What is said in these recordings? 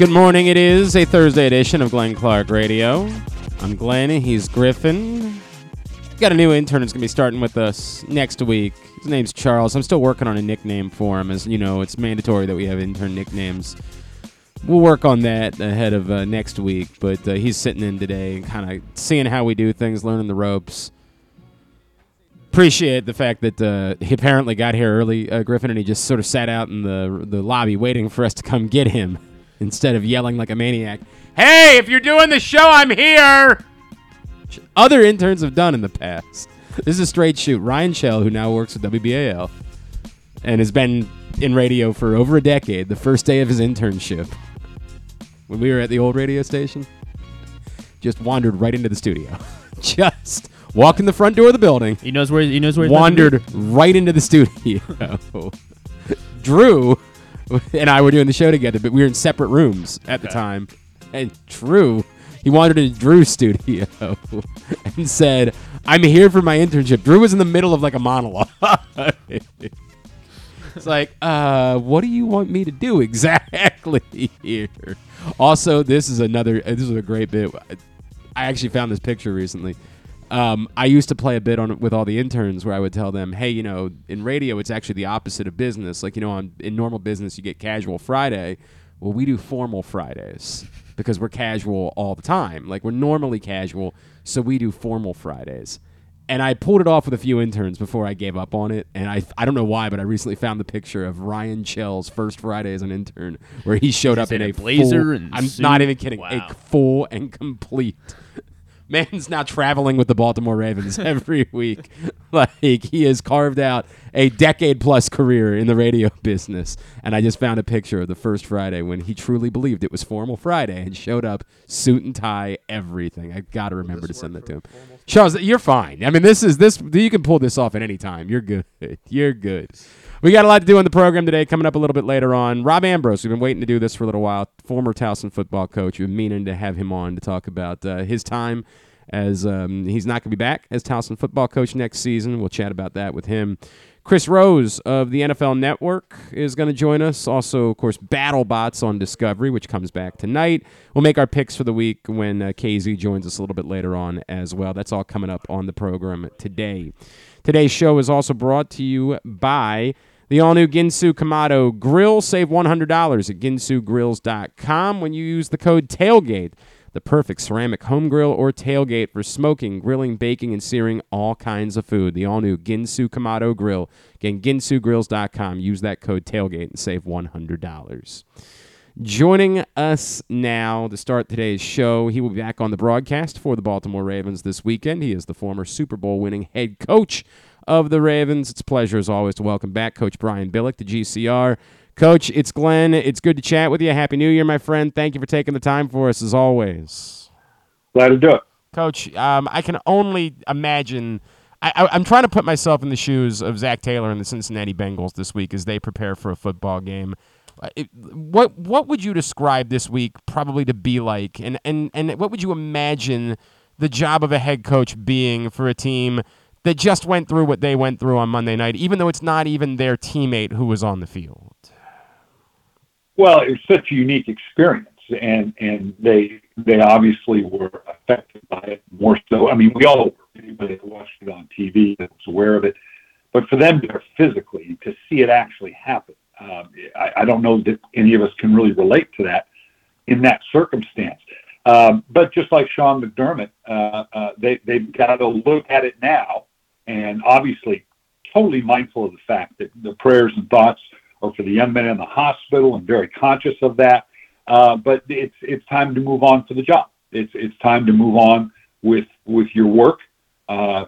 Good morning. It is a Thursday edition of Glenn Clark Radio. I'm Glenn. He's Griffin. Got a new intern who's going to be starting with us next week. His name's Charles. I'm still working on a nickname for him. As you know, it's mandatory that we have intern nicknames. We'll work on that ahead of uh, next week, but uh, he's sitting in today and kind of seeing how we do things, learning the ropes. Appreciate the fact that uh, he apparently got here early, uh, Griffin, and he just sort of sat out in the the lobby waiting for us to come get him instead of yelling like a maniac. Hey, if you're doing the show, I'm here. Other interns have done in the past. This is a straight shoot. Ryan Chell, who now works with WBAL and has been in radio for over a decade, the first day of his internship, when we were at the old radio station, just wandered right into the studio. just walked in the front door of the building, He knows where he knows where he's wandered right into the studio. Drew and I were doing the show together, but we were in separate rooms at the time. And Drew, he wandered into Drew's studio and said, I'm here for my internship. Drew was in the middle of like a monologue. it's like, uh, what do you want me to do exactly here? Also, this is another, this is a great bit. I actually found this picture recently. Um, I used to play a bit on with all the interns where I would tell them, "Hey, you know, in radio, it's actually the opposite of business. Like, you know, on, in normal business, you get casual Friday. Well, we do formal Fridays because we're casual all the time. Like, we're normally casual, so we do formal Fridays." And I pulled it off with a few interns before I gave up on it. And I, I don't know why, but I recently found the picture of Ryan Chell's first Friday as an intern, where he showed up in in a a blazer full- and I'm suit? not even kidding. Wow. A full and complete. Man's now traveling with the Baltimore Ravens every week. Like he has carved out a decade plus career in the radio business. And I just found a picture of the first Friday when he truly believed it was formal Friday and showed up suit and tie, everything. I got to remember to send that to him. Charles, you're fine. I mean, this is this. You can pull this off at any time. You're good. You're good. We got a lot to do on the program today. Coming up a little bit later on, Rob Ambrose. We've been waiting to do this for a little while. Former Towson football coach. We've been meaning to have him on to talk about uh, his time as um, he's not going to be back as Towson football coach next season. We'll chat about that with him. Chris Rose of the NFL Network is going to join us. Also, of course, BattleBots on Discovery, which comes back tonight. We'll make our picks for the week when uh, KZ joins us a little bit later on as well. That's all coming up on the program today. Today's show is also brought to you by the all new Ginsu Kamado Grill. Save $100 at ginsugrills.com when you use the code TAILGATE. The perfect ceramic home grill or tailgate for smoking, grilling, baking, and searing all kinds of food. The all new Ginsu Kamado Grill. Again, ginsugrills.com. Use that code TAILGATE and save $100. Joining us now to start today's show, he will be back on the broadcast for the Baltimore Ravens this weekend. He is the former Super Bowl winning head coach of the Ravens. It's a pleasure, as always, to welcome back Coach Brian Billick to GCR. Coach, it's Glenn. It's good to chat with you. Happy New Year, my friend. Thank you for taking the time for us, as always. Glad to do it. Coach, um, I can only imagine. I, I, I'm trying to put myself in the shoes of Zac Taylor and the Cincinnati Bengals this week as they prepare for a football game. Uh, it- what what would you describe this week probably to be like, and and and what would you imagine the job of a head coach being for a team that just went through what they went through on Monday night, even though it's not even their teammate who was on the field? Well, it was such a unique experience, and and they they obviously were affected by it more so. I mean, we all were. Anybody that watched it on TV that was aware of it, but for them to physically to see it actually happen, um, I, I don't know that any of us can really relate to that in that circumstance. Um, but just like Sean McDermott, uh, uh, they they've got to look at it now, and obviously totally mindful of the fact that the prayers and thoughts are for the young men in the hospital and very conscious of that. Uh, but it's it's time to move on to the job. It's it's time to move on with with your work. Uh,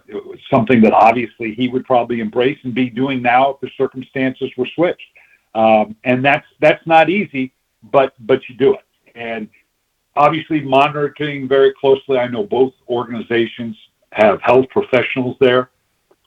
something that obviously he would probably embrace and be doing now if the circumstances were switched. Um, and that's that's not easy, but but you do it. And obviously monitoring very closely. I know both organizations have health professionals there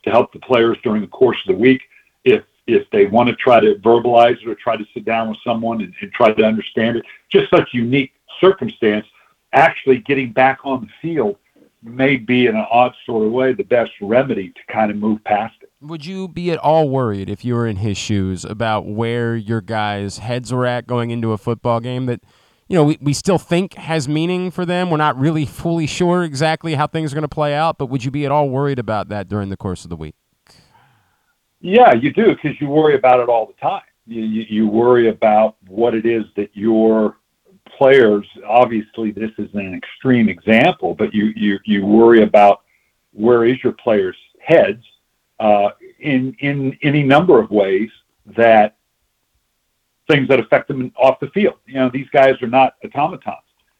to help the players during the course of the week. If if they want to try to verbalize it or try to sit down with someone and, and try to understand it, just such unique circumstance, actually getting back on the field may be in an odd sort of way the best remedy to kind of move past it. Would you be at all worried if you were in his shoes about where your guys' heads were at going into a football game? That you know, we, we still think has meaning for them. We're not really fully sure exactly how things are going to play out, but would you be at all worried about that during the course of the week? Yeah, you do because you worry about it all the time. You, you, you worry about what it is that your players. Obviously, this is an extreme example, but you you you worry about where is your players' heads uh, in in any number of ways that things that affect them off the field. You know, these guys are not automatons.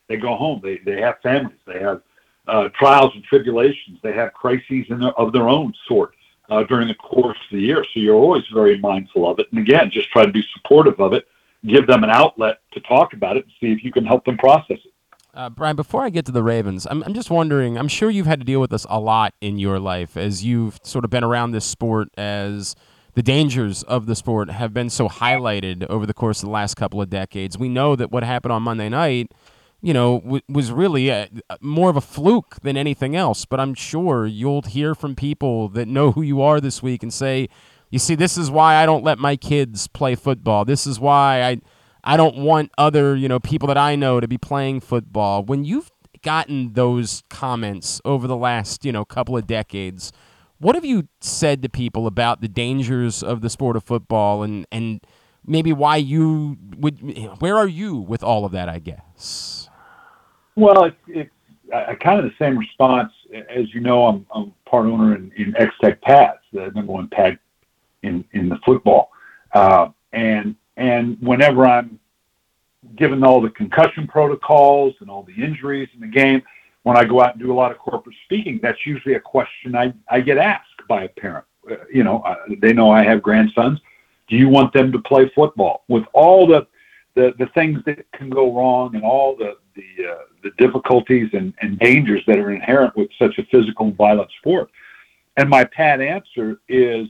They go home. They they have families. They have uh, trials and tribulations. They have crises their, of their own sort uh, during the course of the year. So you're always very mindful of it. And again, just try to be supportive of it. Give them an outlet to talk about it and see if you can help them process it. Uh, Brian, before I get to the Ravens, I'm, I'm just wondering. I'm sure you've had to deal with this a lot in your life as you've sort of been around this sport as the dangers of the sport have been so highlighted over the course of the last couple of decades. We know that what happened on Monday night, you know, w- was really a, more of a fluke than anything else. But I'm sure you'll hear from people that know who you are this week and say, you see, this is why I don't let my kids play football. This is why I, I don't want other, you know, people that I know to be playing football. When you've gotten those comments over the last, you know, couple of decades, what have you said to people about the dangers of the sport of football and, and maybe why you would, where are you with all of that, I guess? Well, it's, it's I, kind of the same response. As you know, I'm, I'm part owner in, in X-Tech Pads, the number one pad in, in the football. Uh, and, and whenever I'm given all the concussion protocols and all the injuries in the game, when I go out and do a lot of corporate speaking, that's usually a question I, I get asked by a parent. Uh, you know, uh, they know I have grandsons. Do you want them to play football? With all the, the, the things that can go wrong and all the, the, uh, the difficulties and, and dangers that are inherent with such a physical and violent sport. And my pat answer is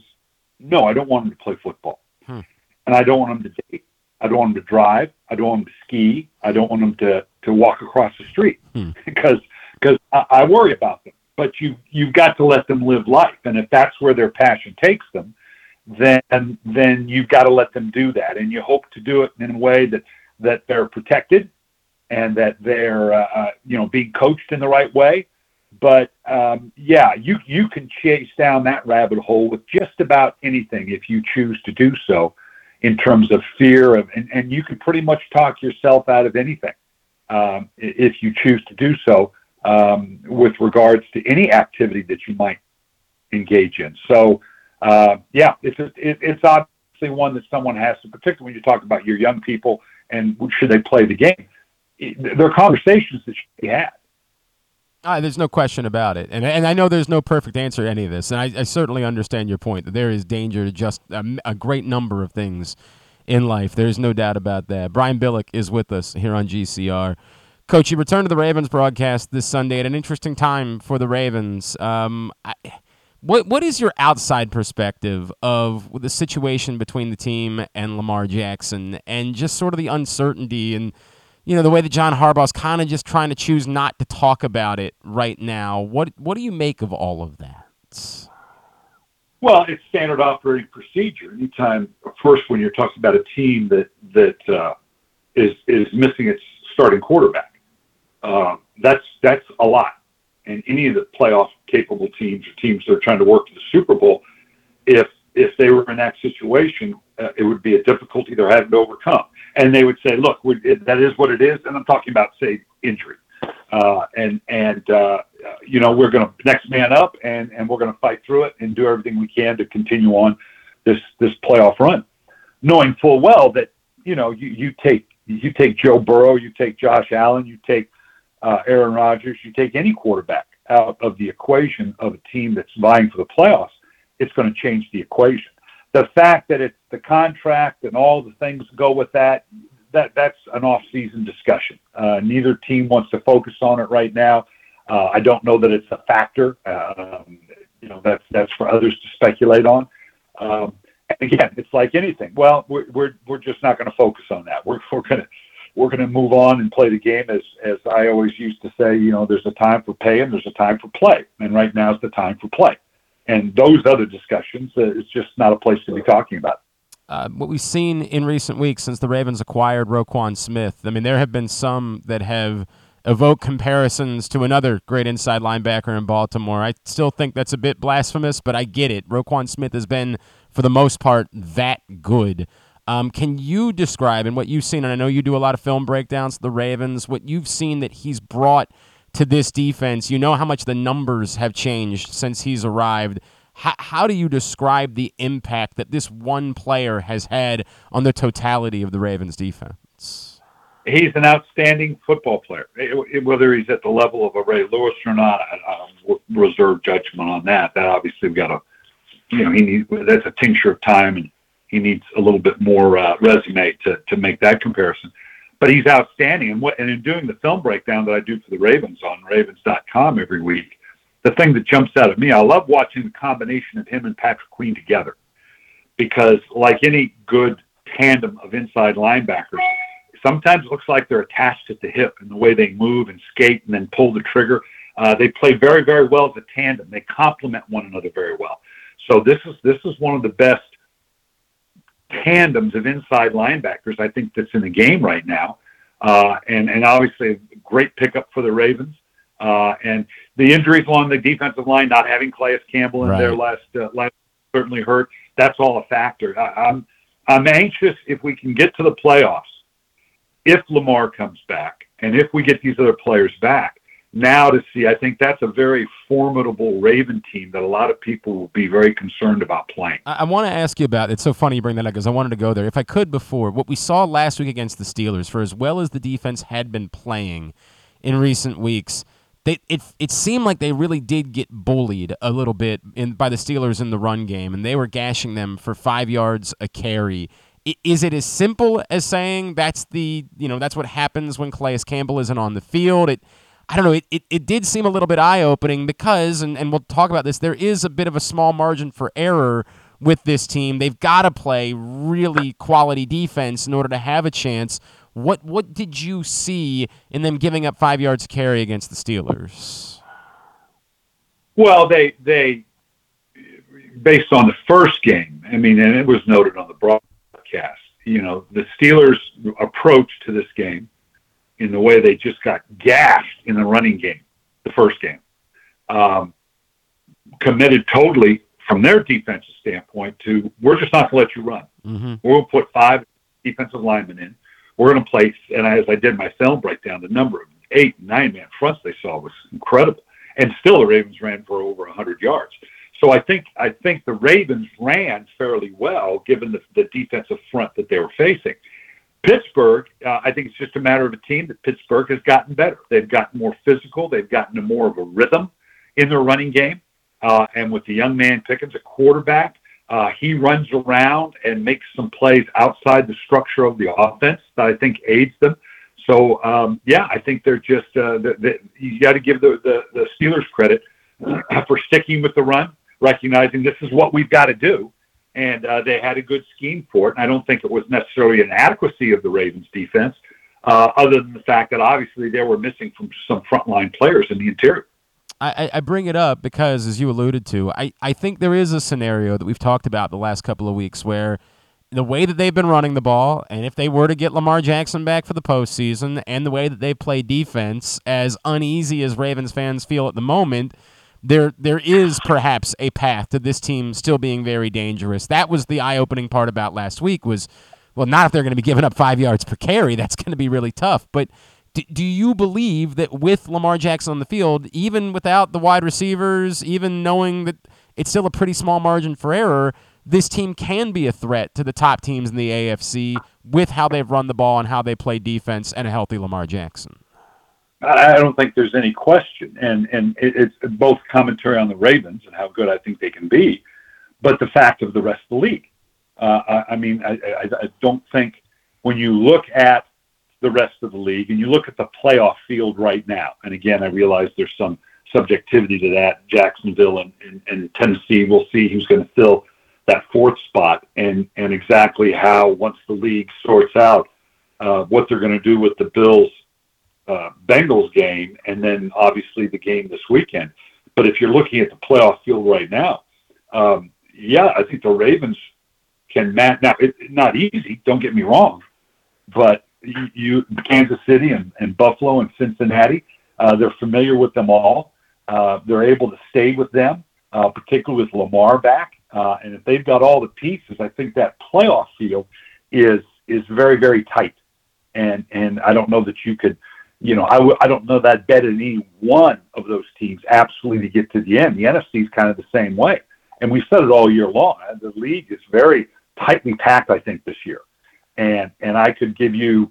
no, I don't want them to play football. Hmm. And I don't want them to date. I don't want them to drive. I don't want them to ski. I don't want them to, to walk across the street hmm. because because I, I worry about them. But you you've got to let them live life, and if that's where their passion takes them, then then you've got to let them do that, and you hope to do it in a way that that they're protected and that they're uh, uh, you know being coached in the right way. But um, yeah, you you can chase down that rabbit hole with just about anything if you choose to do so, in terms of fear of and, and you can pretty much talk yourself out of anything um, if you choose to do so um, with regards to any activity that you might engage in. So, uh, yeah, it's a, it, it's obviously one that someone has to, particularly when you talk about your young people and should they play the game. there are conversations that should be had. Uh, there's no question about it, and and I know there's no perfect answer to any of this, and I, I certainly understand your point that there is danger to just a, a great number of things in life. There's no doubt about that. Brian Billick is with us here on GCR. Coach, you return to the Ravens broadcast this Sunday at an interesting time for the Ravens. Um, I, what what is your outside perspective of the situation between the team and Lamar Jackson, and just sort of the uncertainty and you know the way that John Harbaugh's kind of just trying to choose not to talk about it right now? What what do you make of all of that? Well, it's standard operating procedure. Anytime, first, when you're talking about a team that that uh, is is missing its starting quarterback, that's that's a lot. And any of the playoff capable teams or teams that are trying to work to the Super Bowl, if if they were in that situation, uh, it would be a difficulty they're having to overcome. And they would say, "Look, that is what it is." And I'm talking about, say, injury. Uh, and and uh, you know we're going to next man up, and we're going to fight through it and do everything we can to continue on this this playoff run, knowing full well that you know you take you take Joe Burrow, you take Josh Allen, you take uh, Aaron Rodgers, you take any quarterback out of the equation of a team that's vying for the playoffs, it's going to change the equation. The fact that it's the contract and all the things go with that, that that's an off-season discussion. Uh, neither team wants to focus on it right now. Uh, I don't know that it's a factor. Um, you know, that's that's for others to speculate on. Um, and again, it's like anything. Well, we're we're, we're just not going to focus on that. We're we're going to we're going to move on and play the game as as I always used to say. You know, there's a time for pay and there's a time for play, and right now is the time for play. And those other discussions, uh, it's just not a place to be talking about. uh, what we've seen in recent weeks since the Ravens acquired Roquan Smith. I mean, there have been some that have evoked comparisons to another great inside linebacker in Baltimore. I still think that's a bit blasphemous, but I get it. Roquan Smith has been, for the most part, that good. Um, can you describe, and what you've seen, and I know you do a lot of film breakdowns, the Ravens, what you've seen that he's brought to this defense? You know how much the numbers have changed since he's arrived how, do you describe the impact that this one player has had on the totality of the Ravens defense? He's an outstanding football player. Whether he's at the level of a Ray Lewis or not, I, I reserve judgment on that. That obviously we've got to, you know, he needs that's a tincture of time, and he needs a little bit more uh, resume to to make that comparison. But he's outstanding, and what and in doing the film breakdown that I do for the Ravens on Ravens.com every week, the thing that jumps out at me, I love watching the combination of him and Patrick Queen together because, like any good tandem of inside linebackers, sometimes it looks like they're attached at the hip in the way they move and skate and then pull the trigger. Uh, they play very, very well as a tandem. They complement one another very well. So this is this is one of the best tandems of inside linebackers I think that's in the game right now. Uh, and and obviously a great pickup for the Ravens. Uh, and the injuries along the defensive line, not having Calais Campbell in right. there last uh, last certainly hurt. That's all a factor. I, I'm I'm anxious if we can get to the playoffs, if Lamar comes back, and if we get these other players back. Now to see, I think that's a very formidable Raven team that a lot of people will be very concerned about playing. I, I want to ask you about. It's so funny you bring that up because I wanted to go there. If I could before, what we saw last week against the Steelers, for as well as the defense had been playing in recent weeks they it it seemed like they really did get bullied a little bit in by the Steelers in the run game, and they were gashing them for five yards a carry. Is it as simple as saying that's the you know that's what happens when Calais Campbell isn't on the field? It I don't know. It, it, it did seem a little bit eye opening because, and, and we'll talk about this, there is a bit of a small margin for error with this team. They've got to play really quality defense in order to have a chance. What what did you see in them giving up five yards carry against the Steelers? Well, they they based on the first game. I mean, and it was noted on the broadcast. You know, the Steelers' approach to this game, in the way they just got gashed in the running game, the first game, um, committed totally from their defensive standpoint to we're just not going to let you run. Mm-hmm. We'll put five defensive linemen in we're going to place, and as I did my film breakdown, the number of eight, nine man fronts they saw was incredible. And still the Ravens ran for over 100 yards. So I think I think the Ravens ran fairly well given the, the defensive front that they were facing. Pittsburgh, uh, I think it's just a matter of a team that Pittsburgh has gotten better. They've gotten more physical. They've gotten more of a rhythm in their running game. Uh, and with the young man Pickens, a quarterback, uh, he runs around and makes some plays outside the structure of the offense that I think aids them. So um, yeah, I think they're just uh, the, the, you got to give the, the, the Steelers credit for sticking with the run, recognizing this is what we've got to do, and uh, they had a good scheme for it. And I don't think it was necessarily an adequacy of the Ravens defense, uh, other than the fact that obviously they were missing from some frontline players in the interior. I, I bring it up because, as you alluded to, I, I think there is a scenario that we've talked about the last couple of weeks where the way that they've been running the ball, and if they were to get Lamar Jackson back for the postseason, and the way that they play defense, as uneasy as Ravens fans feel at the moment, there there is perhaps a path to this team still being very dangerous. That was the eye opening part about last week was, well, not if they're going to be giving up five yards per carry. That's going to be really tough, but do, do you believe that with Lamar Jackson on the field, even without the wide receivers, even knowing that it's still a pretty small margin for error, this team can be a threat to the top teams in the AFC with how they've run the ball and how they play defense and a healthy Lamar Jackson? I don't think there's any question, and and it's both commentary on the Ravens and how good I think they can be, but the fact of the rest of the league. Uh, I, I, mean, I, I, I don't think when you look at the rest of the league. And you look at the playoff field right now, and again, I realize there's some subjectivity to that. Jacksonville and, and, and Tennessee, we'll see who's going to fill that fourth spot and, and exactly how, once the league sorts out uh, what they're going to do with the Bills uh, Bengals game, and then obviously the game this weekend. But if you're looking at the playoff field right now, um, yeah, I think the Ravens can match. Now, it's not easy. Don't get me wrong, but you, Kansas City and, and Buffalo and Cincinnati, uh, they're familiar with them all. Uh, they're able to stay with them, uh, particularly with Lamar back. Uh, and if they've got all the pieces, I think that playoff field is is very very tight. And and I don't know that you could, you know, I w- I don't know that bet in any one of those teams absolutely to get to the end. The NFC is kind of the same way, and we've said it all year long. Uh, the league is very tightly packed, I think, this year. And and I could give you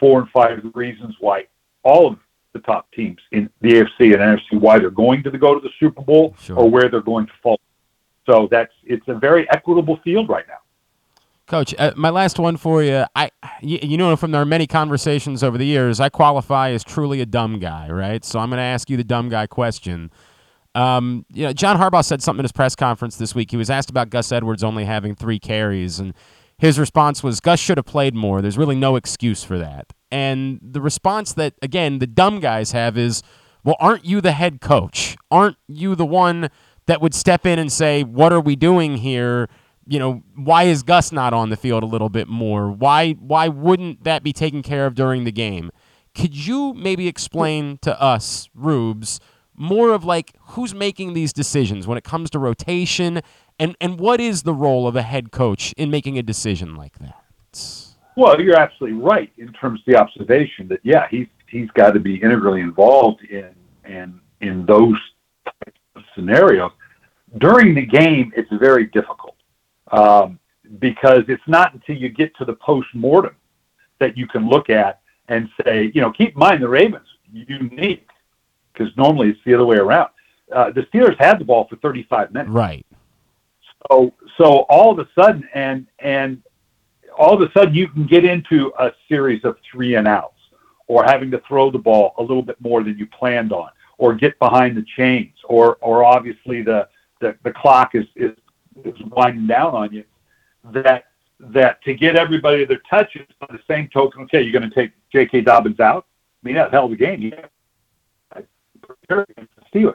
four and five reasons why all of the top teams in the AFC and NFC why they're going to the, go to the Super Bowl Sure. or where they're going to fall. So that's it's a very equitable field right now. Coach, uh, my last one for you. I, you, you know, from our many conversations over the years, I qualify as truly a dumb guy, right? So I'm going to ask you the dumb guy question. Um, you know, John Harbaugh said something in his press conference this week. He was asked about Gus Edwards only having three carries, and his response was, "Gus should have played more. There's really no excuse for that." And the response that again the dumb guys have is, "Well, aren't you the head coach? Aren't you the one that would step in and say, "What are we doing here?" You know, why is Gus not on the field a little bit more? Why why wouldn't that be taken care of during the game? Could you maybe explain to us, Rubes, more of like who's making these decisions when it comes to rotation and and what is the role of a head coach in making a decision like that? Well, you're absolutely right in terms of the observation that yeah, he's he's got to be integrally involved in in in those scenarios. During the game, it's very difficult um, because it's not until you get to the post mortem that you can look at and say, you know, keep in mind the Ravens unique because normally it's the other way around. Uh, the Steelers had the ball for 35 minutes. Right. So so all of a sudden and and all of a sudden you can get into a series of three and outs or having to throw the ball a little bit more than you planned on or get behind the chains or or obviously the the, the clock is, is is winding down on you that that to get everybody their touches on the same token okay you're going to take J.K. Dobbins out I mean that's hell of a game yeah the Steelers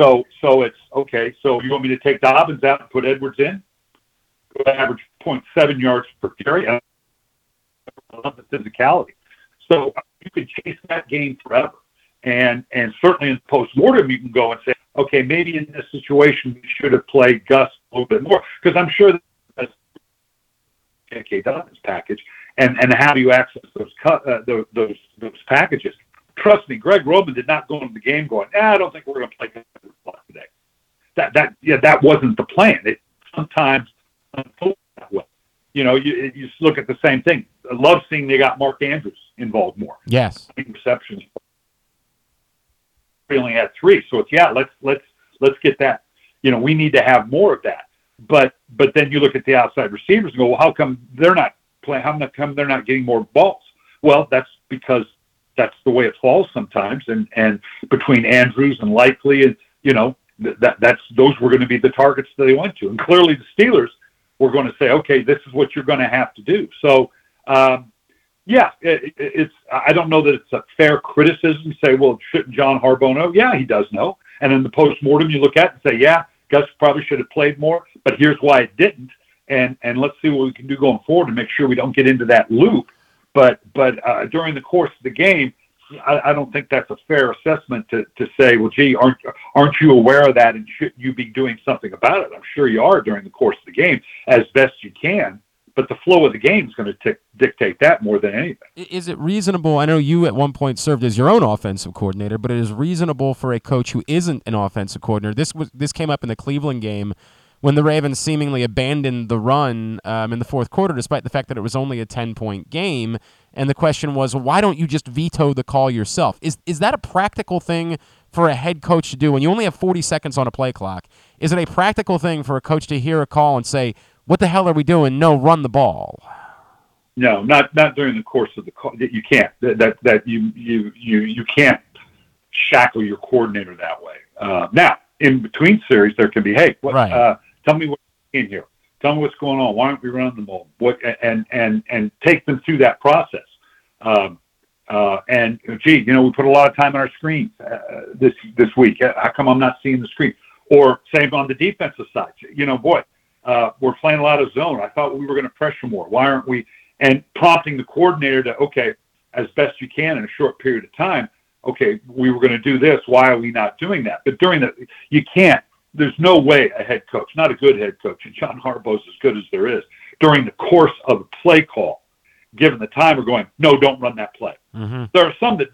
so so it's okay. So you want me to take Dobbins out and put Edwards in? Average 0.7 yards per carry. I love the physicality. So you could chase that game forever. And and certainly in postmortem you can go and say, okay, maybe in this situation we should have played Gus little bit more because I'm sure that J.K. Dobbins package and and how do you access those cut uh, those, those those packages? trust me, Greg Roman did not go into the game going, ah, I don't think we're going to play today. That that yeah, that wasn't the plan. It sometimes unfolds that way. You know, you you just look at the same thing. I love seeing they got Mark Andrews involved more. Yes. Receptions. We only had three, so it's yeah. Let's let's let's get that. You know, we need to have more of that. But but then you look at the outside receivers and go, well, how come they're not playing? How come they're not getting more balls? Well, that's because that's the way it falls sometimes. And and between Andrews and Likely, and you know that that's those were going to be the targets that they went to. And clearly, the Steelers were going to say, okay, this is what you're going to have to do. So. Um, yeah, it, it's. I don't know that it's a fair criticism to say, well, shouldn't John Harbaugh know? Yeah, he does know. And in the postmortem, you look at and say, yeah, Gus probably should have played more, but here's why it didn't. And and let's see what we can do going forward to make sure we don't get into that loop but but uh, during the course of the game, I, I don't think that's a fair assessment to, to say, well, gee, aren't aren't you aware of that and shouldn't you be doing something about it? I'm sure you are during the course of the game as best you can. But the flow of the game is going to dictate that more than anything. Is it reasonable? I know you at one point served as your own offensive coordinator, but it is reasonable for a coach who isn't an offensive coordinator. This was this came up in the Cleveland game when the Ravens seemingly abandoned the run um, in the fourth quarter, despite the fact that it was only a 10 point game. And the question was, why don't you just veto the call yourself? Is, is that a practical thing for a head coach to do when you only have 40 seconds on a play clock? Is it a practical thing for a coach to hear a call and say, what the hell are we doing? No, run the ball. No, not not during the course of the call. You can't. That that, that you you you you can't shackle your coordinator that way. Uh, now, in between series, there can be, hey, what, Right. uh, tell me what's in here. Tell me what's going on. Why aren't we running the ball? What and and and take them through that process. Um, uh, and gee, you know, we put a lot of time on our screens uh, this this week. How come I'm not seeing the screen? Or same on the defensive side. You know, boy, uh, we're playing a lot of zone. I thought we were going to pressure more. Why aren't we? And prompting the coordinator to, okay, as best you can in a short period of time, okay, we were going to do this. Why are we not doing that? But during the, you can't, there's no way a head coach, not a good head coach, and John Harbaugh's as good as there is, during the course of a play call, given the time, are going, no, don't run that play. Mm-hmm. There are some that,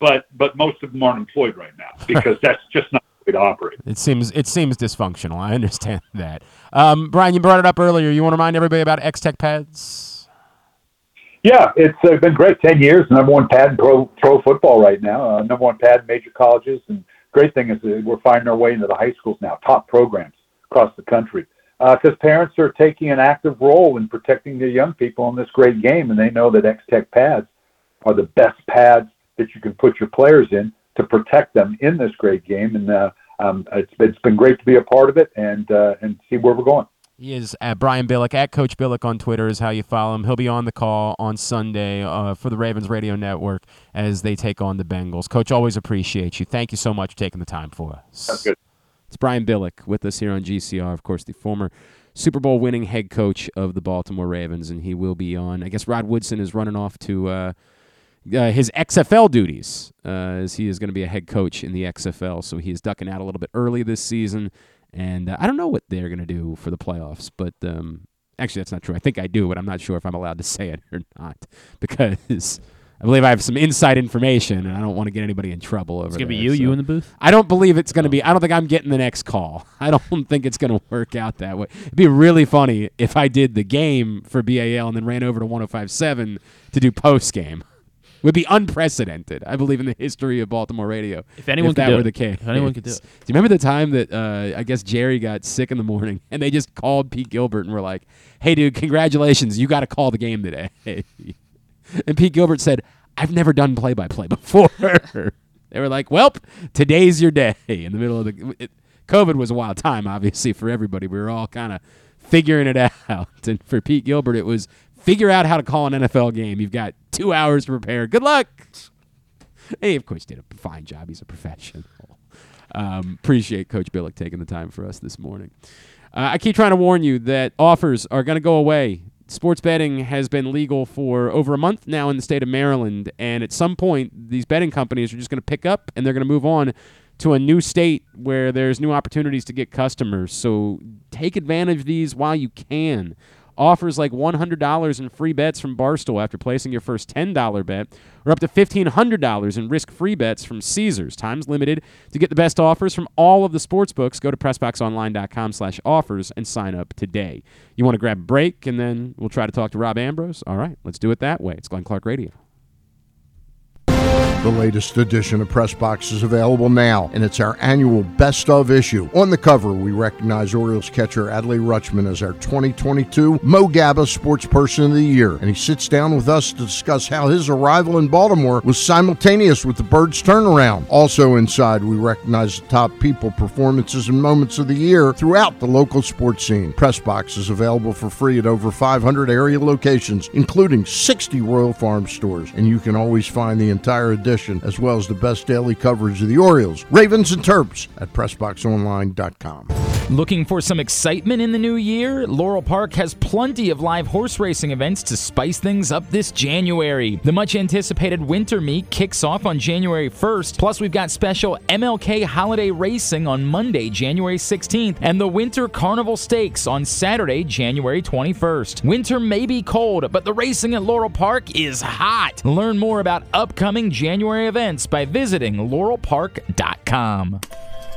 but but most of them aren't employed right now because that's just not way to operate. It seems it seems dysfunctional. I understand that. Um, Brian, you brought it up earlier. You want to remind everybody about X Tech pads? Yeah, it's uh, been great. Ten years, number one pad in pro pro football right now. Uh, number one pad in major colleges, and great thing is we're finding our way into the high schools now, top programs across the country. Because uh, parents are taking an active role in protecting their young people in this great game, and they know that X Tech pads are the best pads that you can put your players in to protect them in this great game. And uh, um, it's, it's been great to be a part of it and uh, and see where we're going. He is at Brian Billick at Coach Billick on Twitter is how you follow him. He'll be on the call on Sunday uh, for the Ravens Radio Network as they take on the Bengals. Coach, always appreciate you. Thank you so much for taking the time for us. That's good. It's Brian Billick with us here on GCR, of course, the former Super Bowl winning head coach of the Baltimore Ravens, and he will be on. I guess Rod Woodson is running off to. Uh, uh, his XFL duties, uh, as he is going to be a head coach in the XFL. So he is ducking out a little bit early this season. And uh, I don't know what they're going to do for the playoffs, but um, actually, that's not true. I think I do, but I'm not sure if I'm allowed to say it or not because I believe I have some inside information, and I don't want to get anybody in trouble over. It. It's gonna there, be you, so. you in the booth. I don't believe it's gonna be. I don't think I'm getting the next call. I don't think it's gonna work out that way. It'd be really funny if I did the game for BAL and then ran over to 105.7 to do post game would be unprecedented. I believe in the history of Baltimore radio. If anyone if could that do were it. the case, If anyone could do it. Do you remember the time that uh, I guess Jerry got sick in the morning and they just called Pete Gilbert and were like, "Hey, dude, congratulations, you got to call the game today." and Pete Gilbert said, "I've never done play-by-play before." they were like, "Well, today's your day." In the middle of the it, COVID was a wild time, obviously for everybody. We were all kind of figuring it out, and for Pete Gilbert, it was figure out how to call an NFL game. You've got two hours to prepare. Good luck. Hey, of course, did a fine job. He's a professional. Um, appreciate Coach Billick taking the time for us this morning. Uh, I keep trying to warn you that offers are going to go away. Sports betting has been legal for over a month now in the state of Maryland, and at some point, these betting companies are just going to pick up and they're going to move on to a new state where there's new opportunities to get customers. So take advantage of these while you can offers like $100 in free bets from Barstool after placing your first $10 bet, or up to $1,500 in risk free bets from Caesars. Time's limited. To get the best offers from all of the sports books, go to PressBoxOnline.com slash offers and sign up today. You want to grab a break, and then we'll try to talk to Rob Ambrose? All right, let's do it that way. It's Glenn Clark Radio. The latest edition of Press Box is available now, and it's our annual Best of issue. On the cover, we recognize Orioles catcher Adley Rutschman as our 2022 Mo Gaba Sports Person of the Year, and he sits down with us to discuss how his arrival in Baltimore was simultaneous with the Birds' turnaround. Also inside, we recognize the top people, performances, and moments of the year throughout the local sports scene. Press Box is available for free at over 500 area locations, including 60 Royal Farm stores, and you can always find the entire edition as well as the best daily coverage of the Orioles, Ravens, and Terps at PressBoxOnline.com. Looking for some excitement in the new year? Laurel Park has plenty of live horse racing events to spice things up this January. The much anticipated winter meet kicks off on January 1st, plus, we've got special MLK holiday racing on Monday, January 16th, and the Winter Carnival Stakes on Saturday, January 21st. Winter may be cold, but the racing at Laurel Park is hot. Learn more about upcoming January events by visiting laurelpark.com.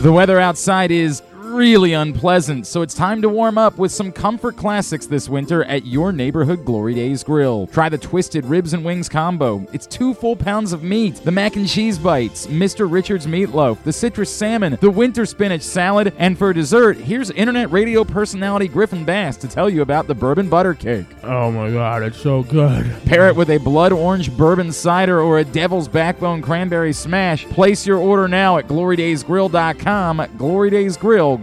The weather outside is really unpleasant, so it's time to warm up with some comfort classics this winter at your neighborhood Glory Days Grill. Try the Twisted Ribs and Wings combo. It's two full pounds of meat, the mac and cheese bites, Mr. Richards meatloaf, the citrus salmon, the winter spinach salad, and for dessert, here's internet radio personality Griffin Bass to tell you about the bourbon butter cake. Oh my god, it's so good. Pair it with a blood orange bourbon cider or a devil's backbone cranberry smash. Place your order now at glorydaysgrill.com. Glory Days Grill,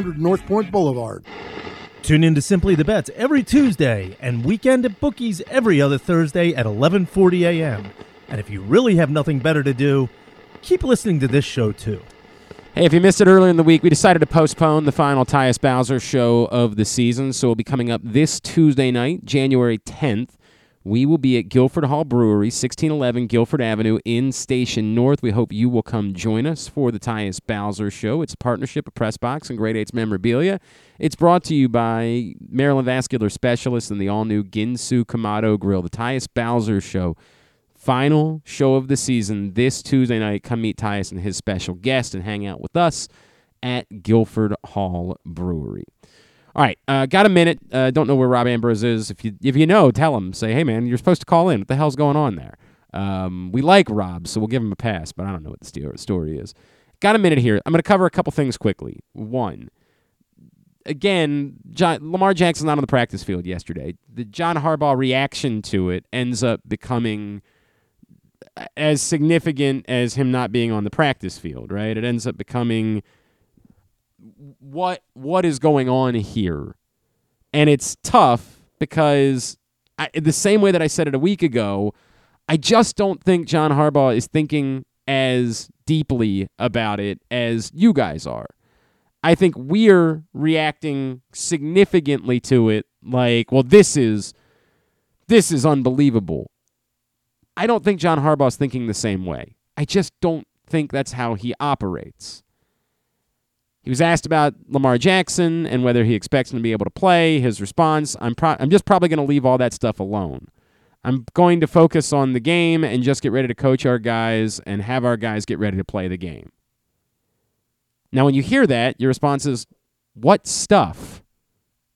North Point Boulevard. Tune in to Simply the Bets every Tuesday and weekend at Bookies every other Thursday at 11:40 a.m. And if you really have nothing better to do, keep listening to this show too. Hey, if you missed it earlier in the week, we decided to postpone the final Tyus Bowser show of the season, so it'll be coming up this Tuesday night, January 10th. We will be at Guilford Hall Brewery, 1611 Guilford Avenue in Station North. We hope you will come join us for the Tyus Bowser Show. It's a partnership of Pressbox and Great Eights Memorabilia. It's brought to you by Maryland Vascular Specialists and the all-new Ginsu Kamado Grill. The Tyus Bowser Show, final show of the season this Tuesday night. Come meet Tyus and his special guest and hang out with us at Guilford Hall Brewery. All right, uh, got a minute. Uh, don't know where Rob Ambrose is. If you if you know, tell him. Say, hey man, you're supposed to call in. What the hell's going on there? Um, we like Rob, so we'll give him a pass. But I don't know what the story is. Got a minute here. I'm going to cover a couple things quickly. One, again, John, Lamar Jackson not on the practice field yesterday. The John Harbaugh reaction to it ends up becoming as significant as him not being on the practice field. Right? It ends up becoming what what is going on here? And it's tough because I, the same way that I said it a week ago I just don't think John Harbaugh is thinking as deeply about it as you guys are. I think we're reacting significantly to it like well this is this is unbelievable. I don't think John Harbaugh's thinking the same way. I just don't think that's how he operates he was asked about Lamar Jackson and whether he expects him to be able to play. His response, I'm, pro- I'm just probably going to leave all that stuff alone. I'm going to focus on the game and just get ready to coach our guys and have our guys get ready to play the game. Now, when you hear that, your response is, What stuff?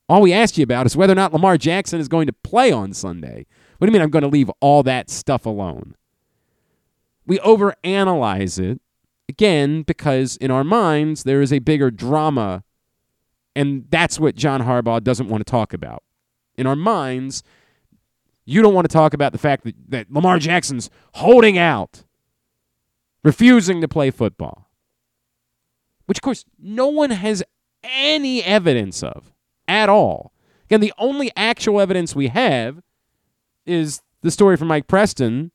All we asked you about is whether or not Lamar Jackson is going to play on Sunday. What do you mean I'm going to leave all that stuff alone? We overanalyze it Again, because in our minds, there is a bigger drama, and that's what John Harbaugh doesn't want to talk about. In our minds, you don't want to talk about the fact that, that Lamar Jackson's holding out, refusing to play football, which, of course, no one has any evidence of at all. Again, the only actual evidence we have is the story from Mike Preston,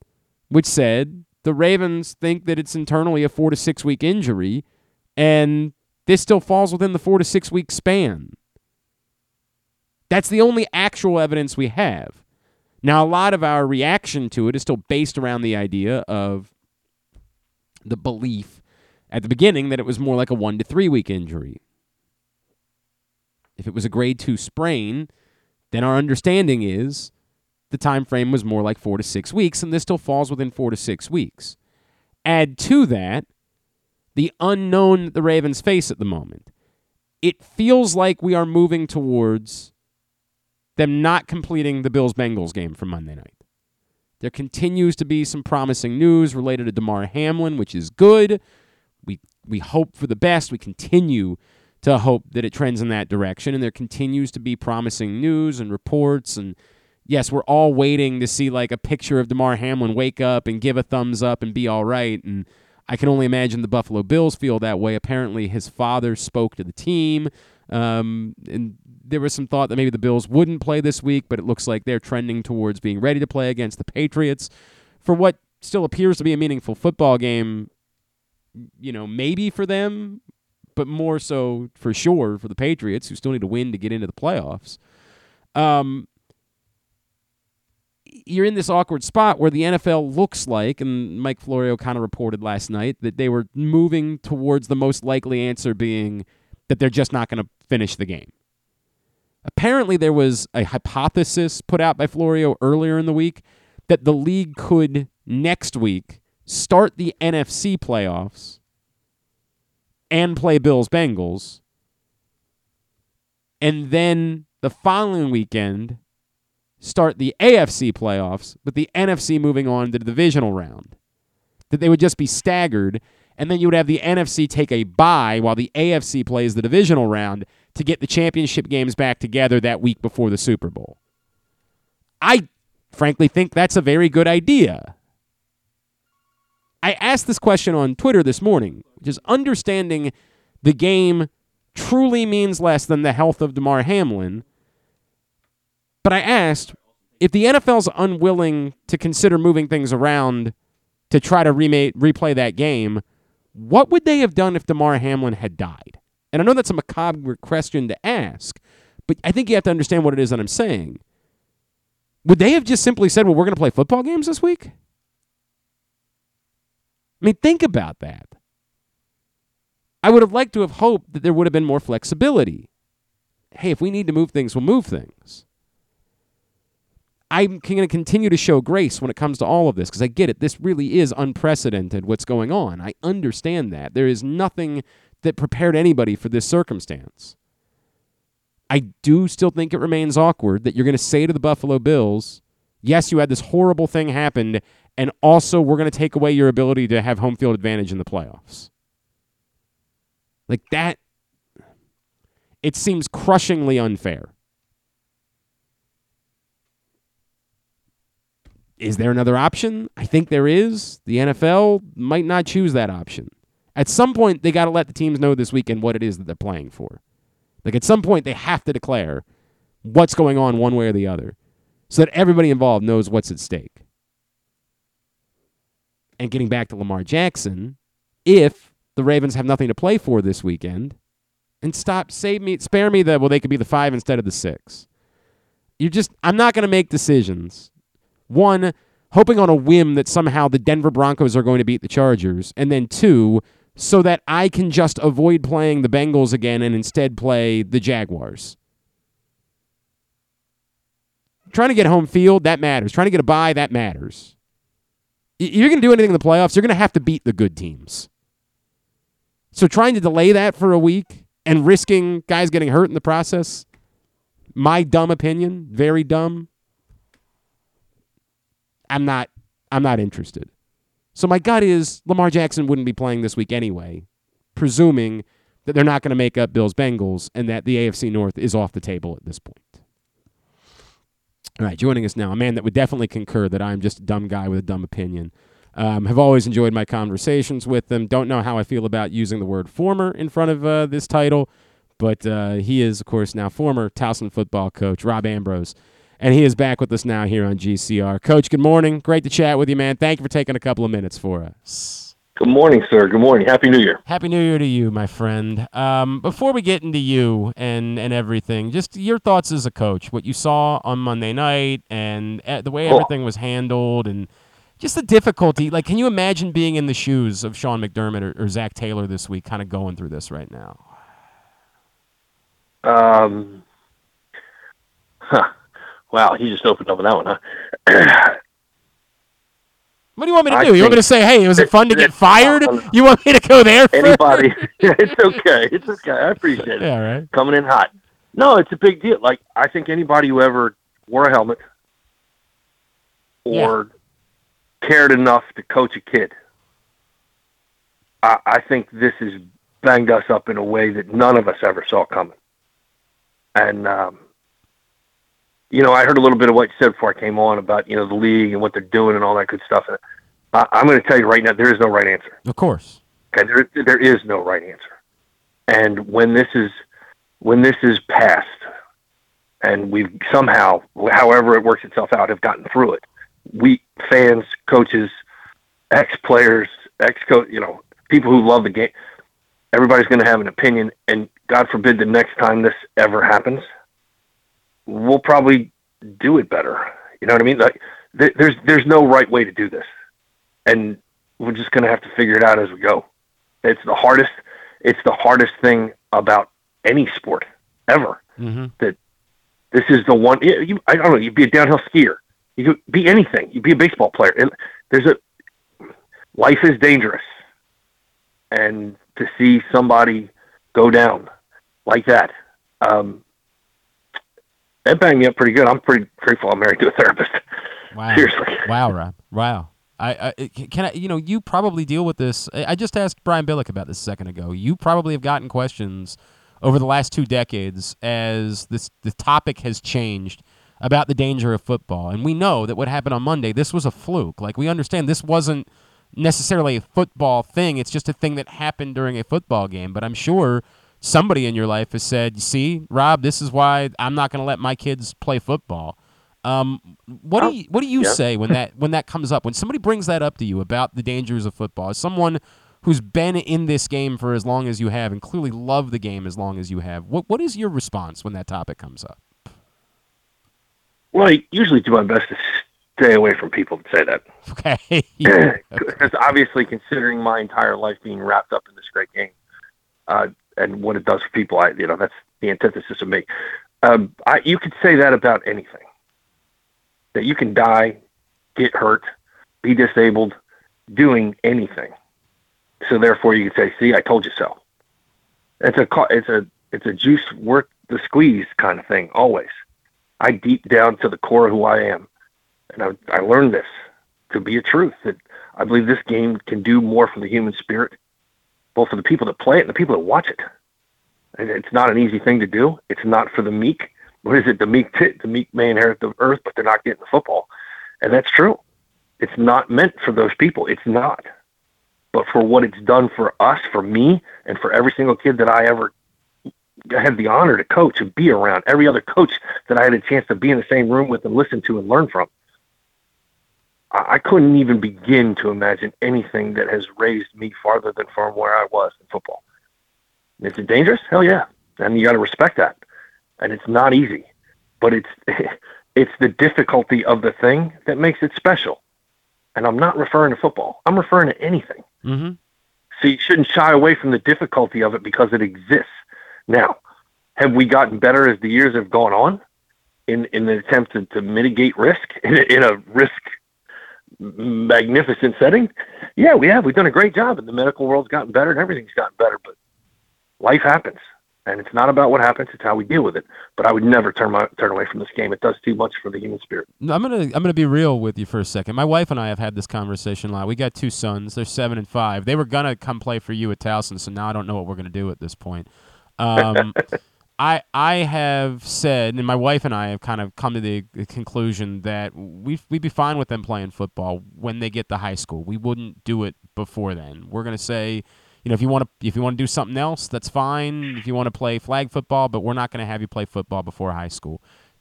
which said the Ravens think that it's internally a four to six week injury, and this still falls within the four to six week span. That's the only actual evidence we have. Now, a lot of our reaction to it is still based around the idea of the belief at the beginning that it was more like a one to three week injury. If it was a grade two sprain, then our understanding is the time frame was more like four to six weeks, and this still falls within four to six weeks. Add to that the unknown that the Ravens face at the moment. It feels like we are moving towards them not completing the Bills Bengals game from Monday night. There continues to be some promising news related to Damar Hamlin, which is good. We we hope for the best. We continue to hope that it trends in that direction, and there continues to be promising news and reports. And yes, we're all waiting to see like a picture of Damar Hamlin wake up and give a thumbs up and be all right. And I can only imagine the Buffalo Bills feel that way. Apparently, his father spoke to the team. Um, and there was some thought that maybe the Bills wouldn't play this week, but it looks like they're trending towards being ready to play against the Patriots for what still appears to be a meaningful football game. You know, maybe for them, but more so for sure for the Patriots, who still need to win to get into the playoffs. Um, you're in this awkward spot where the NFL looks like, and Mike Florio kind of reported last night that they were moving towards the most likely answer being that they're just not going to finish the game. Apparently, there was a hypothesis put out by Florio earlier in the week that the league could next week start the NFC playoffs and play Bills Bengals. And then the following weekend, start the AFC playoffs, with the NFC moving on to the divisional round. That they would just be staggered, and then you would have the NFC take a bye while the AFC plays the divisional round to get the championship games back together that week before the Super Bowl. I frankly think that's a very good idea. I asked this question on Twitter this morning, which is understanding the game truly means less than the health of Damar Hamlin. But I asked if the NFL's unwilling to consider moving things around to try to remake, replay that game, what would they have done if Damar Hamlin had died? And I know that's a macabre question to ask, but I think you have to understand what it is that I'm saying. Would they have just simply said, well, we're going to play football games this week? I mean, think about that. I would have liked to have hoped that there would have been more flexibility. Hey, if we need to move things, we'll move things. I'm going to continue to show grace when it comes to all of this because I get it. This really is unprecedented what's going on. I understand that. There is nothing that prepared anybody for this circumstance. I do still think it remains awkward that you're going to say to the Buffalo Bills, yes, you had this horrible thing happen, and also we're going to take away your ability to have home field advantage in the playoffs. Like that, it seems crushingly unfair. Is there another option? I think there is. The NFL might not choose that option. At some point, they got to let the teams know this weekend what it is that they're playing for. Like at some point, they have to declare what's going on one way or the other so that everybody involved knows what's at stake. And getting back to Lamar Jackson, if the Ravens have nothing to play for this weekend, and stop, save me, spare me the, well, they could be the five instead of the six. You're just, I'm not going to make decisions. One, hoping on a whim that somehow the Denver Broncos are going to beat the Chargers. And then two, so that I can just avoid playing the Bengals again and instead play the Jaguars. Trying to get home field, that matters. Trying to get a bye, that matters. You're going to do anything in the playoffs, you're going to have to beat the good teams. So trying to delay that for a week and risking guys getting hurt in the process, my dumb opinion, very dumb. I'm not I'm not interested. So my gut is Lamar Jackson wouldn't be playing this week anyway, presuming that they're not going to make up Bills Bengals and that the AFC North is off the table at this point. All right, joining us now, a man that would definitely concur that I'm just a dumb guy with a dumb opinion. Um, have always enjoyed my conversations with them. Don't know how I feel about using the word former in front of uh, this title, but uh, he is, of course, now former Towson football coach, Rob Ambrose and he is back with us now here on GCR. Coach, good morning. Great to chat with you, man. Thank you for taking a couple of minutes for us. Good morning, sir. Good morning. Happy New Year. Happy New Year to you, my friend. Um, before we get into you and, and everything, just your thoughts as a coach, what you saw on Monday night and uh, the way everything was handled and just the difficulty. Like, can you imagine being in the shoes of Sean McDermott or, or Zac Taylor this week, kind of going through this right now? Um, huh. Wow, he just opened up on that one, huh? What do you want me to do? You want me to say, "Hey, was it fun to get fired"? You want me to go there? Anybody? it's okay. It's okay. I appreciate it. Yeah, right. Coming in hot. No, it's a big deal. Like I think anybody who ever wore a helmet or yeah. cared enough to coach a kid, I, I think this has banged us up in a way that none of us ever saw coming. And um, you know, I heard a little bit of what you said before I came on about you know the league and what they're doing and all that good stuff. And I, I'm going to tell you right now, there is no right answer. Of course. Okay, there there is no right answer. And when this is when this is passed, and we've somehow, however it works itself out, have gotten through it, we fans, coaches, ex players, ex coach, you know, people who love the game, everybody's going to have an opinion. And God forbid the next time this ever happens, we'll probably do it better. You know what I mean? Like, th- there's there's no right way to do this, and we're just going to have to figure it out as we go. It's the hardest. It's the hardest thing about any sport ever. Mm-hmm. That this is the one. You, you, I don't know. You'd be a downhill skier. You could be anything. You'd be a baseball player. And there's a life is dangerous, and to see somebody go down like that, um, that banged me up pretty good. I'm pretty grateful I'm married to a therapist. Wow. Seriously. Wow, Rob. Wow. I, I eh, can I you know you probably deal with this. I I just asked Brian Billick about this a second ago. You probably have gotten questions over the last two decades as this the topic has changed about the danger of football. And we know that what happened on Monday, this was a fluke. Like we understand this wasn't necessarily a football thing. It's just a thing that happened during a football game. But I'm sure somebody in your life has said, "See, Rob, this is why I'm not going to let my kids play football." Um, what do you what do you yeah. say when that when that comes up? When somebody brings that up to you about the dangers of football, as someone who's been in this game for as long as you have and clearly love the game as long as you have, what what is your response when that topic comes up? Well, I usually do my best to stay away from people that say that. Okay. Because obviously, considering my entire life being wrapped up in this great game, uh, and what it does for people, I you know that's the antithesis of me. Um, I, you could say that about anything. That you can die, get hurt, be disabled, doing anything. So therefore, you could say, "See, I told you so." It's a it's a it's a juice worth the squeeze kind of thing. Always, I deep down to the core of who I am, and I, I learned this to be a truth that I believe this game can do more for the human spirit, both for the people that play it and the people that watch it. And it's not an easy thing to do. It's not for the meek. What is it? The meek, the meek may inherit the earth, but they're not getting the football, and that's true. It's not meant for those people. It's not. But for what it's done for us, for me, and for every single kid that I ever had the honor to coach and be around, every other coach that I had a chance to be in the same room with and listen to and learn from. I couldn't even begin to imagine anything that has raised me farther than from where I was in football. Is it dangerous? Hell yeah. And you got to respect that. And it's not easy, but it's it's the difficulty of the thing that makes it special. And I'm not referring to football. I'm referring to anything. mm-hmm. So you shouldn't shy away from the difficulty of it because it exists. Now, have we gotten better as the years have gone on in in the attempt to, to mitigate risk in in a risk magnificent setting? Yeah, we have. We've done a great job, and the medical world's gotten better, and everything's gotten better. But life happens, and it's not about what happens; it's how we deal with it. But I would never turn my turn away from this game. It does too much for the human spirit. No, I'm gonna I'm gonna be real with you for a second. My wife and I have had this conversation a lot. We got two sons. They're seven and five. They were gonna come play for you at Towson, so now I don't know what we're gonna do at this point. Um, I I have said, and my wife and I have kind of come to the conclusion that we we'd be fine with them playing football when they get to high school. We wouldn't do it before then. We're gonna say, you know, if you want to if you want to do something else, that's fine. If you want to play flag football, but we're not gonna have you play football before high school.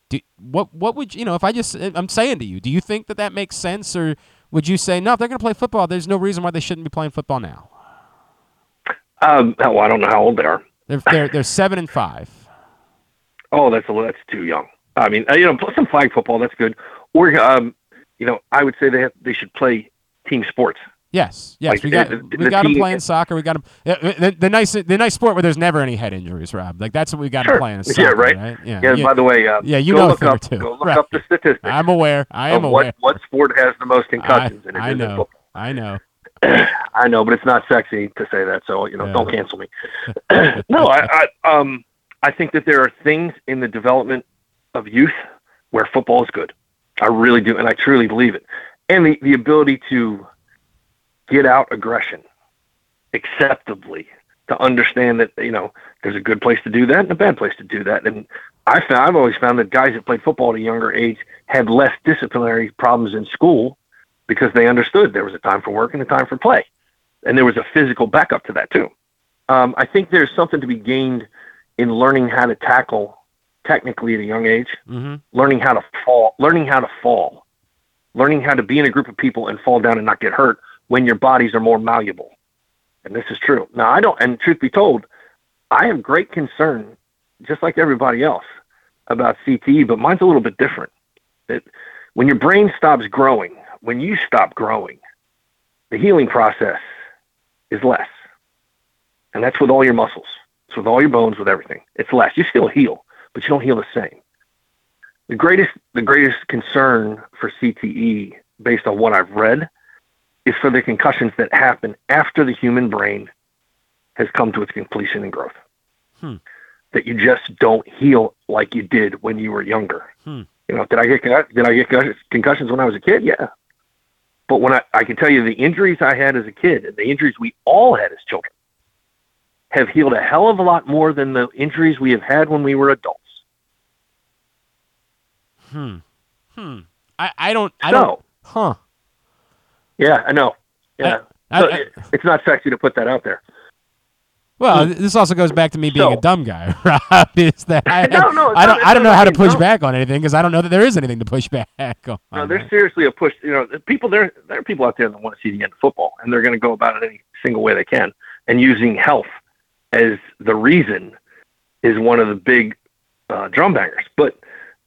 Do, what what would you know if I just I'm saying to you, do you think that that makes sense, or would you say no? If they're gonna play football, there's no reason why they shouldn't be playing football now. Um, well, I don't know how old they are. They're they're they're seven and five. Oh, that's a, that's too young. I mean, uh, you know, plus some flag football that's good. Or, um, you know, I would say they have, they should play team sports. Yes, yes, Like, we got the- we the got them playing soccer. We got them the, the nice the nice sport where there's never any head injuries, Rob. Like that's what we got them Sure. playing. is Yeah, right. right? Yeah, Yeah. yeah. By the way, uh, Yeah, you go know look up two. go look Right. up the statistics I'm aware. I am aware. what what sport has the most I, concussions, it I know. football. I know. I know, but it's not sexy to say that. So you know, Yeah. don't cancel me. no, I, I um I think that there are things in the development of youth where football is good. I really do, and I truly believe it. And the, the ability to get out aggression acceptably to understand that you know there's a good place to do that and a bad place to do that. And I found I've always found that guys that played football at a younger age had less disciplinary problems in school because they understood there was a time for work and a time for play, and there was a physical backup to that too. Um, I think there's something to be gained in learning how to tackle technically at a young age, Mm-hmm. learning how to fall, learning how to fall, learning how to be in a group of people and fall down and not get hurt when your bodies are more malleable. And this is true. Now, I don't, and truth be told, I have great concern, just like everybody else, about CTE, but mine's a little bit different. That when your brain stops growing, when you stop growing, the healing process is less. And that's with all your muscles. It's with all your bones, with everything. It's less. You still heal, but you don't heal the same. The greatest the greatest concern for CTE, based on what I've read, is for the concussions that happen after the human brain has come to its completion and growth. Hmm. That you just don't heal like you did when you were younger. Hmm. You know, did I get did I get concussions when I was a kid? Yeah. But when I, I can tell you the injuries I had as a kid and the injuries we all had as children have healed a hell of a lot more than the injuries we have had when we were adults. Hmm. Hmm. I, I don't. I So- don't. Huh. Yeah, I know. Yeah. I- So I- it- it's not sexy to put that out there. Well, this also goes back to me being So- a dumb guy, Rob. Is that I, No, no, I don't I don't know how to push back on anything because I don't know that there is anything to push back on. No, there's seriously a push. You know, people there there are people out there that want to see the end of football, and they're going to go about it any single way they can. And using health as the reason is one of the big uh, drum bangers. But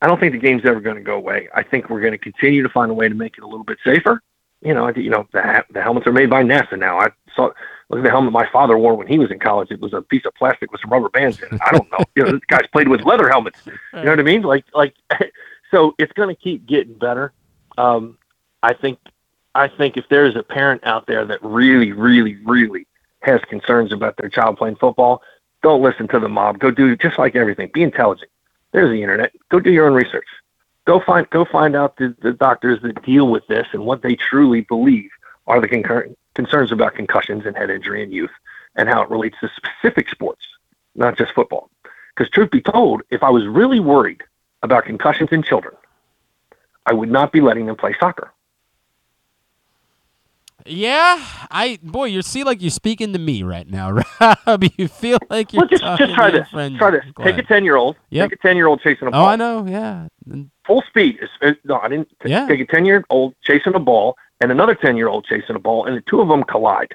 I don't think the game's ever going to go away. I think we're going to continue to find a way to make it a little bit safer. You know, I, you know, the, the helmets are made by NASA now. I saw look at the helmet my father wore when he was in college. It was a piece of plastic with some rubber bands in it. I don't know. you know, this guy's played with leather helmets. You know what I mean? Like, like, so it's going to keep getting better. Um, I think, I think if there's a parent out there that really, really, really has concerns about their child playing football, don't listen to the mob. Go do just like everything. Be intelligent. There's the internet. Go do your own research. Go find go find out the, the doctors that deal with this and what they truly believe are the concur- concerns about concussions and head injury in youth and how it relates to specific sports, not just football. Because truth be told, if I was really worried about concussions in children, I would not be letting them play soccer. Yeah, I boy, you see like you're speaking to me right now, Rob. You feel like you're Well, just just try to this. friend. Try this. Take a ten year old. Yep. Take a ten year old chasing a ball. Oh, I know. Yeah. Full speed. It's- uh, no, I didn't. Yeah. Take a ten year old chasing a ball and another ten year old chasing a ball, and the two of them collide.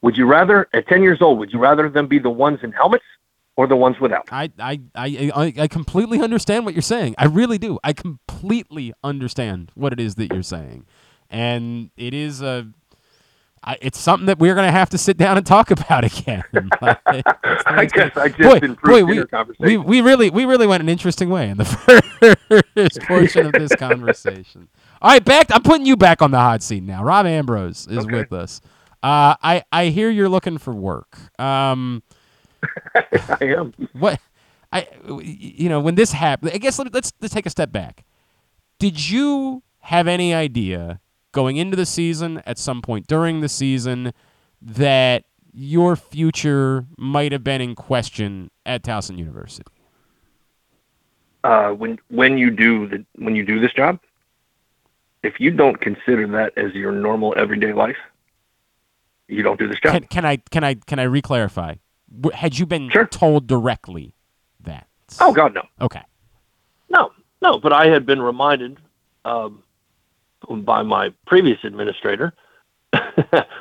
Would you rather, at ten years old, would you rather them be the ones in helmets or the ones without? I, I, I, I completely understand what you're saying. I really do. I completely understand what it is that you're saying, and it is a. I, it's something that we're going to have to sit down and talk about again. Like, I guess I just boy, improved boy, we, we, we really we really went an interesting way in the first portion of this conversation. All right, back. I'm putting you back on the hot seat now. Rob Ambrose is Okay. with us. Uh, I I hear you're looking for work. Um, I am. what I you know when this happened. I guess let, let's let's take a step back. Did you have any idea going into the season at some point during the season that your future might have been in question at Towson University? Uh, when when you do the when you do this job, if you don't consider that as your normal everyday life, you don't do this job. Can, can I can I can I reclarify? Had you been Sure. told directly that? oh God, no. Okay. No, no, but I had been reminded um, by my previous administrator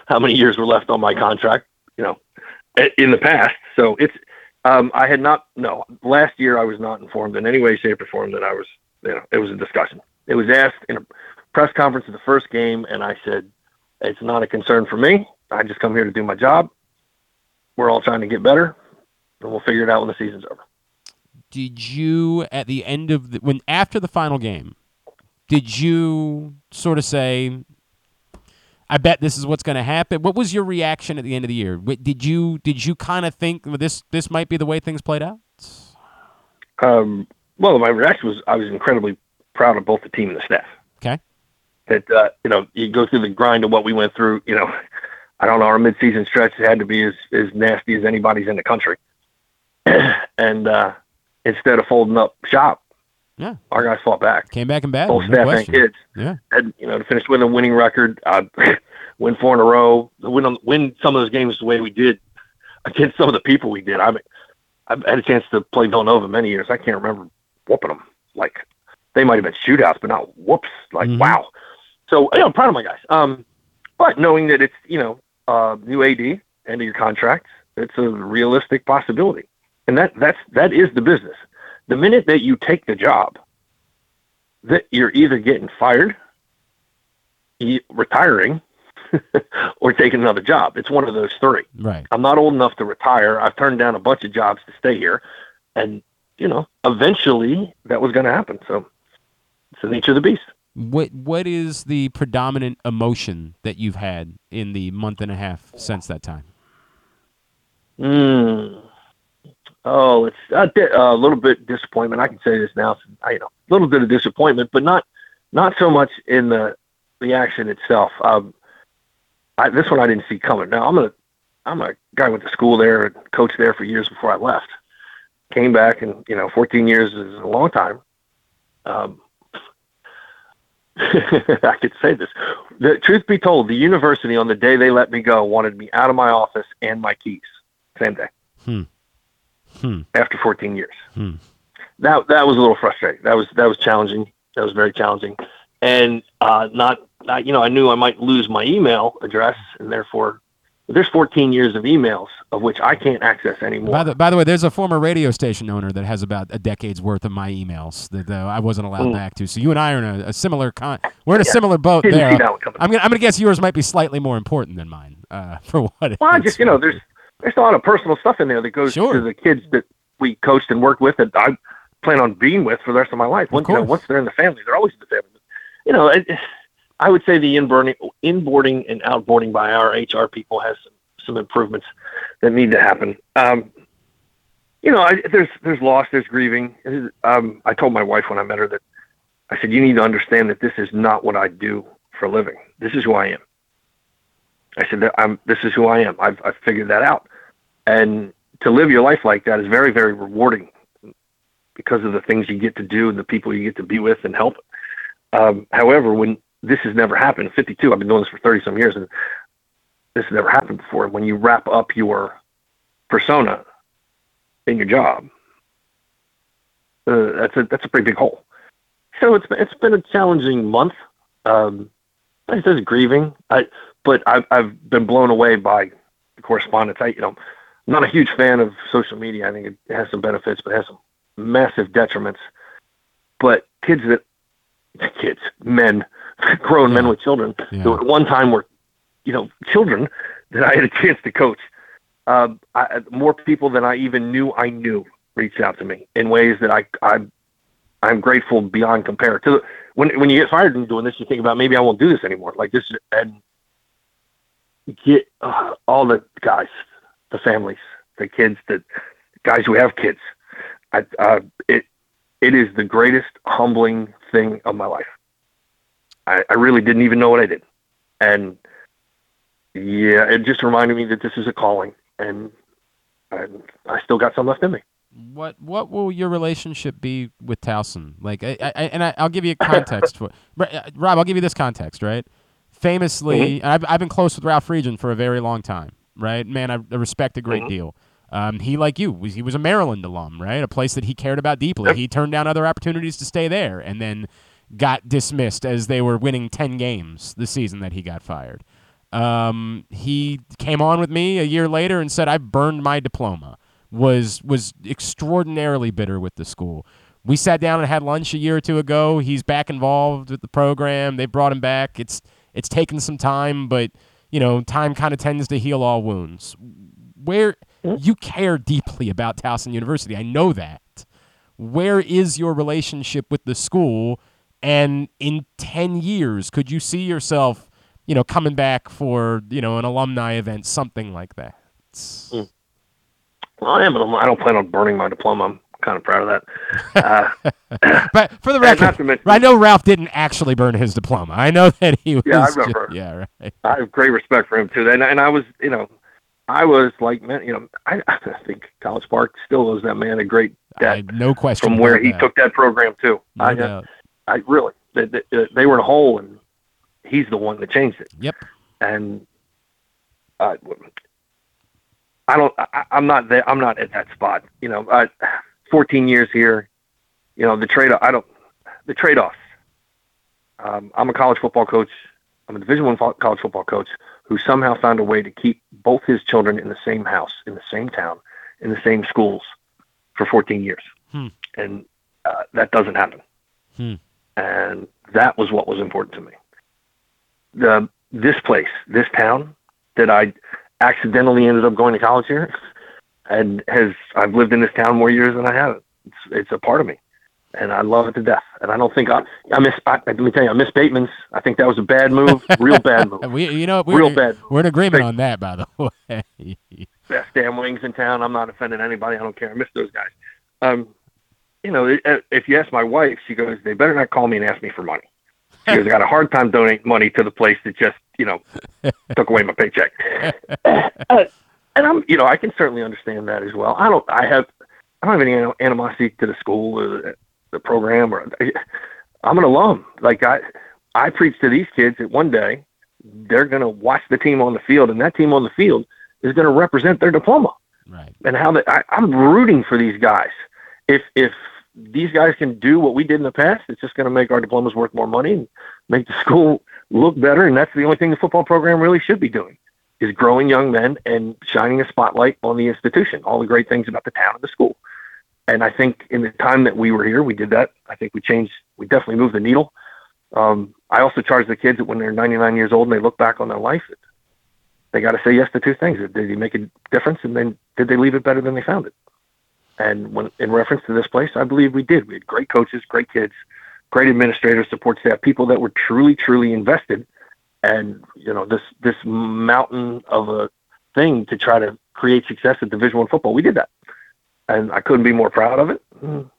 how many years were left on my contract, you know, in the past. So it's, um, I had not, no, last year I was not informed in any way, shape, or form that I was, you know, it was a discussion. It was asked in a press conference at the first game, and I said, it's not a concern for me. I just come here to do my job. We're all trying to get better, and we'll figure it out when the season's over. Did you at the end of the when after the final game, did you sort of say, "I bet this is what's going to happen"? What was your reaction at the end of the year? Did you did you kind of think well, this this might be the way things played out? Um, well, my reaction was I was incredibly proud of both the team and the staff. Okay. That uh, you know you go through the grind of what we went through. You know, I don't know, our midseason stretch had to be as, as nasty as anybody's in the country. and uh, instead of folding up shop, Yeah. our guys fought back. Came back in bad. Both no staff and kids Yeah. had you know to finish with a winning record, uh, win four in a row, win on, win some of those games the way we did against some of the people we did. I mean, I've had a chance to play Villanova many years. I can't remember whooping them. Like they might have been shootouts, but not whoops. Like Mhm. wow. So you know, I'm proud of my guys. Um, but knowing that it's you know uh, new AD end of your contract, it's a realistic possibility, and that that's that is the business. The minute that you take the job, that you're either getting fired, retiring, or taking another job. It's one of those three. Right. I'm not old enough to retire. I've turned down a bunch of jobs to stay here, and you know, eventually that was going to happen. So it's the nature of the beast. What What is the predominant emotion that you've had in the month and a half since that time? Mm. Oh, it's a, di- a little bit disappointment. I can say this now. You know, a little bit of disappointment, but not not so much in the the action itself. Um, I, this one I didn't see coming. Now I'm a I'm a guy went to school there coached there for years before I left. Came back and you know 14 years is a long time. Um, I could say this. The truth be told, the university on the day they let me go wanted me out of my office and my keys. Same day. Hmm. Hmm. After 14 years. Hmm. That that was a little frustrating. That was that was challenging. That was very challenging, and uh, not, not you know I knew I might lose my email address, and therefore there's 14 years of emails of which I can't access anymore. By the by the way, there's a former radio station owner that has about a decade's worth of my emails that uh, I wasn't allowed Mm. back to. So you and I are in a, a similar con. We're in a Yeah. similar boat Didn't there. see that one coming. I'm gonna I'm gonna guess yours might be slightly more important than mine. Uh, for what? it Well, I just you know, there's there's a lot of personal stuff in there that goes Sure. to the kids that we coached and worked with that I plan on being with for the rest of my life. Once, you know, once they're in the family, they're always in the family. You know, it, I would say the inboarding, inboarding and outboarding by our HR people has some, some improvements that need to happen. Um, you know, I, there's there's loss, there's grieving. Um, I told my wife when I met her that I said, you need to understand that this is not what I do for a living. This is who I am. I said, I'm, this is who I am. I've, I've figured that out. And to live your life like that is very, very rewarding because of the things you get to do and the people you get to be with and help. Um, however, when this has never happened, 52, I've been doing this for 30 some years and this has never happened before. When you wrap up your persona in your job, uh, that's a, that's a pretty big hole. So it's been, it's been a challenging month. Um, it says grieving. I, but I've, I've been blown away by the correspondence. I, you know, I'm not a huge fan of social media. I think it has some benefits, but it has some massive detriments. But kids that, kids, men, grown men with children, Yeah. who at one time were, you know, children that I had a chance to coach. Um, I, more people than I even knew I knew reached out to me in ways that I, I, I'm grateful beyond compare. To the, when when you get fired and doing this, you think about maybe I won't do this anymore. Like this, and get uh, all the guys, the families, the kids, the guys who have kids. I, uh, it it is the greatest humbling thing of my life. I, I really didn't even know what I did, and yeah, it just reminded me that this is a calling, and and I still got some left in me. What what will your relationship be with Towson? Like, I, I, and I, I'll give you context for uh, Rob. I'll give you this context, right? Famously, and I've, I've been close with Ralph Friedgen for a very long time, right? Man, I, I respect a great deal. Um, he, like you, was he was a Maryland alum, right? A place that he cared about deeply. He turned down other opportunities to stay there, and then got dismissed as they were winning ten games the season that he got fired. Um, he came on with me a year later and said, "I burned my diploma." Was was extraordinarily bitter with the school. We sat down and had lunch a year or two ago. He's back involved with the program. They brought him back. It's it's taken some time, but you know, time kind of tends to heal all wounds. Where you care deeply about Towson University, I know that. Where is your relationship with the school? And in ten years, could you see yourself, you know, coming back for you know an alumni event, something like that? Hmm. Well, I am. an alum- I don't plan on burning my diploma. I'm kind of proud of that. Uh, But for the record, mention- I know Ralph didn't actually burn his diploma. I know that he was. Yeah, I remember. yeah, right. I have great respect for him too. And and I was, you know, I was like, man, you know, I, I think College Park still owes that man a great I, debt no question. from where he that. took that program to. No I, uh, doubt. I really, they, they, they were in a hole, and he's the one that changed it. Yep. And uh, I don't, I, I'm not there. I'm not at that spot. You know, uh, 14 years here. You know, the trade. I don't. The trade-offs. Um, I'm a college football coach. I'm a Division One fo- college football coach who somehow found a way to keep both his children in the same house, in the same town, in the same schools for 14 years, Hmm. and uh, that doesn't happen. Hmm. And that was what was important to me. The this place, this town that I accidentally ended up going to college here, and has I've lived in this town more years than I haven't. It's it's a part of me, and I love it to death. And I don't think I I miss. I, let me tell you, I miss Bateman's. I think that was a bad move, real bad move. We, you know, we're, Real bad. We're in agreement Big- on that, by the way. best damn wings in town. I'm not offending anybody. I don't care. I miss those guys. Um, you know, if you ask my wife, she goes, "They better not call me and ask me for money." She goes, "I got a hard time donating money to the place that just, you know, took away my paycheck." Uh, and I'm, you know, I can certainly understand that as well. I don't, I have, I don't have any animosity to the school or the, the program, or I'm an alum. Like I, I preach to these kids that one day they're going to watch the team on the field, and that team on the field is going to represent their diploma right. and how that I, I'm rooting for these guys. If if these guys can do what we did in the past, it's just going to make our diplomas worth more money and make the school look better. And that's the only thing the football program really should be doing is growing young men and shining a spotlight on the institution, all the great things about the town and the school. And I think in the time that we were here, we did that. I think we changed. We definitely moved the needle. Um, I also charge the kids that when they're 99 years old and they look back on their life, they got to say yes to two things: did they make a difference, and then did they leave it better than they found it? And when in reference to this place, I believe we did. We had great coaches, great kids, great administrators, support staff, people that were truly, truly invested. And you know, this this mountain of a thing to try to create success at Division One football, we did that, and I couldn't be more proud of it. Mm.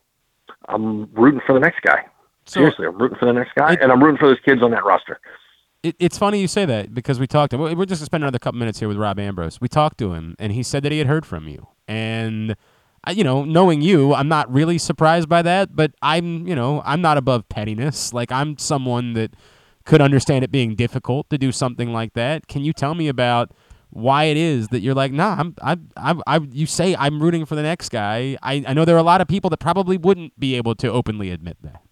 I'm rooting for the next guy. So Seriously, I'm rooting for the next guy, It- and I'm rooting for those kids on that roster. it, it's funny you say that because we talked. We're just gonna spend another couple minutes here with Rob Ambrose. We talked to him, and he said that he had heard from you. And you know, knowing you, I'm not really surprised by that. But I'm, you know, I'm not above pettiness. Like I'm someone that could understand it being difficult to do something like that. Can you tell me about why it is that you're like, nah, I'm, I, I, I you say I'm rooting for the next guy. I, I know there are a lot of people that probably wouldn't be able to openly admit that.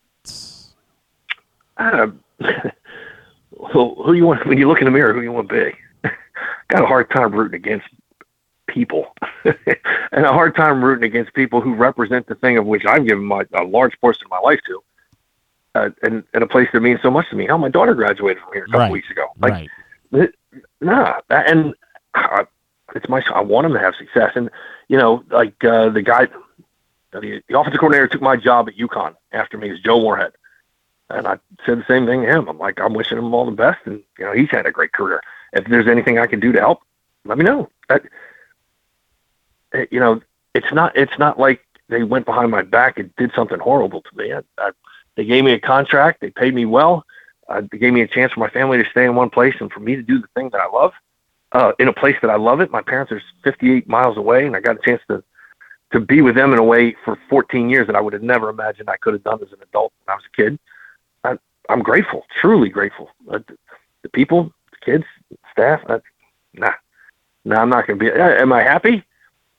Uh, who, who you want when you look in the mirror? Who you want to be? Got a hard time rooting against people, and a hard time rooting against people who represent the thing of which I've given my a large portion of my life to, uh, and and a place that means so much to me. How my daughter graduated from here a couple Right. weeks ago. Like, right. nah, and uh, it's my. I want him to have success, and you know, like uh, the guy, the, the offensive coordinator took my job at UConn after me is Joe Moorhead. And I said the same thing to him. I'm like, I'm wishing him all the best, and you know, he's had a great career. If there's anything I can do to help, let me know. That, eh, you know, it's not it's not like they went behind my back and did something horrible to me. I, I, they gave me a contract. They paid me well. Uh, they gave me a chance for my family to stay in one place and for me to do the thing that I love uh, in a place that I love it. My parents are 58 miles away, and I got a chance to to be with them in a way for 14 years that I would have never imagined I could have done as an adult when I was a kid. I, I'm grateful, truly grateful. Uh, the, people, the kids, staff. Uh, nah, nah, I'm not going to be. Uh, am I happy?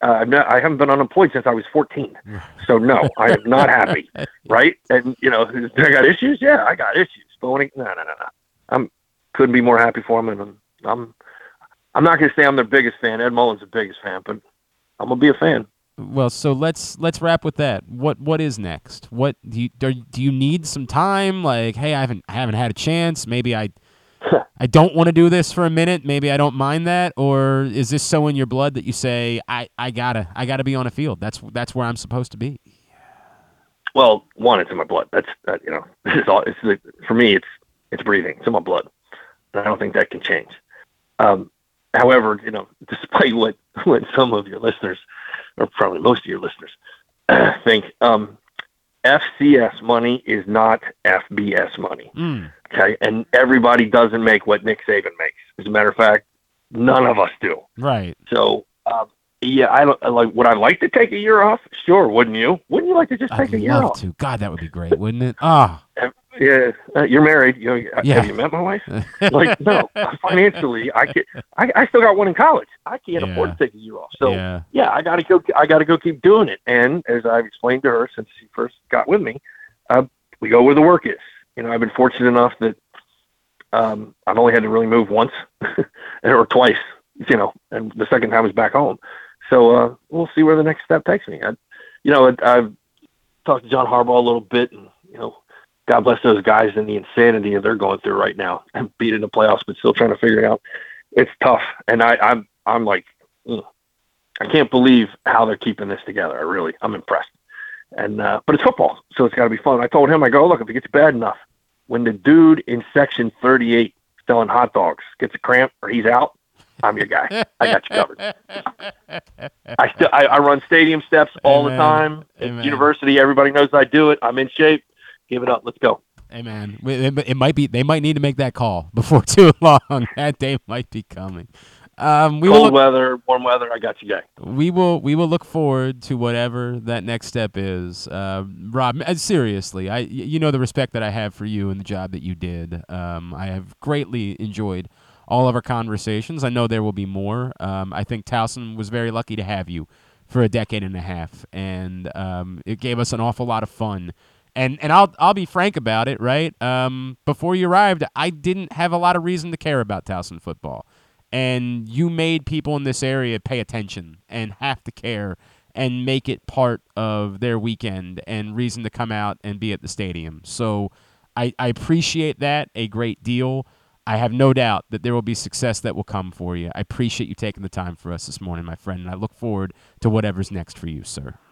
Uh, I haven't been unemployed since I was 14, so no, I am not happy. Right? And you know, I got issues? Yeah, I got issues. But when it, no, no, no, no, I'm couldn't be more happy for them, and I'm I'm, I'm not going to say I'm their biggest fan. Ed Mullen's the biggest fan, but I'm gonna be a fan. Well, so let's let's wrap with that. What what is next? What do you? Do you need some time? Like, hey, I haven't I haven't had a chance. Maybe I I don't want to do this for a minute. Maybe I don't mind that. Or is this so in your blood that you say I, I gotta I gotta be on a field? That's that's where I'm supposed to be. Well, one, it's in my blood. That's that, you know, this is all. It's the, for me, it's it's breathing. It's in my blood, and I don't think that can change. Um, however, you know, despite what what some of your listeners, or probably most of your listeners, think um, FCS money is not FBS money. Mm. Okay, and everybody doesn't make what Nick Saban makes. As a matter of fact, none of us do. Right. So, um, yeah, I don't like. Would I like to take a year off? Sure, wouldn't you? Wouldn't you like to just take I'd a year love off? to. God, that would be great, wouldn't it? Ah. Yeah, uh, you're married. You know, Yeah. have you met my wife? like, no, financially, I can. I, I still got one in college. I can't afford to take a year off. So, yeah. yeah, I got to go. I got to go keep doing it. And as I've explained to her since she first got with me, uh, we go where the work is. You know, I've been fortunate enough that um, I've only had to really move once or twice. You know, and the second time was back home. So uh, we'll see where the next step takes me. I, you know, I've talked to John Harbaugh a little bit, and you know, God bless those guys and the insanity they're going through right now. And beat in the playoffs, but still trying to figure it out. It's tough, and I, I'm I'm like, mm, I can't believe how they're keeping this together. I really, I'm impressed. And uh, but it's football, so it's got to be fun. I told him, I go, look, if it gets bad enough, when the dude in section 38 selling hot dogs gets a cramp or he's out, I'm your guy. I got you covered. I still I, I run stadium steps all the Amen. time. At university, everybody knows I do it. I'm in shape. Give it up. Let's go. Hey man, it, it might be. They might need to make that call before too long. that day might be coming. Um, we will. Cold Look, weather, warm weather. I got you, guy. we will. We will look forward to whatever that next step is. Uh, Rob, seriously, I. You know the respect that I have for you and the job that you did. Um, I have greatly enjoyed all of our conversations. I know there will be more. Um, I think Towson was very lucky to have you for a decade and a half, and um, it gave us an awful lot of fun. And and I'll I'll be frank about it, right? Um, before you arrived, I didn't have a lot of reason to care about Towson football, and you made people in this area pay attention and have to care and make it part of their weekend and reason to come out and be at the stadium. So I, I appreciate that a great deal. I have no doubt that there will be success that will come for you. I appreciate you taking the time for us this morning, my friend, and I look forward to whatever's next for you, sir.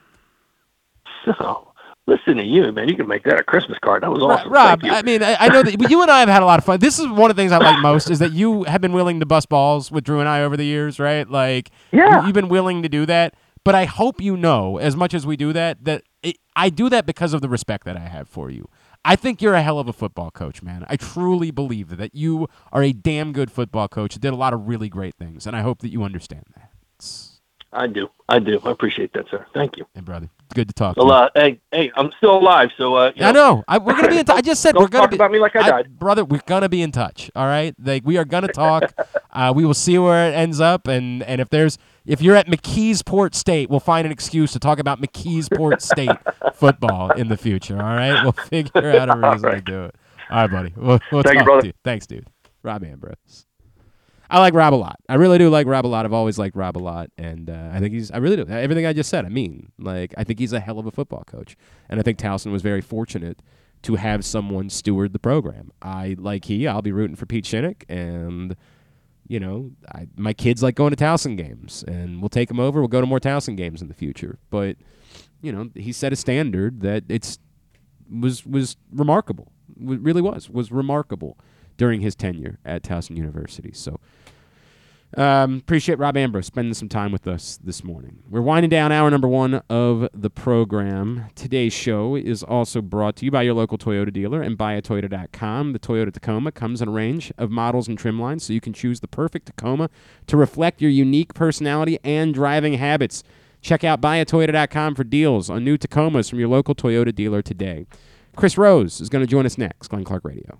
So, listen to you, man. You can make that a Christmas card. That was awesome. Rob. I mean, I, I know that you and I have had a lot of fun. This is one of the things I like most is that you have been willing to bust balls with Drew and I over the years, right? Like, Yeah. you- you've been willing to do that. But I hope you know, as much as we do that, that it, I do that because of the respect that I have for you. I think you're a hell of a football coach, man. I truly believe that, that you are a damn good football coach. that Did a lot of really great things, and I hope that you understand that. It's, I do. I do. I appreciate that, sir. Thank you. hey, brother, it's good to talk. Well, to you. uh, hey, hey, I'm still alive, so uh, I know. I, we're gonna be in touch. I just said we're gonna talk be, about me like I died. brother. We're gonna be in touch. All right, like we are gonna talk. uh, we will see where it ends up, and and if there's if you're at McKeesport State, we'll find an excuse to talk about McKeesport State football in the future. All right, we'll figure out a reason to do it. All right, buddy. We'll, we'll Thank you, brother. to you. Thanks, dude. Rob Ambrose. I like Rob a lot. I really do like Rob a lot. I've always liked Rob a lot, and uh, I think he's. I really do. Everything I just said, I mean, like I think he's a hell of a football coach, and I think Towson was very fortunate to have someone steward the program. I like he. I'll be rooting for Pete Shinnick, and you know, I, my kids like going to Towson games, and we'll take them over. We'll go to more Towson games in the future. But you know, he set a standard that it's was was remarkable. Really was was remarkable during his tenure at Towson University. So. Um, appreciate Rob Ambrose spending some time with us this morning. We're winding down hour number one of the program. Today's show is also brought to you by your local Toyota dealer and buyatoyota.com. The Toyota Tacoma comes in a range of models and trim lines, so you can choose the perfect Tacoma to reflect your unique personality and driving habits. Check out buyatoyota.com for deals on new Tacomas from your local Toyota dealer today. Chris Rose is going to join us next, Glenn Clark Radio.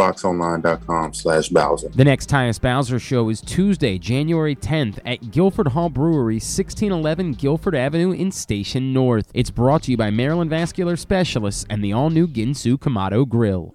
pressboxonline.com slash Bowser. The next Tyus Bowser show is Tuesday, January 10th at Guilford Hall Brewery, 1611 Guilford Avenue in Station North. It's brought to you by Maryland Vascular Specialists and the all-new Ginsu Kamado Grill.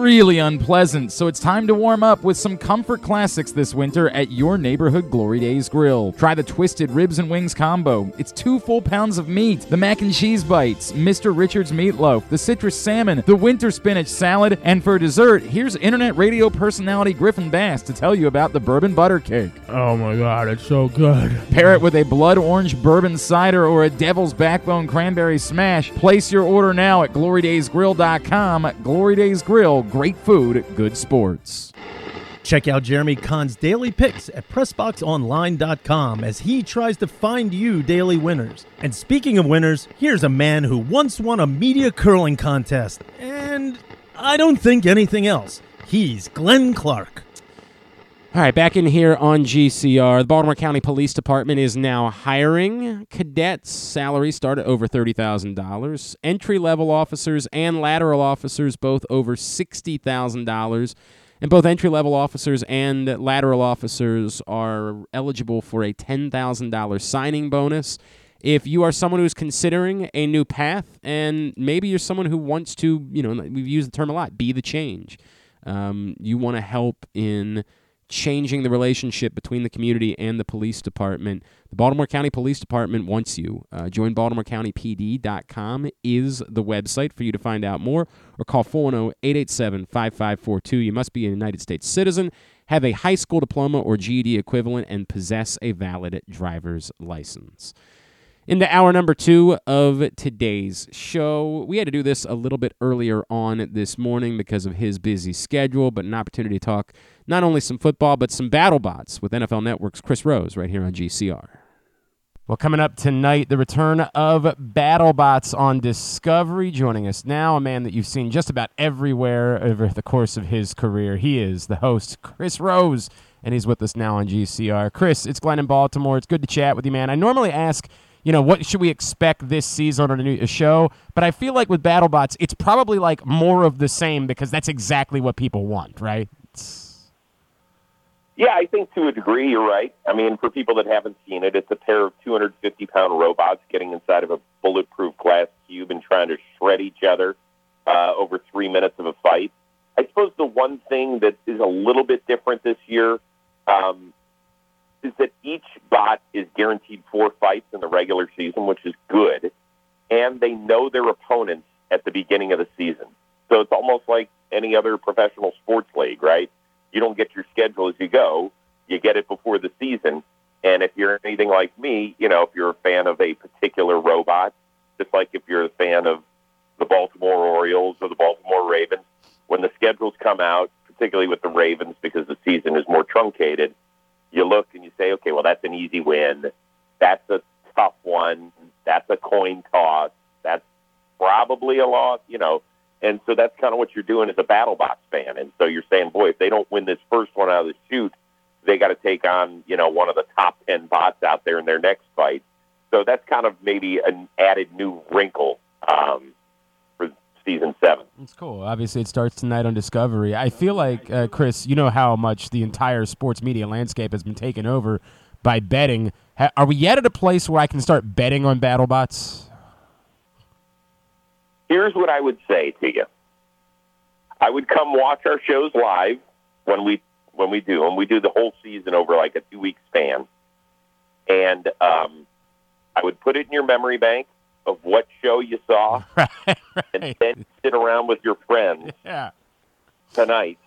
really unpleasant, so it's time to warm up with some comfort classics this winter at your neighborhood Glory Days Grill. Try the Twisted Ribs and Wings combo. It's two full pounds of meat, the mac and cheese bites, Mr. Richards meatloaf, the citrus salmon, the winter spinach salad, and for dessert, here's internet radio personality Griffin Bass to tell you about the bourbon butter cake. Oh my god, it's so good. Pair it with a blood orange bourbon cider or a devil's backbone cranberry smash. Place your order now at glorydaysgrill.com. Glory Days Grill, great food, good sports. Check out Jeremy Kahn's daily picks at PressBoxOnline.com as he tries to find you daily winners. And speaking of winners, here's a man who once won a media curling contest. And I don't think anything else. He's Glenn Clark. All right, back in here on GCR. The Baltimore County Police Department is now hiring cadets. Salaries start at over $30,000. Entry level officers and lateral officers both over $60,000. And both entry level officers and lateral officers are eligible for a $10,000 signing bonus. If you are someone who's considering a new path, and maybe you're someone who wants to, you know, we've used the term a lot, be the change. Um, you want to help in changing the relationship between the community and the police department. The Baltimore County Police Department wants you. Uh, join BaltimoreCountyPD.com is the website for you to find out more, or call 410 887 5542. You must be a United States citizen, have a high school diploma or GED equivalent, and possess a valid driver's license. Into hour number two of today's show. We had to do this a little bit earlier on this morning because of his busy schedule, but an opportunity to talk not only some football, but some battle bots with NFL Network's Chris Rose right here on GCR. Well, coming up tonight, the return of BattleBots on Discovery. Joining us now, a man that you've seen just about everywhere over the course of his career. He is the host, Chris Rose, and he's with us now on GCR. Chris, it's Glenn in Baltimore. It's good to chat with you, man. I normally ask you know, what should we expect this season on a new show? But I feel like with BattleBots, it's probably like more of the same because that's exactly what people want, right? Yeah, I think to a degree you're right. I mean, for people that haven't seen it, it's a pair of 250 pound robots getting inside of a bulletproof glass cube and trying to shred each other uh, over three minutes of a fight. I suppose the one thing that is a little bit different this year um, is that each bot is guaranteed four fights in the regular season, which is good, and they know their opponents at the beginning of the season. So it's almost like any other professional sports league, right? You don't get your schedule as you go, you get it before the season. And if you're anything like me, you know, if you're a fan of a particular robot, just like if you're a fan of the Baltimore Orioles or the Baltimore Ravens, when the schedules come out, particularly with the Ravens because the season is more truncated, you look and you say, okay, well, that's an easy win. That's a tough one. That's a coin toss. That's probably a loss, you know. And so that's kind of what you're doing as a BattleBots fan. And so you're saying, boy, if they don't win this first one out of the chute, they got to take on, you know, one of the top 10 bots out there in their next fight. So that's kind of maybe an added new wrinkle um, for season seven. It's cool. Obviously, it starts tonight on Discovery. I feel like, uh, Chris, you know how much the entire sports media landscape has been taken over by betting. Are we yet at a place where I can start betting on BattleBots? Here's what I would say to you. I would come watch our shows live when we when we do them. We do the whole season over like a two week span, and um, I would put it in your memory bank of what show you saw, and then sit around with your friends Yeah. tonight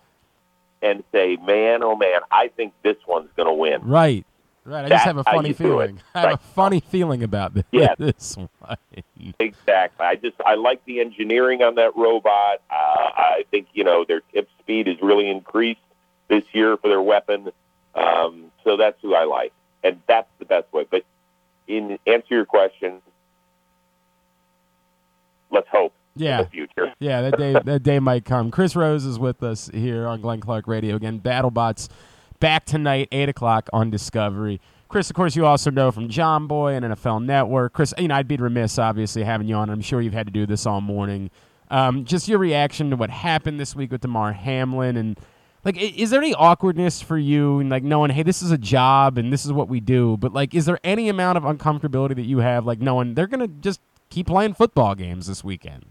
and say, "Man, oh man, I think this one's going to win." Right. Right. I just have a funny you do it. feeling. I have a funny feeling about this, Yeah. this one. Exactly. I just I like the engineering on that robot. Uh, I think you know their tip speed is really increased this year for their weapon. Um, so that's who I like, and that's the best way. But in answer your question, let's hope Yeah. in the future. Yeah, that day that day might come. Chris Rose is with us here on Glenn Clark Radio again. BattleBots back tonight, eight o'clock on Discovery. Chris, of course, you also know from John Boy and NFL Network. Chris, you know, I'd be remiss, obviously, having you on. I'm sure you've had to do this all morning. Um, just your reaction to what happened this week with Damar Hamlin, and like, is there any awkwardness for you, and like knowing, hey, this is a job and this is what we do, but like, is there any amount of uncomfortability that you have, like knowing they're gonna just keep playing football games this weekend?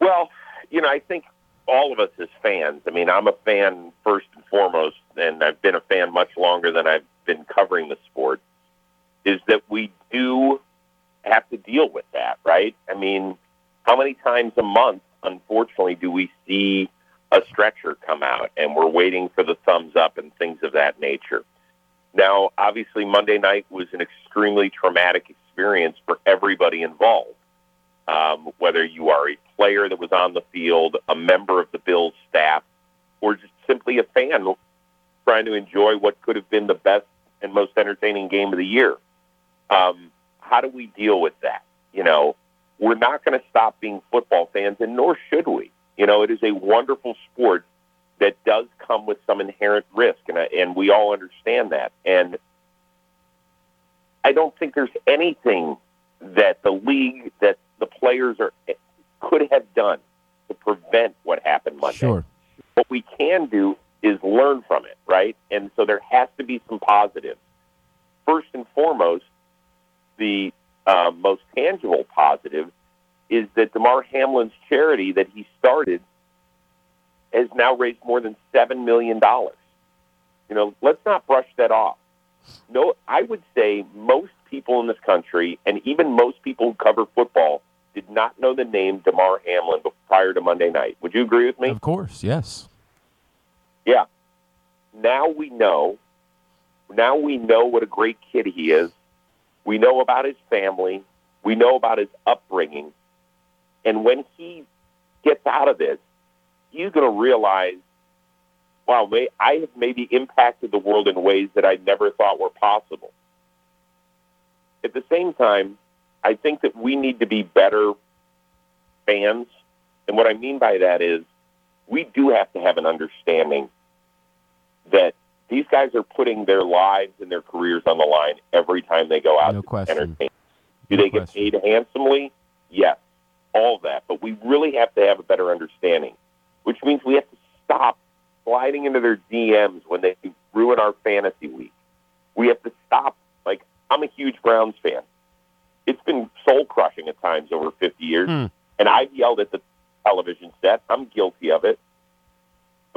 Well, you know, I think all of us as fans. I mean, I'm a fan first and foremost, and I've been a fan much longer than I've been covering the sport. Is that we do have to deal with that, right? I mean, how many times a month, unfortunately, do we see a stretcher come out and we're waiting for the thumbs up and things of that nature? Now, obviously, Monday night was an extremely traumatic experience for everybody involved um, whether you are a player that was on the field, a member of the Bills staff, or just simply a fan trying to enjoy what could have been the best and most entertaining game of the year. Um, how do we deal with that? You know, we're not going to stop being football fans, and nor should we. You know, it is a wonderful sport that does come with some inherent risk, and, I- and we all understand that. And I don't think there's anything that the league, that the players are could have done to prevent what happened Monday. Sure. What we can do is learn from it, right? And so there has to be some positives. First and foremost, the uh, most tangible positive is that Damar Hamlin's charity that he started has now raised more than seven million dollars. You know, let's not brush that off. No, I would say most people in this country, and even most people who cover football, did not know the name Damar Hamlin prior to Monday night. Would you agree with me? Of course, yes. Yeah. Now we know. Now we know what a great kid he is. We know about his family. We know about his upbringing. And when he gets out of this, he's going to realize, wow, I have maybe impacted the world in ways that I never thought were possible. At the same time, I think that we need to be better fans. And what I mean by that is we do have to have an understanding that these guys are putting their lives and their careers on the line every time they go out No to question. entertain. Do they get paid handsomely? Yes, all that. But we really have to have a better understanding, which means we have to stop sliding into their DMs when they ruin our fantasy week. We have to stop. Like, I'm a huge Browns fan. It's been soul crushing at times over 50 years, Hmm. and I've yelled at the television set. I'm guilty of it.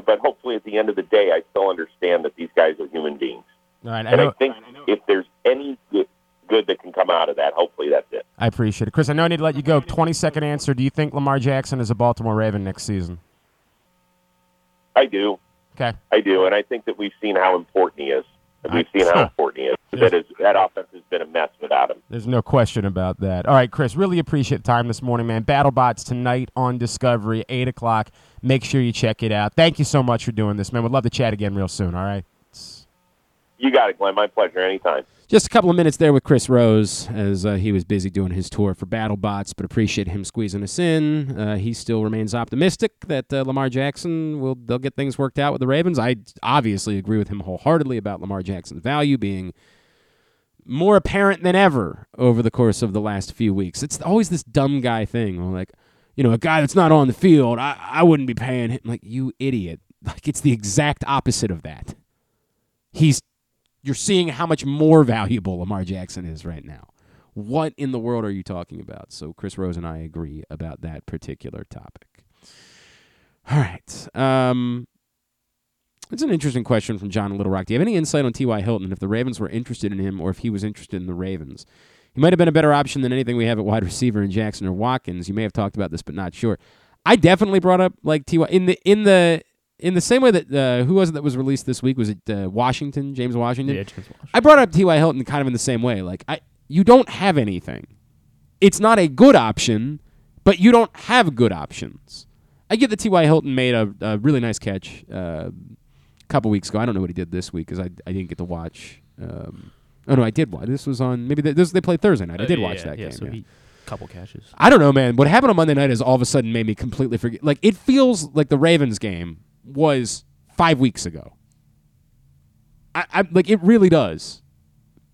But hopefully, at the end of the day, I still understand that these guys are human beings. Right, I and I know. think if there's any good, good that can come out of that, hopefully that's it. I appreciate it, Chris. I know I need to let you go. Twenty second answer. Do you think Lamar Jackson is a Baltimore Raven next season? I do. Okay. I do, and I think that we've seen how important he is. And we've seen how important he is. That is that offense has been a mess without him. There's no question about that. All right, Chris. Really appreciate the time this morning, man. BattleBots tonight on Discovery, eight o'clock. Make sure you check it out. Thank you so much for doing this, man. We'd love to chat again real soon. All right. You got it, Glenn. My pleasure. Anytime. Just a couple of minutes there with Chris Rose as uh, he was busy doing his tour for BattleBots, but appreciate him squeezing us in. Uh, he still remains optimistic that uh, Lamar Jackson will they'll get things worked out with the Ravens. I obviously agree with him wholeheartedly about Lamar Jackson's value being more apparent than ever over the course of the last few weeks. It's always this dumb guy thing, like, you know, a guy that's not on the field, I, I wouldn't be paying him. Like, you idiot. Like, it's the exact opposite of that. He's, you're seeing how much more valuable Lamar Jackson is right now. What in the world are you talking about? So, Chris Rose and I agree about that particular topic. All right. Um, it's an interesting question from John Little Rock. Do you have any insight on T.Y. Hilton if the Ravens were interested in him or if he was interested in the Ravens? He might have been a better option than anything we have at wide receiver in Jackson or Watkins. You may have talked about this, but not sure. I definitely brought up like T.Y. in the in the in the same way that uh, who was it that was released this week? Was it uh, Washington, James Washington? Yeah, James Washington. I brought up T.Y. Hilton kind of in the same way. Like I, you don't have anything. It's not a good option, but you don't have good options. I get that T.Y. Hilton made a, a really nice catch uh, a couple weeks ago. I don't know what he did this week because I, I didn't get to watch. Um, oh no, I did watch. This was on maybe they, this, they played Thursday night. I Uh, did yeah, watch that yeah, game. So yeah. couple catches. I don't know, man. What happened on Monday night is all of a sudden made me completely forget. Like it feels like the Ravens game was five weeks ago. I, I like it really does,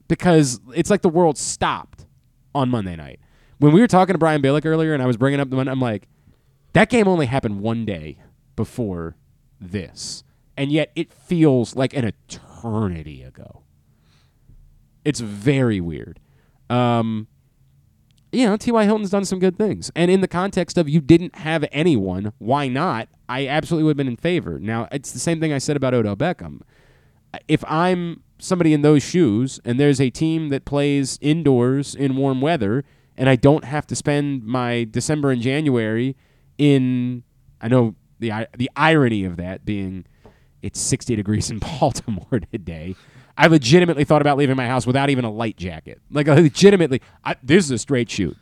because it's like the world stopped on Monday night. When we were talking to Brian Billick earlier, and I was bringing up the one, I'm like, that game only happened one day before this, and yet it feels like an eternity ago. It's very weird. Um, you know, T.Y. Hilton's done some good things. And in the context of you didn't have anyone, why not? I absolutely would have been in favor. Now, it's the same thing I said about Odell Beckham. If I'm somebody in those shoes and there's a team that plays indoors in warm weather and I don't have to spend my December and January in I know the the irony of that being it's 60 degrees in Baltimore today. I legitimately thought about leaving my house without even a light jacket. Like legitimately, I, this is a straight shoot.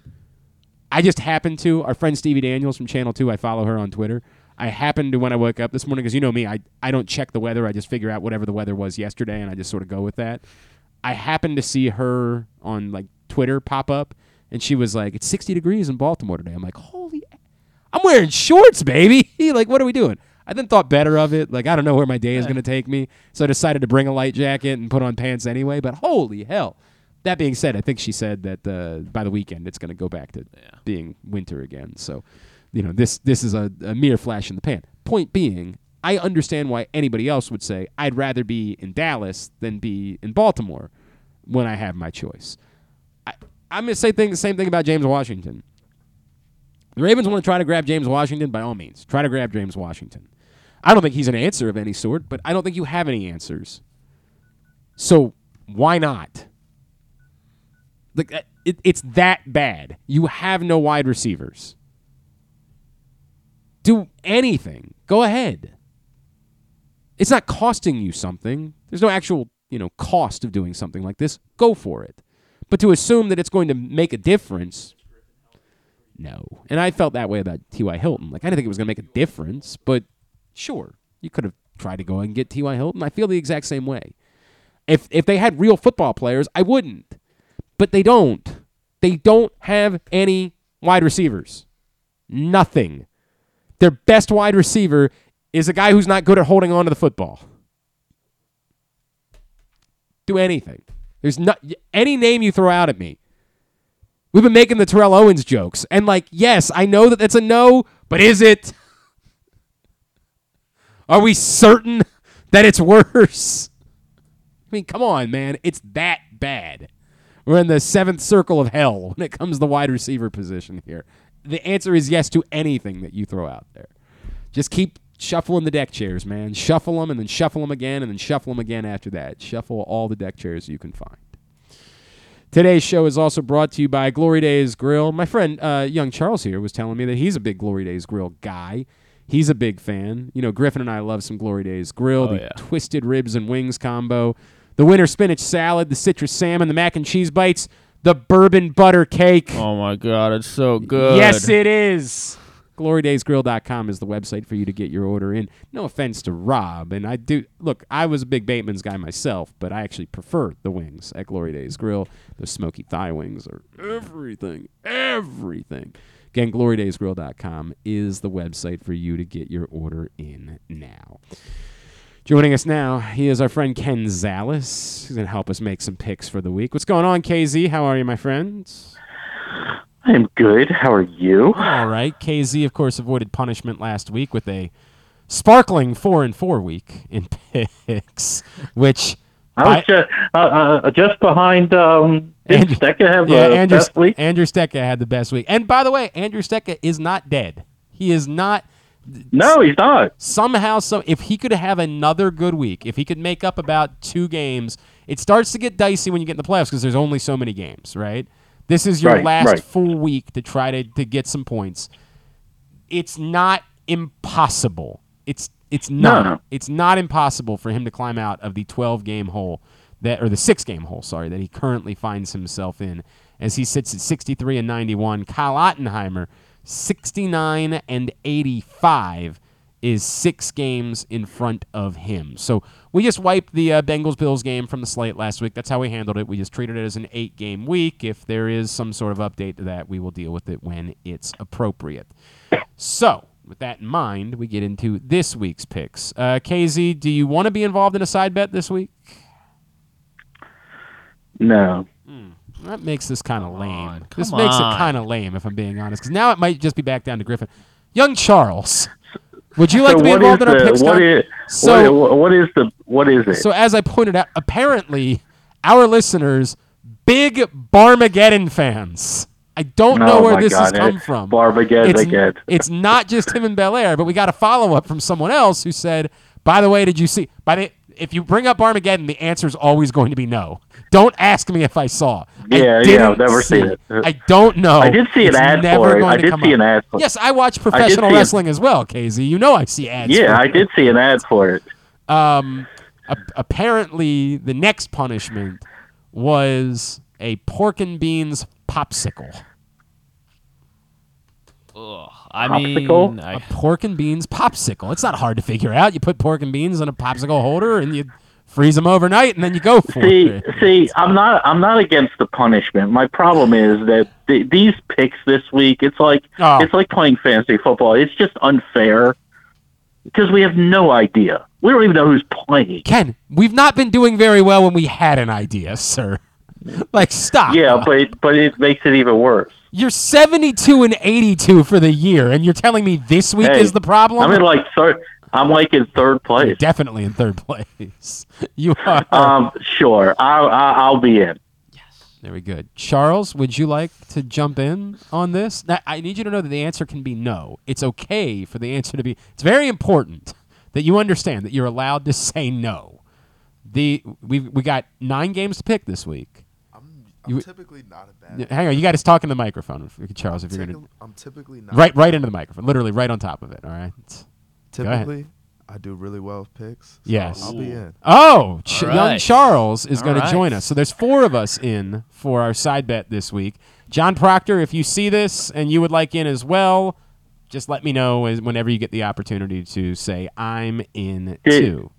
I just happened to our friend Stevie Daniels from Channel Two. I follow her on Twitter. I happened to when I woke up this morning because you know me, I I don't check the weather. I just figure out whatever the weather was yesterday, and I just sort of go with that. I happened to see her on like Twitter pop up, and she was like, "It's 60 degrees in Baltimore today." I'm like, "Holy, I'm wearing shorts, baby!" like, what are we doing? I then thought better of it. Like, I don't know where my day is going to take me, so I decided to bring a light jacket and put on pants anyway. But holy hell! That being said, I think she said that uh, by the weekend it's going to go back to being winter again. So, you know, this this is a, a mere flash in the pan. Point being, I understand why anybody else would say I'd rather be in Dallas than be in Baltimore when I have my choice. I, I'm going to say thing, the same thing about James Washington. The Ravens want to try to grab James Washington by all means. Try to grab James Washington. I don't think he's an answer of any sort, but I don't think you have any answers. So why not? Like uh, it, it's that bad. You have no wide receivers. Do anything. Go ahead. It's not costing you something. There's no actual, you know, cost of doing something like this. Go for it. But to assume that it's going to make a difference, no. And I felt that way about T.Y. Hilton. Like I didn't think it was going to make a difference, but sure, you could have tried to go and get T.Y. Hilton. I feel the exact same way. If if they had real football players, I wouldn't. But they don't. They don't have any wide receivers. Nothing. Their best wide receiver is a guy who's not good at holding on to the football. Do anything. There's not any name you throw out at me. We've been making the Terrell Owens jokes, and like, yes, I know that that's a no, but is it? Are we certain that it's worse? I mean, come on, man. It's that bad. We're in the seventh circle of hell when it comes to the wide receiver position here. The answer is yes to anything that you throw out there. Just keep shuffling the deck chairs, man. Shuffle them and then shuffle them again and then shuffle them again after that. Shuffle all the deck chairs you can find. Today's show is also brought to you by Glory Days Grill. My friend, uh, young Charles here, was telling me that he's a big Glory Days Grill guy. He's a big fan. You know, Griffin and I love some Glory Days Grill, Oh, the yeah. twisted ribs and wings combo, the winter spinach salad, the citrus salmon, the mac and cheese bites, the bourbon butter cake. Oh my god, it's so good. Yes, it is. GloryDaysGrill.com is the website for you to get your order in. No offense to Rob, and I do look. I was a big Bateman's guy myself, but I actually prefer the wings at Glory Days Grill. The smoky thigh wings are everything, everything. Again, GloryDaysGrill.com is the website for you to get your order in now. Joining us now, he is our friend Ken Zales. He's going to help us make some picks for the week. What's going on, KZ? How are you, my friend? I'm good. How are you? All right. KZ, of course, avoided punishment last week with a sparkling four and four week in picks, which I was just, uh, uh, just behind. Um, Andrew- Stecca have yeah, the Andrew, best week? Andrew Stecca had the best week. And by the way, Andrew Stecca is not dead. He is not. No, he's not. Somehow, so if he could have another good week, if he could make up about two games, it starts to get dicey when you get in the playoffs because there's only so many games, right? This is your Right, last right. full week to try to, to get some points. It's not impossible. It's it's No, not. no. It's not impossible for him to climb out of the 12 game hole that or the 6 game hole, sorry, that he currently finds himself in as he sits at 63 and 91. Kyle Ottenheimer 69 and 85 is 6 games in front of him. So we just wiped the uh, Bengals Bills game from the slate last week. That's how we handled it. We just treated it as an 8 game week. If there is some sort of update to that, we will deal with it when it's appropriate. So, with that in mind, we get into this week's picks. Uh, KZ, do you want to be involved in a side bet this week? No. That makes this kind of lame. This come makes on. it kind of lame, if I'm being honest, because now it might just be back down to Griffin. Young Charles, would you like so to be involved is in our the, picks? what con- is, so, what, what is the what is it? so as I pointed out, apparently our listeners, big Barmageddon fans. I don't know Oh where my this has come from. Barmageddon it's, again. it's not just him in Bel Air, but we got a follow up from someone else who said, "By the way, did you see?" By the if you bring up Armageddon, the answer is always going to be no. Don't ask me if I saw. I Yeah, yeah, I've never see seen it. I don't know. I did see an It's ad for it. I did see an ad for Yes, I watch I professional it. wrestling as well, KZ. You know I see ads. yeah, I it. did see an ad for it. Um, a- apparently, the next punishment was a pork and beans popsicle. Ugh, I Popsicle? mean, A I, pork and beans popsicle. It's not hard to figure out. You put pork and beans in a popsicle holder and you freeze them overnight, and then you go for See, it. see, I'm not, I'm not against the punishment. My problem is that th- these picks this week, it's like, Oh. it's like playing fantasy football. It's just unfair because we have no idea. We don't even know who's playing. Ken, we've not been doing very well when we had an idea, sir. Like, stop. Yeah, but it, but it makes it even worse. You're 72 and 82 for the year, and you're telling me this week Hey, is the problem? I'm in like third. I'm like in third You're place. definitely in third place. You are. Um, sure, I'll, I'll I'll be in. Yes. Very good. Charles, would you like to jump in on this? Now, I need you to know that the answer can be no. It's okay for the answer to be. It's very important that you understand that you're allowed to say no. The we we got nine games to pick this week. I'm You- typically not a Yeah, bad. Hang on, you got to talk in the microphone, if, Charles. If you're gonna I'm typically not right right into the microphone, literally right on top of it. All right. Typically, I do really well with picks. so Yes. I'll be in. Oh, Ch- All young. Charles is All going to join us. So there's four of us in for our side bet this week. John Proctor, if you see this and you would like in as well, just let me know as, whenever you get the opportunity to say I'm in Did- too.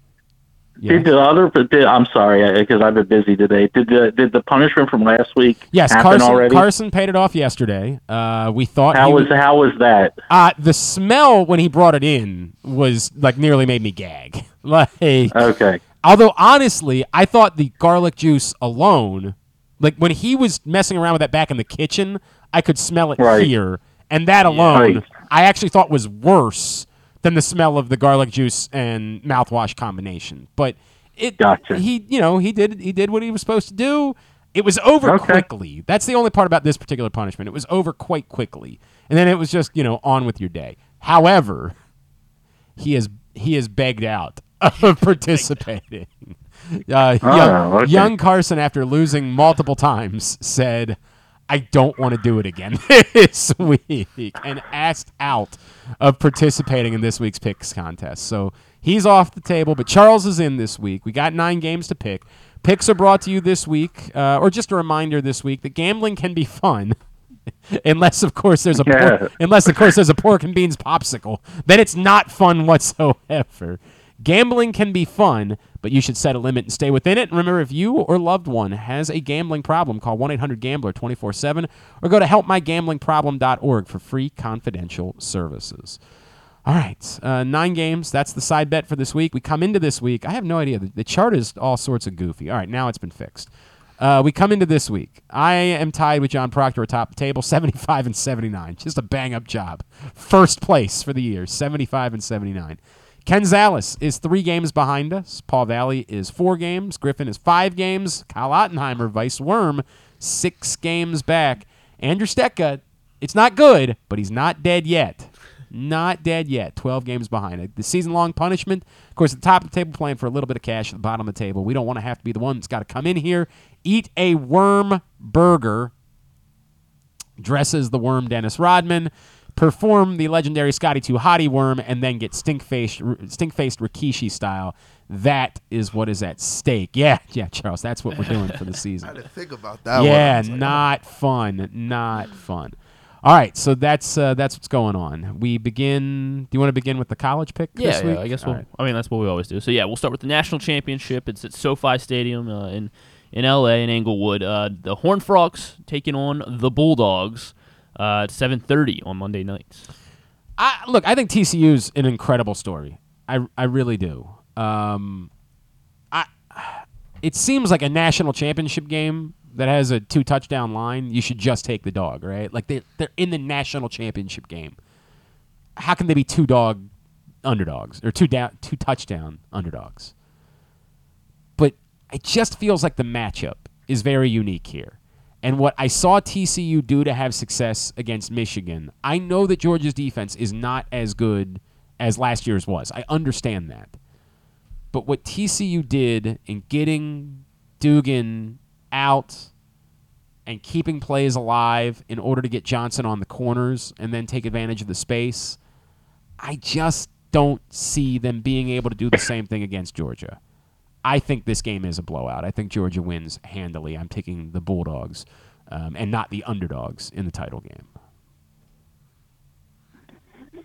Did the other? Did, I'm sorry because I've been busy today. Did the did the punishment from last week Yes, happen Carson. already? Carson paid it off yesterday. Uh, we thought how was would- how was that? uh, the smell when he brought it in was like nearly made me gag. like Okay. Although honestly, I thought the garlic juice alone, like when he was messing around with that back in the kitchen, I could smell it Right. here, and that alone, Right. I actually thought was worse than the smell of the garlic juice and mouthwash combination. But it, Gotcha. he, you know, he did he did what he was supposed to do. It was over Okay. quickly. That's the only part about this particular punishment. It was over quite quickly, and then it was just you know on with your day. However, he is he is begged out of participating. Uh, Oh, young, okay. young Carson, after losing multiple times, said, "I don't want to do it again this week," and asked out of participating in this week's picks contest. So he's off the table, but Charles is in this week. We got nine games to pick. Picks are brought to you this week, uh, or just a reminder this week that gambling can be fun. unless of course there's a Yeah. pork, unless of course there's a pork and beans popsicle then it's not fun whatsoever gambling can be fun but you should set a limit and stay within it and remember if you or loved one has a gambling problem call 1-800-gambler 24-7 or go to helpmygamblingproblem.org for free confidential services All right, uh, nine games. That's the side bet for this week. We come into this week. I have no idea. The, the chart is all sorts of goofy. All right, now it's been fixed. Uh, we come into this week. I am tied with John Proctor atop the table, 75 and 79. Just a bang up job. First place for the year, 75 and 79. Ken Zales is three games behind us. Paul Valley is four games. Griffin is five games. Kyle Ottenheimer, Vice Worm, six games back. Andrew Stecca, it's not good, but he's not dead yet. Not dead yet. 12 games behind. The season long punishment, of course, at the top of the table playing for a little bit of cash at the bottom of the table. We don't want to have to be the one that's got to come in here, eat a worm burger, dresses the worm Dennis Rodman, perform the legendary Scotty Too Hottie worm, and then get stink faced stink faced Rikishi style. That is what is at stake. Yeah, yeah, Charles. That's what we're doing for the season. I didn't think about that. Yeah, I like, not fun. Not fun. All right, so that's uh, that's what's going on. We begin. Do you want to begin with the college pick? Yeah, this yeah. I guess we'll. right. I mean, that's what we always do. So yeah, we'll start with the national championship. It's at SoFi Stadium uh, in in L.A. in Inglewood. Uh, the Horned Frogs taking on the Bulldogs uh, 7:30 on Monday nights. I, look, I think TCU's an incredible story. I, I really do. Um, I it seems like a national championship game that has a two touchdown line. You should just take the dog, right? Like they they're in the national championship game. How can they be two dog underdogs or two down two touchdown underdogs? But it just feels like the matchup is very unique here. And what I saw TCU do to have success against Michigan, I know that Georgia's defense is not as good as last year's was. I understand that. But what TCU did in getting Duggan out and keeping plays alive in order to get Johnston on the corners and then take advantage of the space, I just don't see them being able to do the same thing against Georgia. I think this game is a blowout. I think Georgia wins handily. I'm taking the Bulldogs um, and not the underdogs in the title game.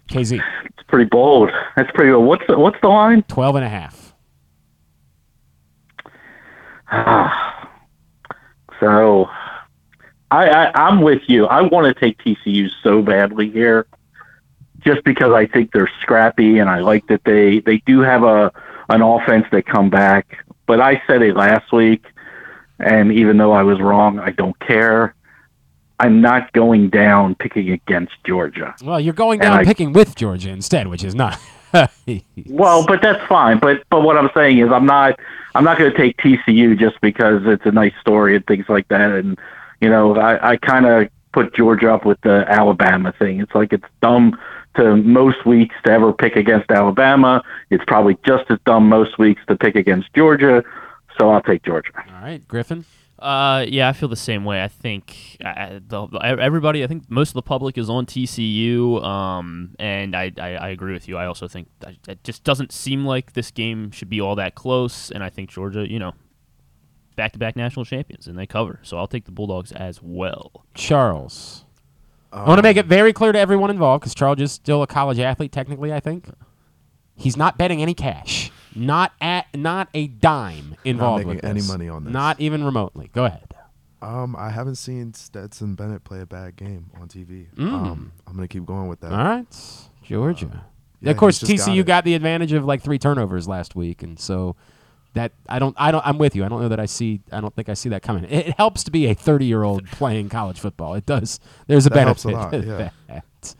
KZ. It's pretty bold. That's pretty bold. What's the, what's the line? 12 and a half. so I, I I'm with you. I want to take TCU so badly here, just because I think they're scrappy and I like that they they do have a an offense that come back. But I said it last week, and even though I was wrong, I don't care. I'm not going down picking against Georgia. Well, you're going down I- picking with Georgia instead, which is not. Well, but that's fine. But but what I'm saying is I'm not I'm not going to take TCU just because it's a nice story and things like that. And you know I I kind of put Georgia up with the Alabama thing. It's like it's dumb to most weeks to ever pick against Alabama. It's probably just as dumb most weeks to pick against Georgia. So I'll take Georgia. All right, Griffin. Uh, yeah, I feel the same way. I think uh, the, everybody, I think most of the public is on TCU, um, and I, I, I agree with you. I also think that it just doesn't seem like this game should be all that close, and I think Georgia, you know, back-to-back national champions, and they cover. So I'll take the Bulldogs as well. Charles. I want to make it very clear to everyone involved because Charles is still a college athlete, technically, I think. He's not betting any cash. Not at not a dime involved making with any money on this. Not even remotely. Go ahead. Um, I haven't seen Stetson Bennett play a bad game on TV. Mm. Um, I'm gonna keep going with that. All right, Georgia. yeah, of course, just got TCU it. got, the advantage of like three turnovers last week, and so that I don't, I don't, I'm with you. I don't know that I see, I don't think I see that coming. It, it helps to be a 30 year old playing college football. It does. There's a That helps benefit. a lot, to yeah.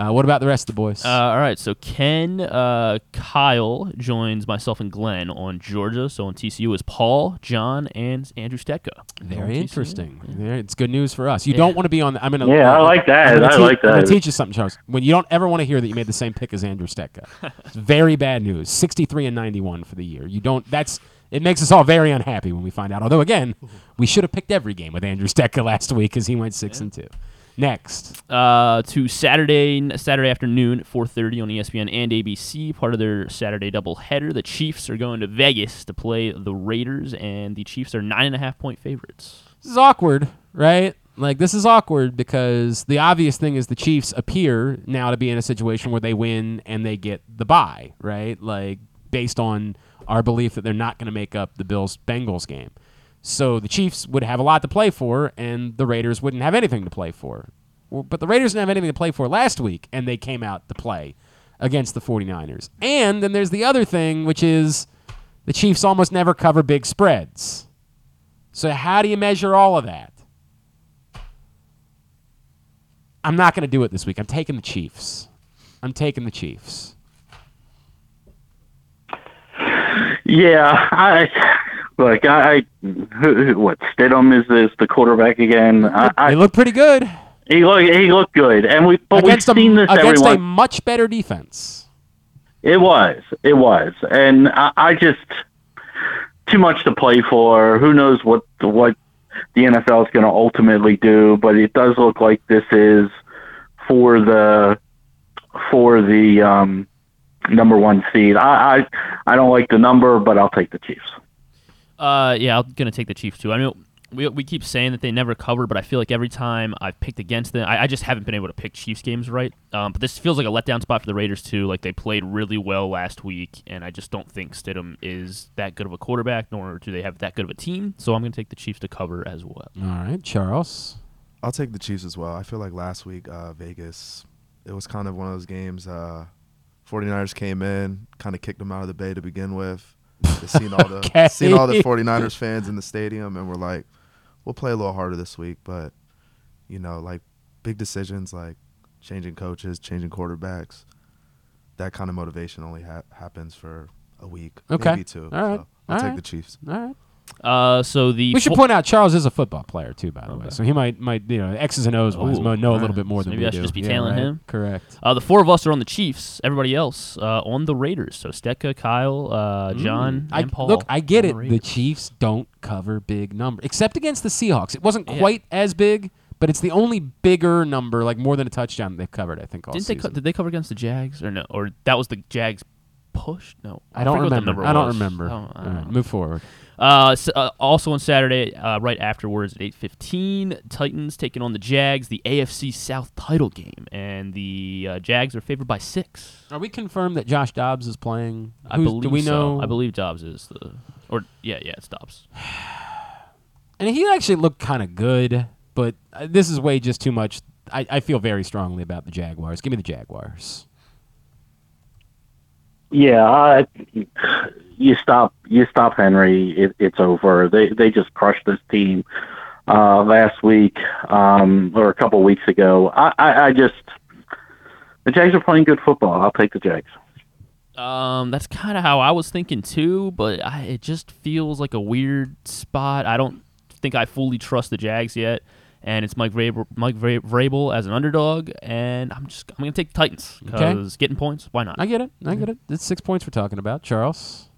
that. Uh, what about the rest of the boys? Uh, all right, so Ken, uh, Kyle joins myself and Glenn on Georgia. So on TCU is Paul, John, and Andrew Stecca. On Very interesting. Very- It's good news for us. You Yeah. don't want to be on. The, I'm gonna. Yeah, I like that. I'm gonna I te- like I'm gonna that. teach you something, Charles. When you don't ever want to hear that you made the same pick as Andrew Stecca. It's very bad news. 63 and 91 for the year. You don't. That's. It makes us all very unhappy when we find out. Although again, we should have picked every game with Andrew Stecca last week because he went six and two. Next, uh, to Saturday Saturday afternoon at 4:30 on ESPN and ABC. Part of their Saturday doubleheader. The Chiefs are going to Vegas to play the Raiders, and the Chiefs are nine and a half point favorites. this is awkward, right? Like this is awkward because the obvious thing is the Chiefs appear now to be in a situation where they win and they get the bye, right? Like based on our belief that they're not going to make up the Bills Bengals game. So the Chiefs would have a lot to play for and the Raiders wouldn't have anything to play for. But the Raiders didn't have anything to play for last week and they came out to play. against the 49ers. And then there's the other thing, which is the Chiefs almost never cover big spreads. So, how do you measure all of that? I'm not going to do it this week. I'm taking the Chiefs. I'm taking the Chiefs. Yeah, I look. I, I what Stidham is this the quarterback again. I, I, They look pretty good he look he looked good, and we but against, we've a, seen this against a much better defense. It was, it was, and I, I just too much to play for. Who knows what what the NFL is going to ultimately do? But it does look like this is for the for the um, number one seed. I, I I don't like the number, but I'll take the Chiefs. Uh, yeah, I'm gonna take the Chiefs too. I mean, we, we keep saying that they never cover, but I feel like every time I've picked against them, I, I just haven't been able to pick Chiefs games right. Um, but this feels like a letdown spot for the Raiders too. Like they played really well last week, and I just don't think Stidham is that good of a quarterback, nor do they have that good of a team. So I'm gonna take the Chiefs to cover as well. All right, Charles. I'll take the Chiefs as well. I feel like last week, uh, Vegas, it was kind of one of those games. Uh, 49ers came in, kind of kicked them out of the bay to begin with. Seen all the Okay. seen all the 49ers fans in the stadium, and we're like, we'll play a little harder this week. But you know, like big decisions, like changing coaches, changing quarterbacks, that kind of motivation only ha- happens for a week, Okay. maybe two. All right. So I'll All take right. the Chiefs. All right. Uh, so the We should point out Charles is a football player too, by the way. So he might might you know X's and O's wise Ooh, know a little bit more So than maybe we I do. should just be Yeah, tailing right. him. Correct. Uh, the four of us are on the Chiefs. Everybody else uh, on the Raiders. So Stecca, Kyle, uh, John, Mm. I, and Paul. Look, I get it. the The, Chiefs don't cover big numbers, except against the Seahawks. It wasn't Yeah. quite as big, but it's the only bigger number, like more than a touchdown they've covered. I think all Didn't they? season. Co- did they cover against the Jags or no? Or that was the Jags push? No, I don't forget what the remember. I don't was. remember. I I don't right, move forward. Uh, s uh, also on Saturday, uh, right afterwards at eight fifteen, Titans taking on the Jags, the AFC South title game, and the uh, Jags are favored by six. Are we confirmed that Josh Dobbs is playing? I Who's- believe Do we so. know? I believe Dobbs is the, or yeah, yeah, it's Dobbs. And he actually looked kind of good, but uh, this is way just too much. I, I feel very strongly about the Jaguars. Give me the Jaguars. Yeah, I, you stop you stop Henry, it, it's over. They they just crushed this team uh, last week um, or a couple weeks ago. I, I, I just the Jags are playing good football. I'll take the Jags. Um, that's kind of how I was thinking too, but I, it just feels like a weird spot. I don't think I fully trust the Jags yet, and it's Mike Vrabel, Mike Vrabel as an underdog, and I'm just I'm gonna take the Titans Okay. because getting points, why not? I get it. I get it. It's six points we're talking about. Charles.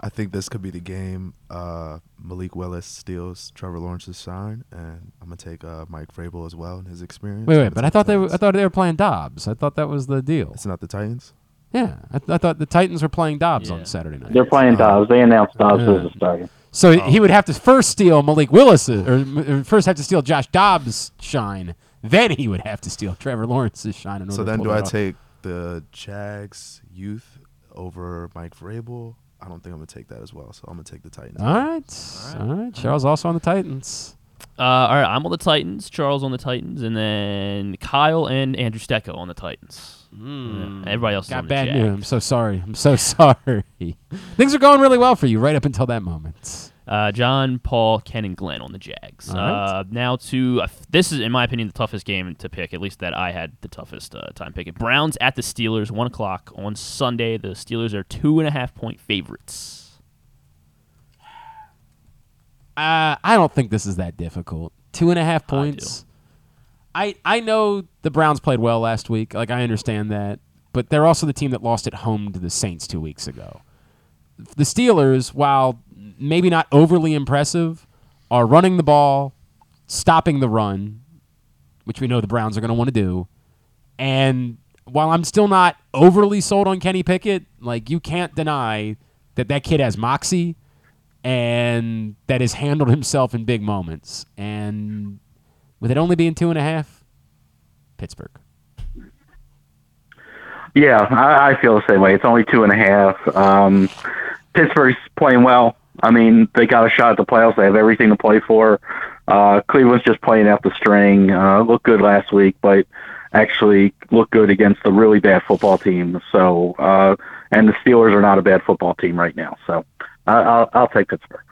I think this could be the game. Uh, Malik Willis steals Trevor Lawrence's shine, and I'm gonna take uh, Mike Vrabel as well in his experience. Wait, wait, but I thought the they were, I thought they were playing Dobbs. I thought that was the deal. It's not the Titans. Yeah, I, th- I thought the Titans were playing Dobbs Yeah. on Saturday night. They're playing Dobbs. They announced Dobbs Yeah. as a starter. So Oh. he would have to first steal Malik Willis, or m- first have to steal Josh Dobbs' shine. Then he would have to steal Trevor Lawrence's shine. In order So to then, pull do I off. take the Jags youth over Mike Vrabel? I don't think I'm gonna take that as well. So I'm gonna take the Titans. All right, all right. Charles also on the Titans. Uh, all right, I'm on the Titans, Charles on the Titans, and then Kyle and Andrew Stecca on the Titans. Yeah, everybody else is. Got on bad Jags. news. I'm so sorry. I'm so sorry. Things are going really well for you right up until that moment. Uh, John, Paul, Ken, and Glenn on the Jags. Right. Uh, now to uh, this is, in my opinion, the toughest game to pick. At least that I had the toughest uh, time picking. Browns at the Steelers, one o'clock on Sunday. The Steelers are two and a half point favorites. Uh, I don't think this is that difficult. Two and a half points. I, I know the Browns played well last week. Like I understand that, but they're also the team that lost at home to the Saints two weeks ago. The Steelers, while maybe not overly impressive, are running the ball, stopping the run, which we know the Browns are going to want to do. And while I'm still not overly sold on Kenny Pickett, like you can't deny that that kid has moxie and that has handled himself in big moments. And with it only being two and a half, Pittsburgh. Yeah, I, feel the same way. It's only two and a half. Um, Pittsburgh's playing well. I mean, they got a shot at the playoffs. They have everything to play for. Uh, Cleveland's just playing out the string. Uh, looked good last week, but actually looked good against the really bad football team. So, uh, and the Steelers are not a bad football team right now. So, I I'll, I'll take Pittsburgh.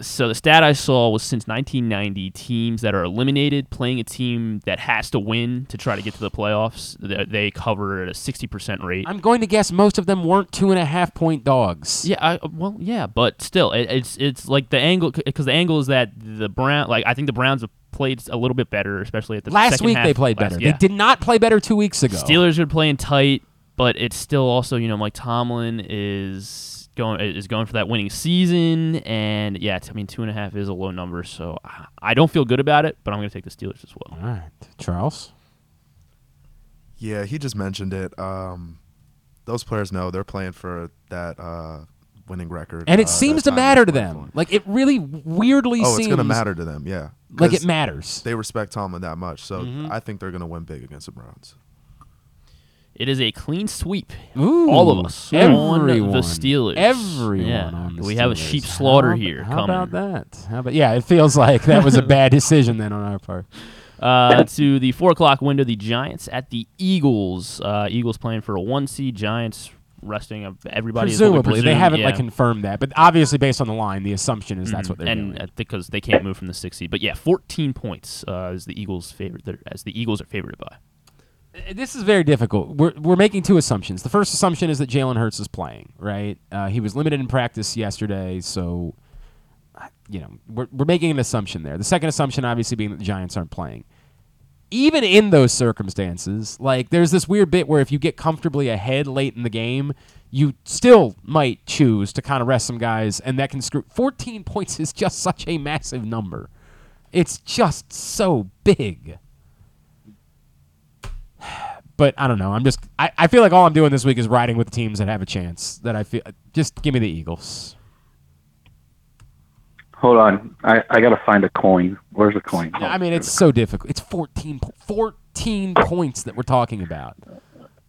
So the stat I saw was since 1990, teams that are eliminated playing a team that has to win to try to get to the playoffs, th- they cover at a 60% rate. I'm going to guess most of them weren't two and a half point dogs. Yeah, I, well, yeah, but still, it, it's it's like the angle because the angle is that the Brown, like I think the Browns have played a little bit better, especially at the Last week half they played last- better. yeah. They did not play better two weeks ago. Steelers are playing tight, but it's still also you know Mike Tomlin is going is going for that winning season, and yeah, I mean two and a half is a low number, so I- I don't feel good about it, but I'm going to take the Steelers as well. All right, Charles. Yeah, he just mentioned it. Um, those players know they're playing for that uh, winning record, And it uh, seems to matter to they're them. Like it really weirdly Oh, seems it's gonna matter to them. Yeah, Like it matters. They respect Tomlin that much, so Mhm. I think they're gonna win big against the Browns. It is a clean sweep. Ooh, All of us on everyone. the Steelers. Everyone Yeah, on the we have a sheep slaughter How- here. How coming. about that? How about yeah? It feels like that was a bad decision then on our part. Uh, to the four o'clock window, the Giants at the Eagles. Uh, Eagles playing for a one seed. Giants resting of everybody. Presumably, they haven't like confirmed that, but obviously based on the line, the assumption is that's Mhm. what they're and doing. uh, because they can't move from the six seed. But yeah, 14 points uh, is the Eagles' favorite. As the Eagles are favored by. Uh, This is very difficult. We're, we're making two assumptions. The first assumption is that Jalen Hurts is playing, right? Uh, he was limited in practice yesterday, so uh, you know we're, we're making an assumption there. The second assumption, obviously, being that the Giants aren't playing. Even in those circumstances, like there's this weird bit where if you get comfortably ahead late in the game, you still might choose to kind of rest some guys, and that can screw. 14 points is just such a massive number. It's just so big. But I don't know. I'm just. I, I feel like all I'm doing this week is riding with teams that have a chance. That I feel. Just give me the Eagles. Hold on, I, I got to find a coin. Where's the coin? Yeah, I mean, it's so difficult. It's 14, 14 points that we're talking about.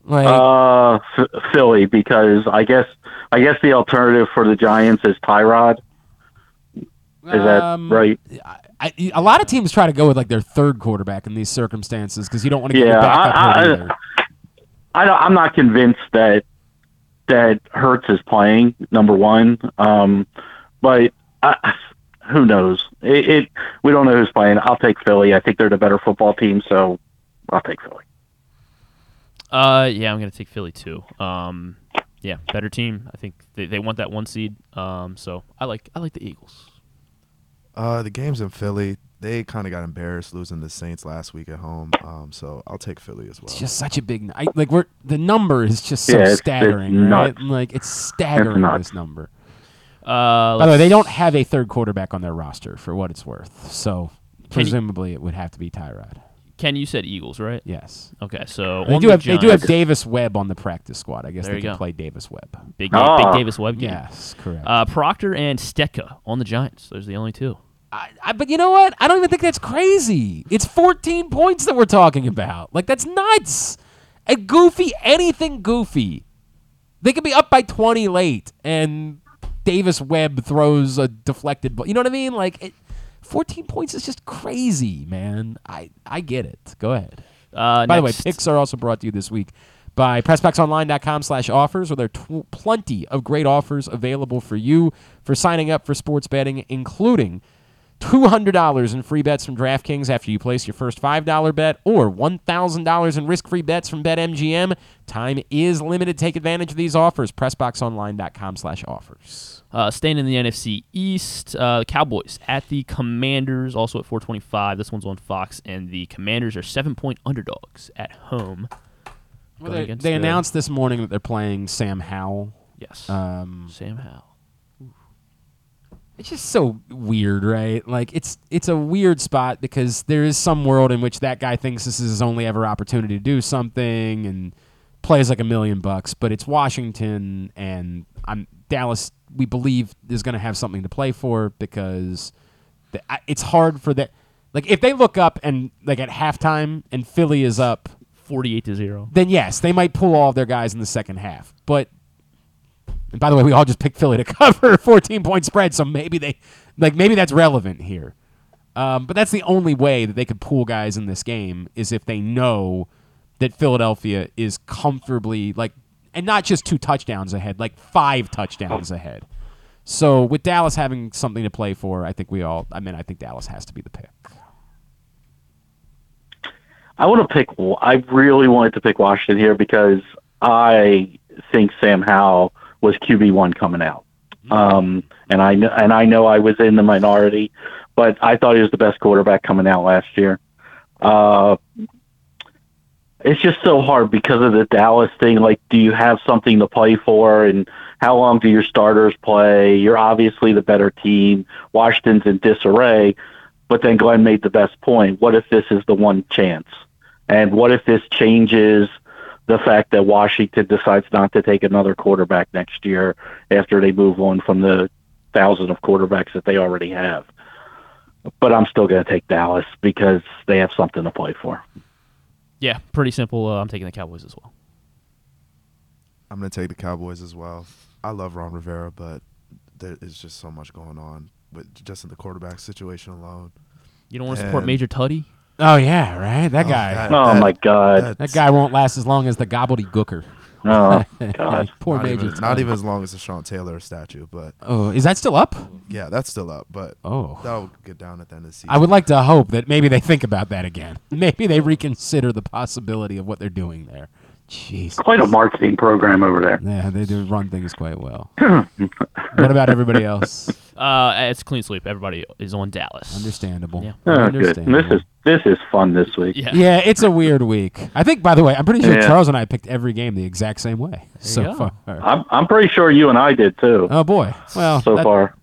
Like, uh, F- Philly, because I guess I guess the alternative for the Giants is Tyrod. Is that Um, right? I, a lot of teams try to go with like their third quarterback in these circumstances because you don't want to get Yeah, your backup I- I- either. I, I am not convinced that that Hurts is playing number one. Um, but I, who knows? It, it we don't know who's playing. I'll take Philly. I think they're the better football team, so I'll take Philly. Uh, yeah, I'm gonna take Philly too. Um, yeah, better team. I think they, they want that one seed. Um, so I like I like the Eagles. Uh, the games in Philly, they kind of got embarrassed losing the Saints last week at home. Um, so I'll take Philly as well. It's just such a big. n- I, like we're the number is just so Yeah, it's- it's staggering, right? nuts. Like it's staggering nuts. this number. Uh, By the way, they don't have a third quarterback on their roster for what it's worth. So Can you- presumably it would have to be Tyrod. Ken, you said Eagles, right? Yes. Okay, so They do the have they do have Davis Webb on the practice squad. I guess There they can go. play Davis Webb. Big, Ah. big Davis Webb game. Yes, correct. Uh, Proctor and Stecca on the Giants. Those are the only two. I, but you know what? I don't even think that's crazy. It's 14 points that we're talking about. Like that's nuts. A goofy, anything goofy. They could be up by 20 late, and Davis Webb throws a deflected ball. You know what I mean? Like it, 14 points is just crazy, man. I I get it. Go ahead. Uh, By the way, picks are also brought to you this week by PressBoxOnline.com slash offers, where there are tw- plenty of great offers available for you for signing up for sports betting, including $200 in free bets from DraftKings after you place your first $5 bet or $1,000 in risk-free bets from BetMGM. Time is limited. Take advantage of these offers. PressBoxOnline.com slash offers. Uh, staying in the NFC East, uh, the Cowboys at the Commanders, also at 425. This one's on Fox, and the Commanders are seven-point underdogs at home. Well, they they the- announced this morning that they're playing Sam Howell. Yes. Um, Sam Howell. It's just so weird, right? Like it's it's a weird spot because there is some world in which that guy thinks this is his only ever opportunity to do something and plays like a million bucks, but it's Washington and I'm Dallas. We believe is going to have something to play for because the, I, it's hard for that. Like if they look up and like at halftime and Philly is up 48 to zero, then yes, they might pull all of their guys in the second half, but and by the way, we all just picked Philly to cover 14 point spread, so maybe they like maybe that's relevant here. Um, but that's the only way that they could pull guys in this game is if they know that Philadelphia is comfortably like, and not just two touchdowns ahead, like five touchdowns ahead. So with Dallas having something to play for, I think we all. I mean, I think Dallas has to be the pick. I want to pick. I really wanted to pick Washington here because I think Sam Howell was QB one coming out, um, and I kn- and I know I was in the minority, but I thought he was the best quarterback coming out last year. Uh, it's just so hard because of the Dallas thing. Like, do you have something to play for, and how long do your starters play? You're obviously the better team. Washington's in disarray, but then Glenn made the best point. What if this is the one chance? And what if this changes the fact that Washington decides not to take another quarterback next year after they move on from the thousand of quarterbacks that they already have? But I'm still going to take Dallas because they have something to play for. Yeah, pretty simple. Uh, I'm taking the Cowboys as well. I'm gonna take the Cowboys as well. I love Ron Rivera, but there is just so much going on with just in the quarterback situation alone. You don't want to support Major Tuddy? Oh yeah, right. That Oh, guy. that- Oh, my God. That guy won't last as long as the gobbledygooker. Oh, God. Poor not Major. Even, not even as long as the Sean Taylor statue, but Oh, is that still up? yeah, that's still up. But Oh. that'll get down at the end of the season. I would like to hope that maybe they think about that again. Maybe they reconsider the possibility of what they're doing there. Jeez. Quite a marketing program over there. Yeah, they do run things quite well. what about everybody else? Uh, it's clean sweep. Everybody is on Dallas. Understandable. Yeah. Oh, good. This is this is fun this week. Yeah. Yeah, it's a weird week. I think, by the way, I'm pretty sure Yeah. Charles and I picked every game the exact same way so far. I'm I'm pretty sure you and I did too. Oh boy. Well, so that- far.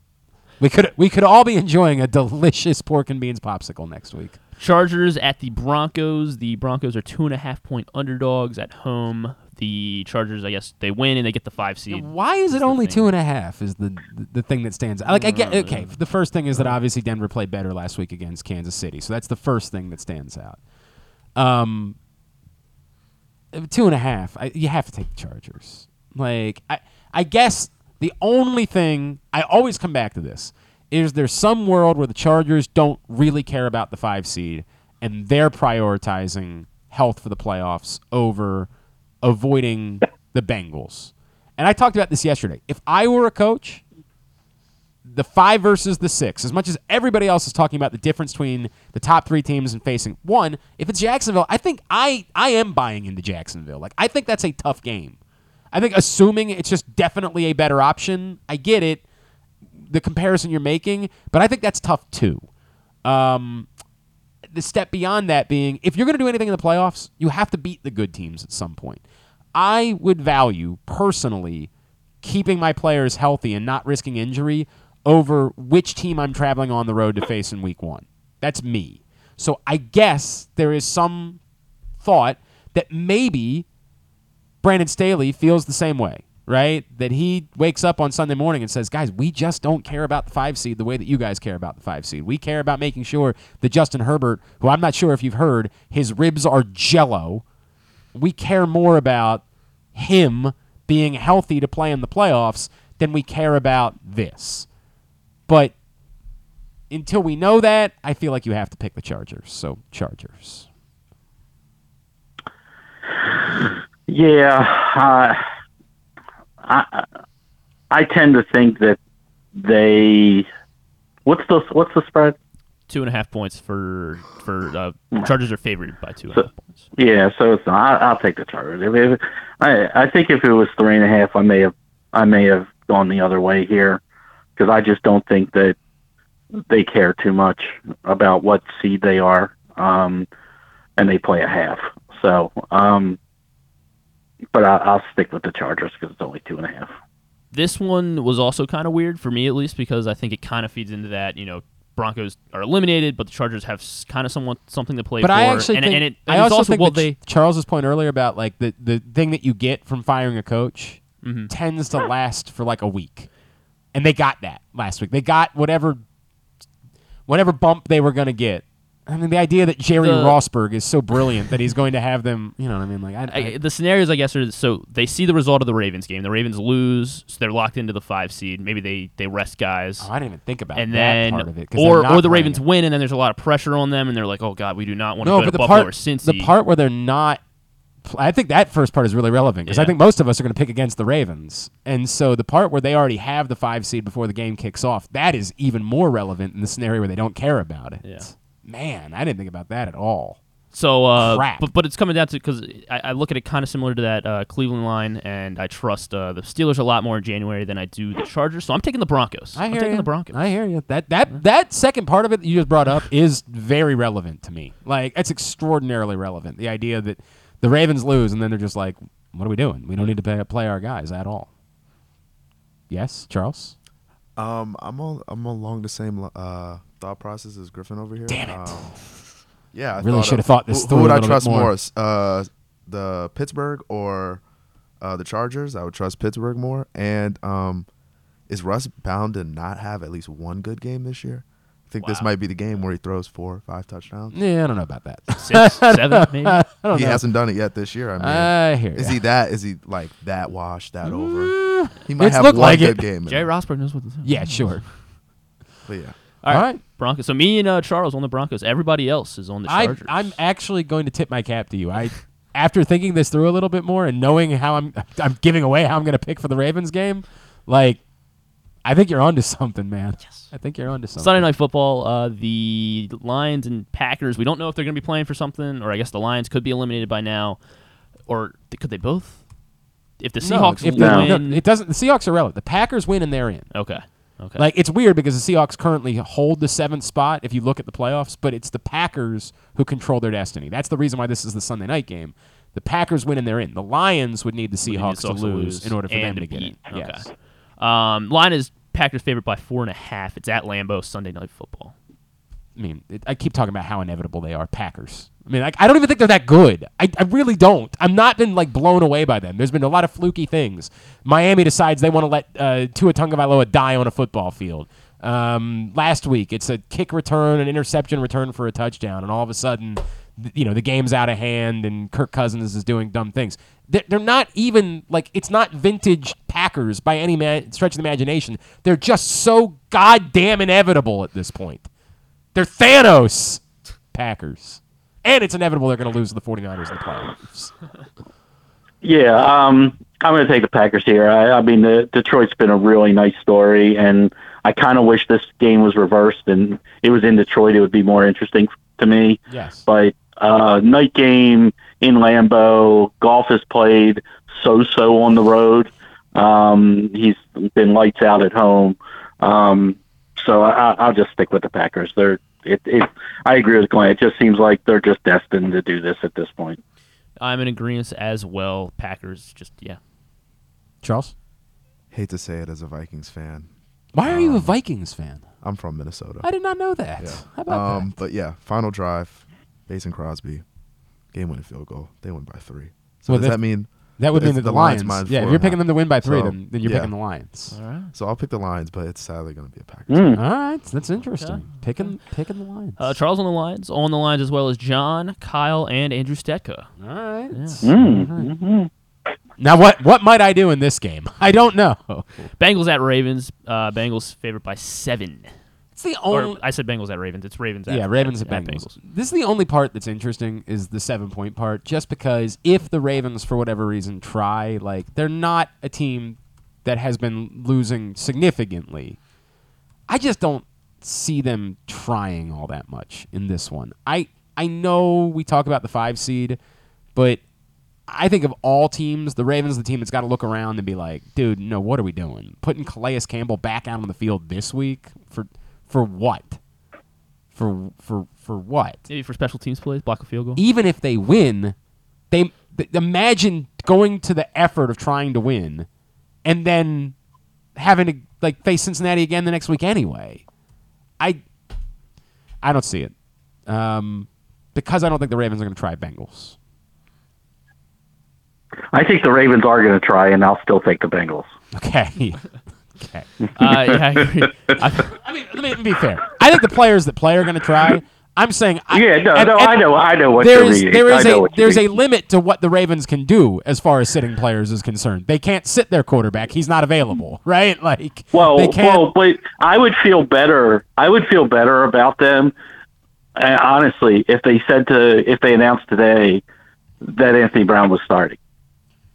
we could we could all be enjoying a delicious pork and beans popsicle next week. Chargers at the Broncos. The Broncos are two and a half point underdogs at home. The Chargers, I guess, they win and they get the five seed. Why is it only two and a half? Is the the, thing that stands out? Like I get okay. Mm. The first thing is that obviously Denver played better last week against Kansas City, so that's the first thing that stands out. Um, two and a half. I, you have to take the Chargers. Like I, I guess the only thing I always come back to this is there some world where the Chargers don't really care about the five seed and they're prioritizing health for the playoffs over avoiding the Bengals. And I talked about this yesterday. If I were a coach, the five versus the six, as much as everybody else is talking about the difference between the top three teams and facing one, if it's Jacksonville, I think I I am buying into Jacksonville. Like I think that's a tough game. I think assuming it's just definitely a better option, I get it, the comparison you're making, but I think that's tough too. Um, the step beyond that being if you're going to do anything in the playoffs, you have to beat the good teams at some point. I would value personally keeping my players healthy and not risking injury over which team I'm traveling on the road to face in week one. That's me. So I guess there is some thought that maybe Brandon Staley feels the same way, right? That he wakes up on Sunday morning and says, guys, we just don't care about the five seed the way that you guys care about the five seed. We care about making sure that Justin Herbert, who I'm not sure if you've heard, his ribs are jello. We care more about him being healthy to play in the playoffs than we care about this. But until we know that, I feel like you have to pick the Chargers. So, Chargers. Yeah, uh, I I tend to think that they. What's the what's the spread? Two and a half points for for uh, Chargers are favored by two and a half points. Yeah, so it's I, I'll take the Chargers. If, if, I I think if it was three and a half, I may have I may have gone the other way here because I just don't think that they care too much about what seed they are, um, and they play a half. So, um, but I, I'll stick with the Chargers because it's only two and a half. This one was also kind of weird for me, at least, because I think it kind of feeds into that. You know, Broncos are eliminated, but the Chargers have kind of somewhat something to play But for. I actually and, think and it, I and it's also, also think well, that they Charles's point earlier about like the the thing that you get from firing a coach Mm-hmm. tends to last for like a week, and they got that last week. They got whatever whatever bump they were going to get. I mean, the idea that Jerry The- Rosburg is so brilliant that he's going to have them. You know what I mean? Like, I, I, the scenarios, I guess, are so they see the result of the Ravens game. The Ravens lose, so they're locked into the five seed. Maybe they they rest guys. Oh, I didn't even think about and that then, part of it, or or the Ravens win, and then there's a lot of pressure on them, and they're like, oh god, we do not want to no, go but to the Buffalo part or Cincy. the part where they're not I think that first part is really relevant because I think most of us are going to pick against the Ravens, and so the part where they already have the five seed before the game kicks off, that is even more relevant in the scenario where they don't care about it. Yeah. Man, I didn't think about that at all. So, uh, Crap. but but it's coming down to because I, I look at it kind of similar to that uh, Cleveland line, and I trust uh, the Steelers a lot more in January than I do the Chargers. So I'm taking the Broncos. I am hear taking you. the Broncos. I hear you. That that that second part of it that you just brought up is very relevant to me. Like it's extraordinarily relevant. The idea that the Ravens lose and then they're just like, "What are we doing? We don't need to play, play our guys at all." Yes, Charles. Um, I'm all, I'm along the same uh, thought process as Griffin over here. Damn it. Um, yeah, I Really should have thought this who, through Who would a I trust more. more? Uh, the Pittsburgh or uh, the Chargers? I would trust Pittsburgh more. And um, is Russ bound to not have at least one good game this year? I think this might be the game where he throws four or five touchdowns. Yeah, I don't know about that. Six, seven, maybe? I don't know. he know. hasn't done it yet this year. I mean, I hear is ya. he that? Is he like that washed, that over? He might it's have looked one like good it. game. Jay Jerry. Rosburg knows what to do. Yeah, sure. But yeah. All right. All right. Broncos. So me and uh, Charles on the Broncos. Everybody else is on the I, Chargers. I'm actually going to tip my cap to you. I, after thinking this through a little bit more and knowing how I'm, I'm giving away how I'm going to pick for the Ravens game. Like, I think you're onto something, man. Yes. I think you're onto something. Sunday night football. Uh, the Lions and Packers. We don't know if they're going to be playing for something, or I guess the Lions could be eliminated by now, or th- could they both? If the No, Seahawks if the- win, no, it doesn't. The Seahawks are relevant. The Packers win and they're in. okay, okay. Like it's weird because the Seahawks currently hold the seventh spot if you look at the playoffs, but it's the Packers who control their destiny. That's the reason why this is the Sunday night game. The Packers win and they're in. The Lions would need the Seahawks to to lose in order for them to to get beat. in. Okay. Yes. um, line is Packers favorite by four and a half. It's at Lambeau Sunday night football. I mean, it, I keep talking about how inevitable they are. Packers. I mean, like, I don't even think they're that good. I, I really don't. I'm not been like blown away by them. There's been a lot of fluky things. Miami decides they want to let uh, Tua Tagovailoa die on a football field. Um, last week, it's a kick return, an interception return for a touchdown, and all of a sudden, you know, the game's out of hand, and Kirk Cousins is doing dumb things. They're, they're not even like it's not vintage Packers by any man, stretch of the imagination. They're just so goddamn inevitable at this point. They're Thanos Packers. And it's inevitable they're going to lose to the 49ers in the playoffs. Yeah, um, I'm going to take the Packers here. I, I mean, the, Detroit's been a really nice story, and I kind of wish this game was reversed and it was in Detroit. It would be more interesting to me. Yes. But uh, night game in Lambeau, Goff has played so-so on the road. Um, he's been lights out at home. Um, so I, I'll just stick with the Packers. They're it, it. I agree with Glenn. It just seems like they're just destined to do this at this point. I'm in agreement as well. Packers, just yeah. Charles? Hate to say it as a Vikings fan. Why are you a Vikings fan? I'm from Minnesota. I did not know that. Yeah. How about um, But yeah, final drive, Mason Crosby, game winning field goal. They win by three. So Well, does that- that mean that would mean that the Lions- minus yeah, if you're picking them to win by three, So, then- then you're yeah. picking the Lions. All right. So I'll pick the Lions, but it's sadly going to be a Packers. Mm. All right, that's interesting. Picking picking the Lions. Uh, Charles on the lines, on the lines as well as John, Kyle, and Andrew Stetka. All right. Mm. mhm. Now, what what might I do in this game? I don't know. Bengals at Ravens. Uh, Bengals favored by seven. It's the Or only. I said Bengals at Ravens. It's Ravens at yeah, Ravens at Bengals. This is the only part that's interesting is the seven point part. Just because if the Ravens, for whatever reason, try, like they're not a team that has been losing significantly. I just don't see them trying all that much in this one. I I know we talk about the five seed, but I think of all teams, the Ravens, the team that's got to look around and be like, dude, no, what are we doing? Putting Calais Campbell back out on the field this week for for what? For for for what? Maybe for special teams plays, block a field goal. Even if they win, they th- imagine going to the effort of trying to win, and then having to like face Cincinnati again the next week anyway. I I don't see it um, because I don't think the Ravens are going to try Bengals. I think the Ravens are going to try, and I'll still take the Bengals. Okay. okay. Uh, yeah, I. I, I mean, let me be fair. I think the players that play are going to try. I'm saying, I, Yeah, no, and- no, and I know, I know what there is there is a there's a limit to what the Ravens can do as far as sitting players is concerned. They can't sit their quarterback; he's not available, right? Like, Well, they can't. well, but I would feel better. I would feel better about them, uh, honestly, if they said to if they announced today that Anthony Brown was starting.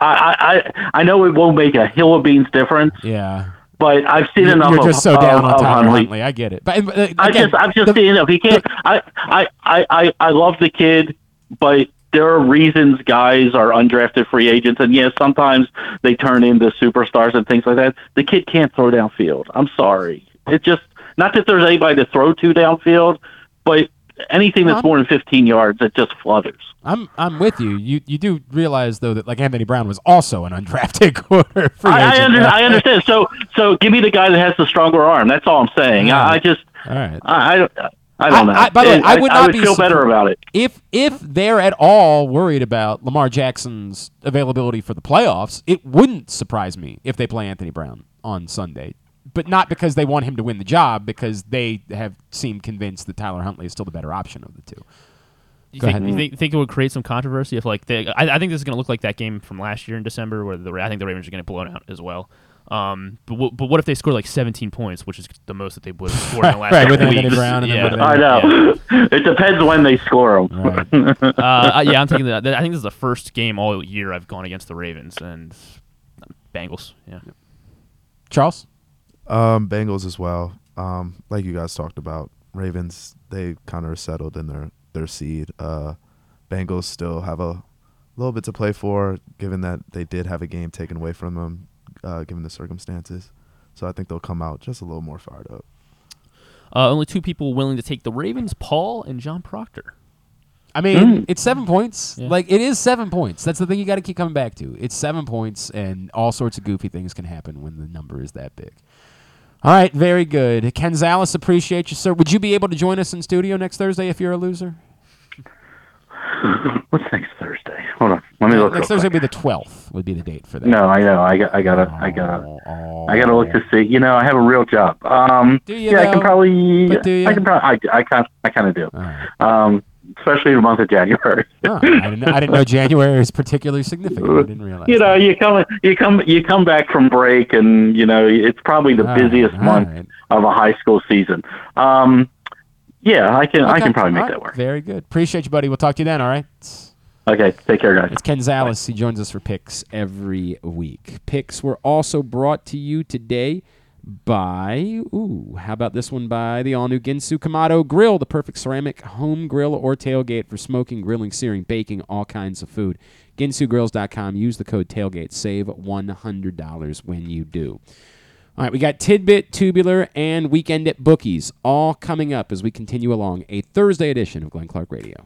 I I, I know it won't make a hill of beans difference. Yeah. But I've seen You're, enough. you're of, just so down on Tyler Huntley. Huntley. I get it. But, uh, I just I'm just seeing if he can't. I, I I I I love the kid, but there are reasons guys are undrafted free agents, and yes, sometimes they turn into superstars and things like that. The kid can't throw downfield. I'm sorry. It just not that there's anybody to throw to downfield, but anything that's I'm- more than 15 yards, it just flutters. I'm I'm with you. You you do realize though that like Anthony Brown was also an undrafted quarter free I, I, under, I understand. So so give me the guy that has the stronger arm. That's all I'm saying. I, I just All right. I I don't, I don't know. I, by the way, I would not be feel better about it. If if they're at all worried about Lamar Jackson's availability for the playoffs, it wouldn't surprise me if they play Anthony Brown on Sunday. But not because they want him to win the job, because they have seemed convinced that Tyler Huntley is still the better option of the two. You Go think, ahead. you think, think it would create some controversy if like they, I, I think this is going to look like that game from last year in December where the I think the Ravens are going to blown out as well. Um, but w- but what if they score like 17 points, which is the most that they would have scored in the last Right, couple with Anthony weeks? Brown and then yeah. with I know. It depends when they score them. uh, uh, yeah, I'm thinking that. I think this is the first game all year I've gone against the Ravens and Bengals. Yeah. Charles? Um, Bengals as well. Um, like you guys talked about, Ravens they kind of are settled in their their seed. Uh, Bengals still have a little bit to play for, given that they did have a game taken away from them, uh, given the circumstances. So I think they'll come out just a little more fired up. Uh, only two people willing to take the Ravens: Paul and John Proctor. I mean, it's seven points. Yeah. Like it is seven points. That's the thing you got to keep coming back to. It's seven points, and all sorts of goofy things can happen when the number is that big. All right, very good. Kenzalis, appreciate you, sir. Would you be able to join us in studio next Thursday if you're a loser? What's next Thursday? Hold on. Let me look. next Thursday quick. would be the twelfth. Would be the date for that. No, I know. I got. I gotta. I gotta. I gotta look to see. You know, I have a real job. Um, Do you, yeah, I can probably. But do you? I can probably. I, I kind. I kind of do. Um, especially in the month of January. Oh, I didn't. know- I didn't know January is particularly significant. I didn't realize. you know, you come. You come. You come back from break, and you know, it's probably the All right, busiest all month right. of a high school season. Um, yeah, I can. I can probably make all that work. Very good. Appreciate you, buddy. We'll talk to you then. All right. Okay, take care, guys. It's Ken Zales. He joins us for picks every week. Picks were also brought to you today by, ooh, how about this one by the all new Ginsu Kamado Grill, the perfect ceramic home grill or tailgate for smoking, grilling, searing, baking, all kinds of food. GinsuGrills.com. Use the code tailgate. Save $100 when you do. All right, we got Tidbit, Tubular, and Weekend at Bookies all coming up as we continue along a Thursday edition of Glenn Clark Radio.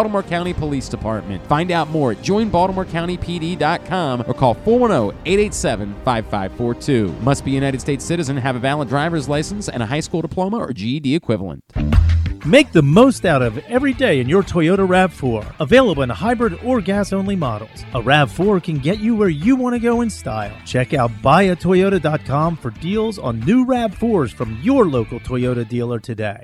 Baltimore County Police Department. Find out more at joinbaltimorecountypd.com or call 410-887-5542. Must be a United States citizen, have a valid driver's license and a high school diploma or GED equivalent. Make the most out of every day in your Toyota RAV4. Available in hybrid or gas only models. A RAV4 can get you where you want to go in style. Check out buyatoyota.com for deals on new RAV4s from your local Toyota dealer today.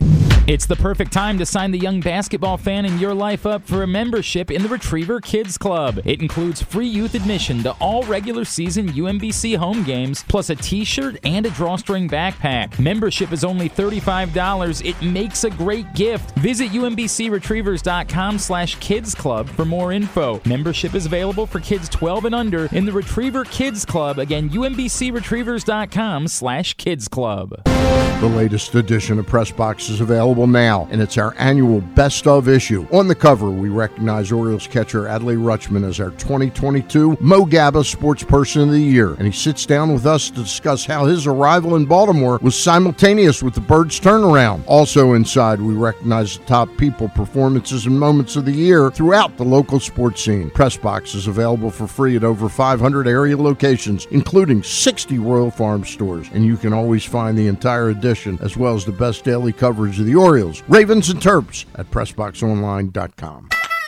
It's the perfect time to sign the young basketball fan in your life up for a membership in the Retriever Kids Club. It includes free youth admission to all regular season UMBC home games, plus a t shirt and a drawstring backpack. Membership is only $35. It makes a great gift. Visit UMBCRetrievers.com slash kids club for more info. Membership is available for kids 12 and under in the Retriever Kids Club. Again, UMBCRetrievers.com slash kids club. The latest edition of Press Box is available available now, and it's our annual Best of issue. On the cover, we recognize Orioles catcher Adley Rutschman as our 2022 Mo Gaba Sports Person of the Year, and he sits down with us to discuss how his arrival in Baltimore was simultaneous with the Birds' turnaround. Also inside, we recognize the top people, performances, and moments of the year throughout the local sports scene. Pressbox is available for free at over 500 area locations, including 60 Royal Farm stores, and you can always find the entire edition as well as the best daily coverage of the Orioles, Ravens, and Terps at PressBoxOnline.com.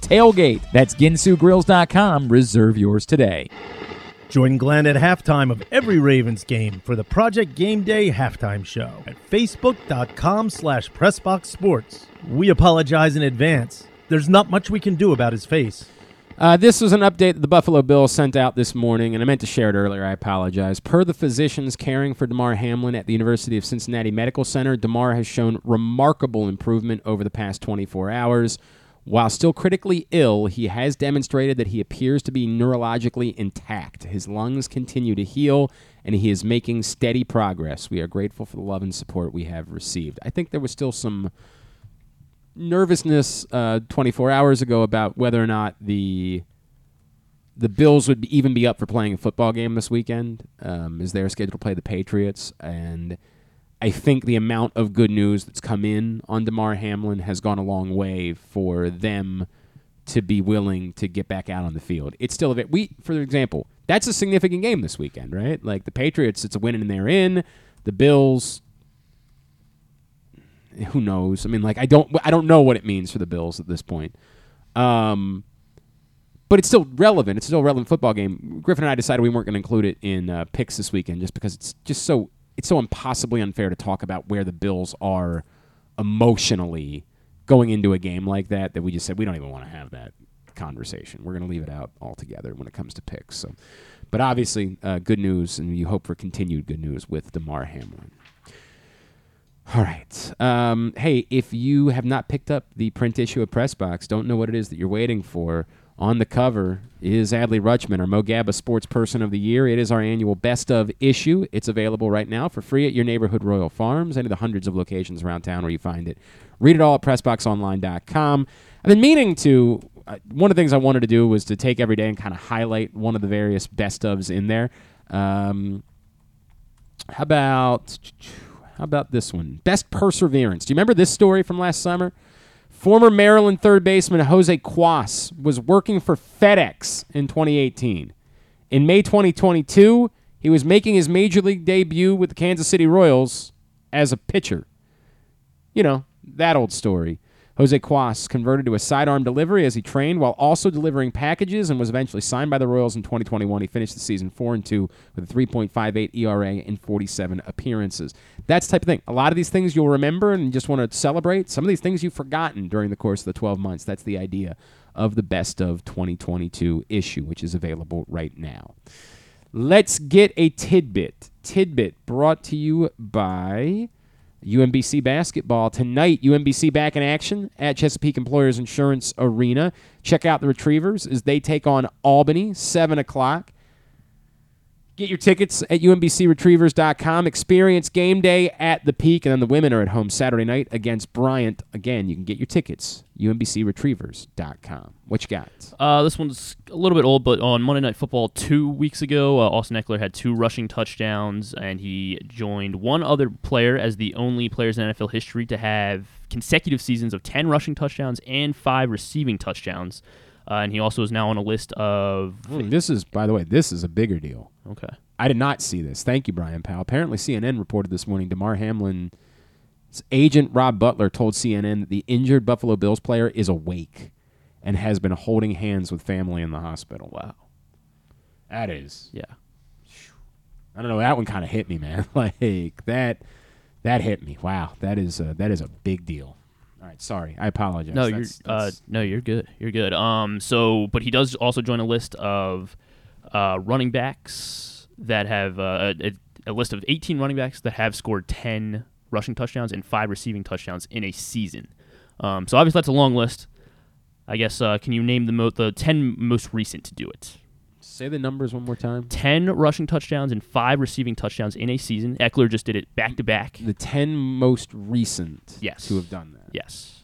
TAILGATE. That's ginsugrills.com. Reserve yours today. Join Glenn at halftime of every Ravens game for the Project Game Day halftime show at facebook.com slash pressboxsports. We apologize in advance. There's not much we can do about his face. Uh, this was an update that the Buffalo Bills sent out this morning, and I meant to share it earlier. I apologize. Per the physicians caring for Damar Hamlin at the University of Cincinnati Medical Center, Damar has shown remarkable improvement over the past 24 hours. While still critically ill, he has demonstrated that he appears to be neurologically intact. His lungs continue to heal, and he is making steady progress. We are grateful for the love and support we have received. I think there was still some nervousness uh, 24 hours ago about whether or not the the Bills would even be up for playing a football game this weekend, um, as they're scheduled to play the Patriots. And I think the amount of good news that's come in on Damar Hamlin has gone a long way for them to be willing to get back out on the field. It's still a bit. We, for example, that's a significant game this weekend, right? Like the Patriots, it's a win and they're in. The Bills, who knows? I mean, like I don't, I don't know what it means for the Bills at this point. Um, but it's still relevant. It's still a relevant football game. Griffin and I decided we weren't going to include it in uh, picks this weekend just because it's just so it's so impossibly unfair to talk about where the Bills are emotionally going into a game like that that we just said we don't even want to have that conversation. We're going to leave it out altogether when it comes to picks. So, but obviously, uh, good news, and you hope for continued good news with Damar Hamlin. All right. Um, hey, if you have not picked up the print issue of Pressbox, don't know what it is that you're waiting for. On the cover is Adley Rutschman, our Mo Gaba Sports Person of the Year. It is our annual Best of issue. It's available right now for free at your neighborhood Royal Farms, any of the hundreds of locations around town where you find it. Read it all at PressBoxOnline.com. I've been meaning to. Uh, one of the things I wanted to do was to take every day and kind of highlight one of the various best ofs in there. Um, how about how about this one? Best perseverance. Do you remember this story from last summer? Former Maryland third baseman Jose Cuas was working for FedEx in 2018. In May 2022, he was making his major league debut with the Kansas City Royals as a pitcher. You know, that old story. Jose Cuas converted to a sidearm delivery as he trained while also delivering packages and was eventually signed by the Royals in 2021. He finished the season 4 and 2 with a 3.58 ERA in 47 appearances. That's the type of thing. A lot of these things you'll remember and just want to celebrate. Some of these things you've forgotten during the course of the 12 months. That's the idea of the best of 2022 issue, which is available right now. Let's get a tidbit. Tidbit brought to you by UMBC basketball tonight. UMBC back in action at Chesapeake Employers Insurance Arena. Check out the Retrievers as they take on Albany, 7 o'clock. Get your tickets at umbcretrievers.com. Experience game day at the Peak, and then the women are at home Saturday night against Bryant. Again, you can get your tickets umbcretrievers.com. What you got? Uh, this one's a little bit old, but on Monday Night Football two weeks ago, uh, Austin Ekeler had two rushing touchdowns, and he joined one other player as the only players in NFL history to have consecutive seasons of 10 rushing touchdowns and five receiving touchdowns. Uh, and he also is now on a list of. Ooh, this is, by the way, this is a bigger deal. Okay. I did not see this. Thank you, Brian Powell. Apparently, CNN reported this morning Damar Hamlin's agent Rob Butler told CNN that the injured Buffalo Bills player is awake and has been holding hands with family in the hospital. Wow. That is. Yeah. I don't know. That one kind of hit me, man. like that. That hit me. Wow, that is a, that is a big deal. Right, sorry, I apologize. No, That's- you're uh, no, you're good. You're good. Um, so, but he does also join a list of uh, running backs that have uh, a, a list of 18 running backs that have scored 10 rushing touchdowns and five receiving touchdowns in a season. Um, so obviously that's a long list. I guess uh, can you name the mo- the 10 most recent to do it? Say the numbers one more time. 10 rushing touchdowns and five receiving touchdowns in a season. Ekeler just did it back to back. The ten most recent Yes. to have done that. Yes.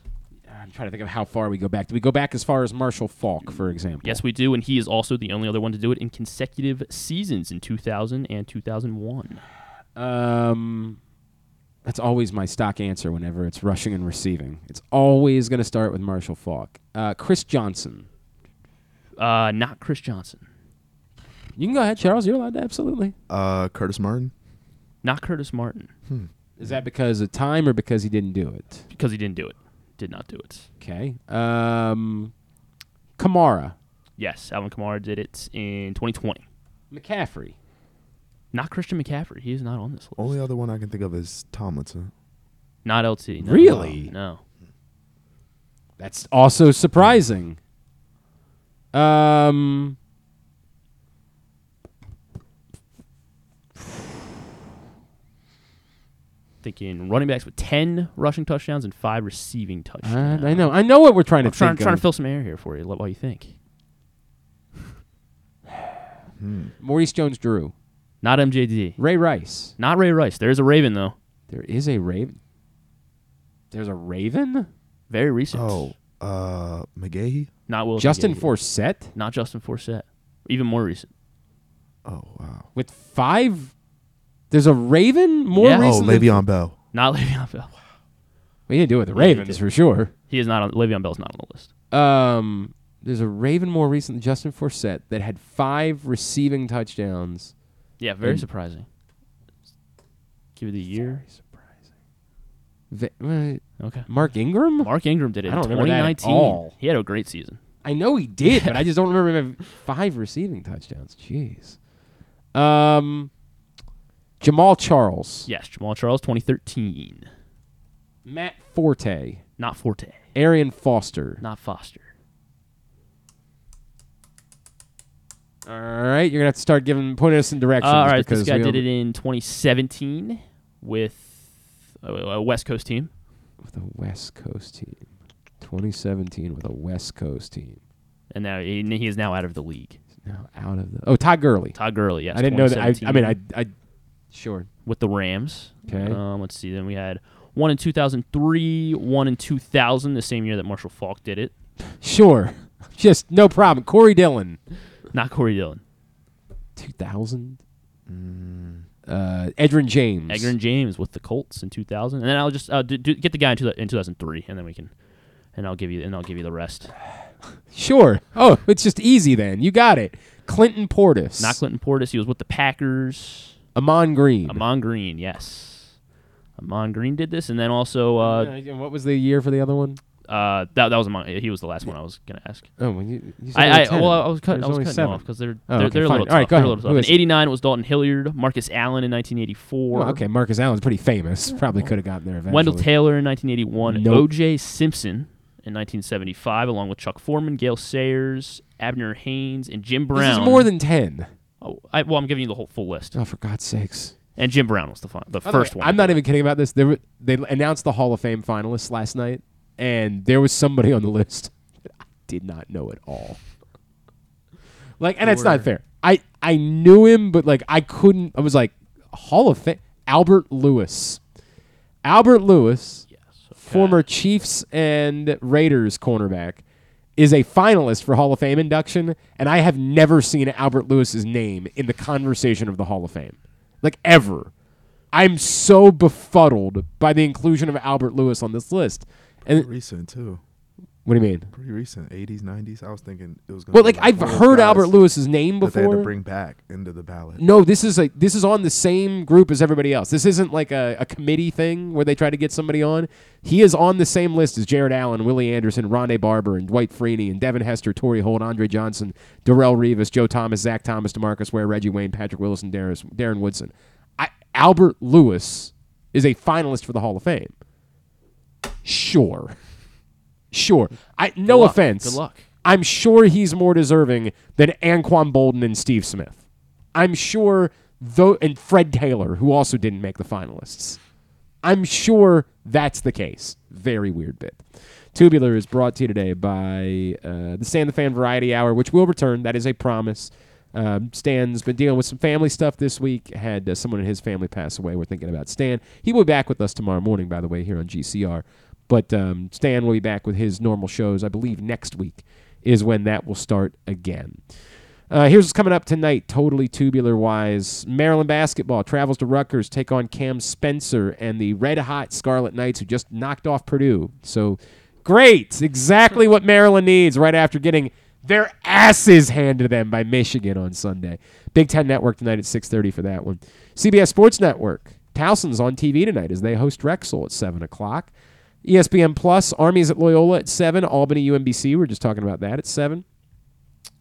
I'm trying to think of how far we go back. Do we go back as far as Marshall Faulk, for example? Yes, we do, and he is also the only other one to do it in consecutive seasons in 2000 and 2001. Um, that's always my stock answer whenever it's rushing and receiving. It's always going to start with Marshall Faulk. Uh, Chris Johnson. Uh, not Chris Johnson. You can go ahead, Charles. You're allowed to absolutely. Uh, Curtis Martin. Not Curtis Martin. Is that because of time or because he didn't do it? Because he didn't do it. Did not do it. Okay. Um, Kamara. Yes, Alvin Kamara did it in 2020. McCaffrey. Not Christian McCaffrey. He is not on this list. Only other one I can think of is Tomlinson. Not LT. No. Really? No. That's also surprising. Um, Thinking running backs with 10 rushing touchdowns and five receiving I, touchdowns. I know. I know what we're trying to do. I'm to trying, think trying of. to fill some air here for you. What do you think? Maurice Jones-Drew. Not MJD. Ray Rice. Not Ray Rice. There is a Raven though. There is a Raven. There's a Raven. Very recent. Oh, uh, McGahee. Not Will. Justin McGahee. Forsett Not Justin Forsett. Even more recent. Oh wow. with five. There's a Raven more Yeah. Oh, recent. than- Le'Veon Bell. Not Le'Veon Bell. We didn't do it with the Yeah, he Ravens did. for sure. He is not on. Le'Veon Bell's not on the list. Um, there's a Raven more recent Justin Forsett that had five receiving touchdowns. Yeah, very And- surprising. Give you the year. Va- uh, Okay. Mark Ingram. Mark Ingram did it I don't in remember that at 2019. all. He had a great season. I know he did, but I just don't remember him having five receiving touchdowns. Jeez. Um, Jamaal Charles, Yes, Jamaal Charles, 2013. Matt Forte, Not Forte. Arian Foster. Not Foster. All right, you're gonna have to start giving pointing us in directions. All right, this guy did it in 2017 with a, a West Coast team. with a West Coast team. 2017 with a West Coast team. And now he, he is now out of the league. Now out of the oh Todd Gurley. Todd Gurley, yes. I didn't know that. I, I mean, I, I sure. with the Rams. Okay. Um, let's see. Then we had one in 2003, one in 2000, the same year that Marshall Faulk did it. Sure. Just no problem. Corey Dillon. Not Corey Dillon. 2000. Uh, Edrin James. Edgerrin James with the Colts in 2000, and then I'll just uh, do, do, get the guy in, two, in 2003, and then we can, and I'll give you, and I'll give you the rest. Sure. Oh, it's just easy then. You got it. Clinton Portis. Not Clinton Portis. He was with the Packers. Ahman Green. Ahman Green, yes. Ahman Green did this, and then also, uh, Uh, what was the year for the other one? uh, that that was Ahman. He was the last one I was gonna ask. Oh, well, you, you said I, I 10. well, I was cutting, I was cutting seven. off because they're Oh, they're, okay, they're a little tough. All right, go They're a ahead. little Who tough. is In '89 it was Dalton Hilliard, Marcus Allen in 1984, Well, okay, Marcus Allen's pretty famous. Probably could have gotten there eventually. Wendell Tyler in 1981, Nope. O.J. Simpson in 1975, along with Chuck Foreman, Gale Sayers, Abner Haynes, and Jim Brown. This is more than 10. Oh, I, well, I'm giving you the whole full list. Oh, for God's sakes. And Jim Brown was the fun, the By the first way, one. I'm not even kidding about this. They, were, they announced the Hall of Fame finalists last night, and there was somebody on the list that I did not know at all. Like, and it's not fair. I, I knew him, but like I couldn't. I was like, Hall of Fame, Albert Lewis. Albert Lewis, former Chiefs and Raiders cornerback, is a finalist for Hall of Fame induction, and I have never seen Albert Lewis's name in the conversation of the Hall of Fame, like ever. I'm so befuddled by the inclusion of Albert Lewis on this list. And recent too. What do you mean? Pretty recent, 80s, 90s. I was thinking it was. Gonna Well, be like I've heard Albert Lewis's name that they had to bring back into the ballot. No, this is like this is on the same group as everybody else. This isn't like a, a committee thing where they try to get somebody on. He is on the same list as Jared Allen, Willie Anderson, Rondé Barber, and Dwight Freeney, and Devin Hester, Torry Holt, Andre Johnson, Darrelle Revis, Joe Thomas, Zach Thomas, Demarcus Ware, Reggie Wayne, Patrick Willis, and Darren, Darren Woodson. I, Albert Lewis is a finalist for the Hall of Fame. Sure. Sure. I no luck. offense. Good luck. I'm sure he's more deserving than Anquan Boldin and Steve Smith. I'm sure though and Fred Taylor, who also didn't make the finalists. I'm sure that's the case. Very weird bit. Tubular is brought to you today by uh, the Stan the Fan Variety Hour, which will return. That is a promise. Um, Stan's been dealing with some family stuff this week. Had uh, someone in his family pass away. We're thinking about Stan. He will be back with us tomorrow morning, by the way, here on GCR. But um, Stan will be back with his normal shows. I believe next week is when that will start again. Uh, here's what's coming up tonight, totally tubular wise. Maryland basketball travels to Rutgers, take on Cam Spencer and the red hot Scarlet Knights, who just knocked off Purdue. So great, exactly what Maryland needs right after getting their asses handed to them by Michigan on Sunday. Big Ten Network tonight at 6:30 for that one. CBS Sports Network. Towson's on TV tonight as they host Drexel at 7 o'clock. ESPN Plus, Army's at Loyola at 7, Albany UMBC, we're just talking about that at 7.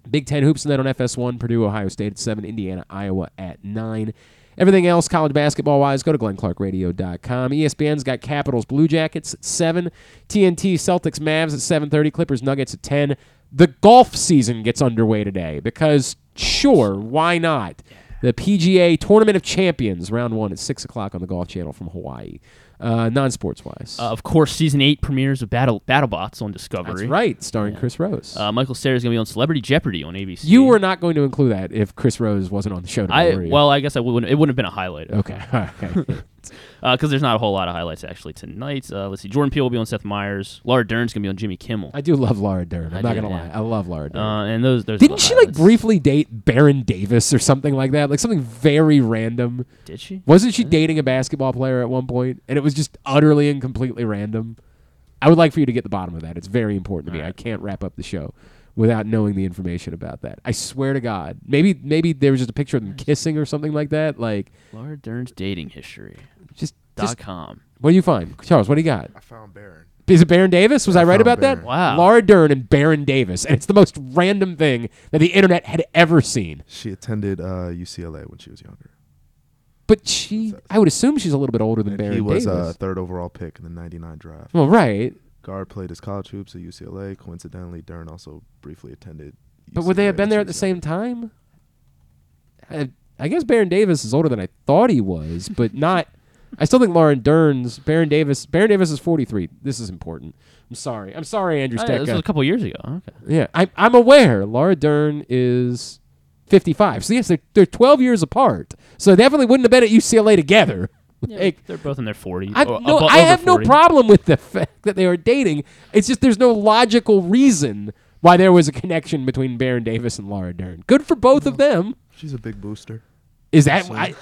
Big Ten Hoops and tonight on FS1, Purdue, Ohio State at 7, Indiana, Iowa at 9. Everything else, college basketball wise, go to glennclarkradio.com. ESPN's got Capitals Blue Jackets at 7, TNT Celtics Mavs at 7.30, Clippers Nuggets at 10. The golf season gets underway today because, sure, why not? The PGA Tournament of Champions, round one at 6 o'clock on the Golf Channel from Hawaii. Uh, non sports wise. Uh, of course, season eight premieres of Battle BattleBots on Discovery. That's right, starring Chris Rose. Uh, Michael Cera is going to be on Celebrity Jeopardy on ABC. You were not going to include that if Chris Rose wasn't on the show. Today, I well, I guess I wouldn't. It wouldn't have been a highlight. Okay, okay. Because there's not a whole lot of highlights actually tonight. Uh, let's see. Jordan Peele will be on Seth Meyers. Laura Dern's gonna be on Jimmy Kimmel. I do love Laura Dern. I'm I not do, gonna yeah. lie. I love Laura Dern. Uh, and those, those Didn't she like briefly date Baron Davis or something like that? Like something very random. Did she? Wasn't she dating a basketball player at one point? And it was just utterly and completely random. I would like for you to get the bottom of that. It's very important to me. I can't wrap up the show without knowing the information about that. I swear to God. Maybe maybe there was just a picture of them kissing or something like that. Like Laura Dern's dating history. Just dot just- com. What do you find, Charles? What do you got? I found Baron. Is it Baron Davis? Was I, I right found about that? Wow. Laura Dern and Baron Davis, and it's the most random thing that the internet had ever seen. She attended uh, UCLA when she was younger. But she, I would assume she's a little bit older than Baron he was Davis. a third overall pick in the '99 draft. well, right. Guard played his college hoops at UCLA. Coincidentally, Dern also briefly attended. But would they have been there at the was same time? I, I guess Baron Davis is older than I thought he was, but not. I still think Lauren Dern's Baron Davis. Baron Davis is 43. This is important. I'm sorry. I'm sorry, Andrew Uh, Stecca. this was a couple years ago. Okay. Yeah, I, I'm aware. Laura Dern is 55. So yes, they're, they're 12 years apart. So they definitely wouldn't have been at UCLA together. Like, They're both in their 40s. I, no, I have 40. no problem with the fact that they are dating. It's just there's no logical reason why there was a connection between Baron Davis and Laura Dern. Good for both of them. She's a big booster. Is that I,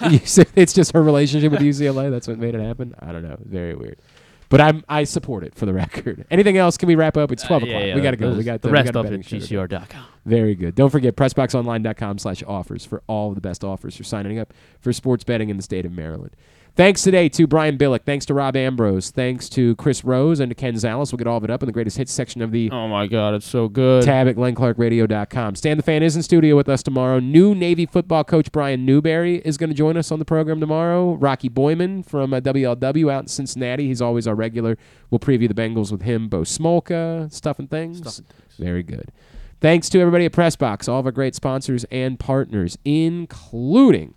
it's just her relationship with UCLA? That's what made it happen. I don't know. Very weird. But I'm I support it for the record. Anything else? Can we wrap up? It's twelve Uh, yeah, o'clock. yeah, we got to go. We got the rest of it. up at show to do. GCR.com. Very good. Don't forget pressboxonline.com slash offers for all of the best offers for signing up for sports betting in the state of Maryland. Thanks today to Brian Billick. Thanks to Rob Ambrose. Thanks to Chris Rose and to Ken Zales. We'll get all of it up in the greatest hits section of the Oh my God, it's so good. tab at glennclarkradio.com. Stan the Fan is in studio with us tomorrow. New Navy football coach Brian Newberry is going to join us on the program tomorrow. Rocky Boiman from uh, WLW out in Cincinnati. He's always our regular. We'll preview the Bengals with him. Bo Smolka, stuff and things. Stuff and things. Very good. Thanks to everybody at Pressbox, all of our great sponsors and partners, including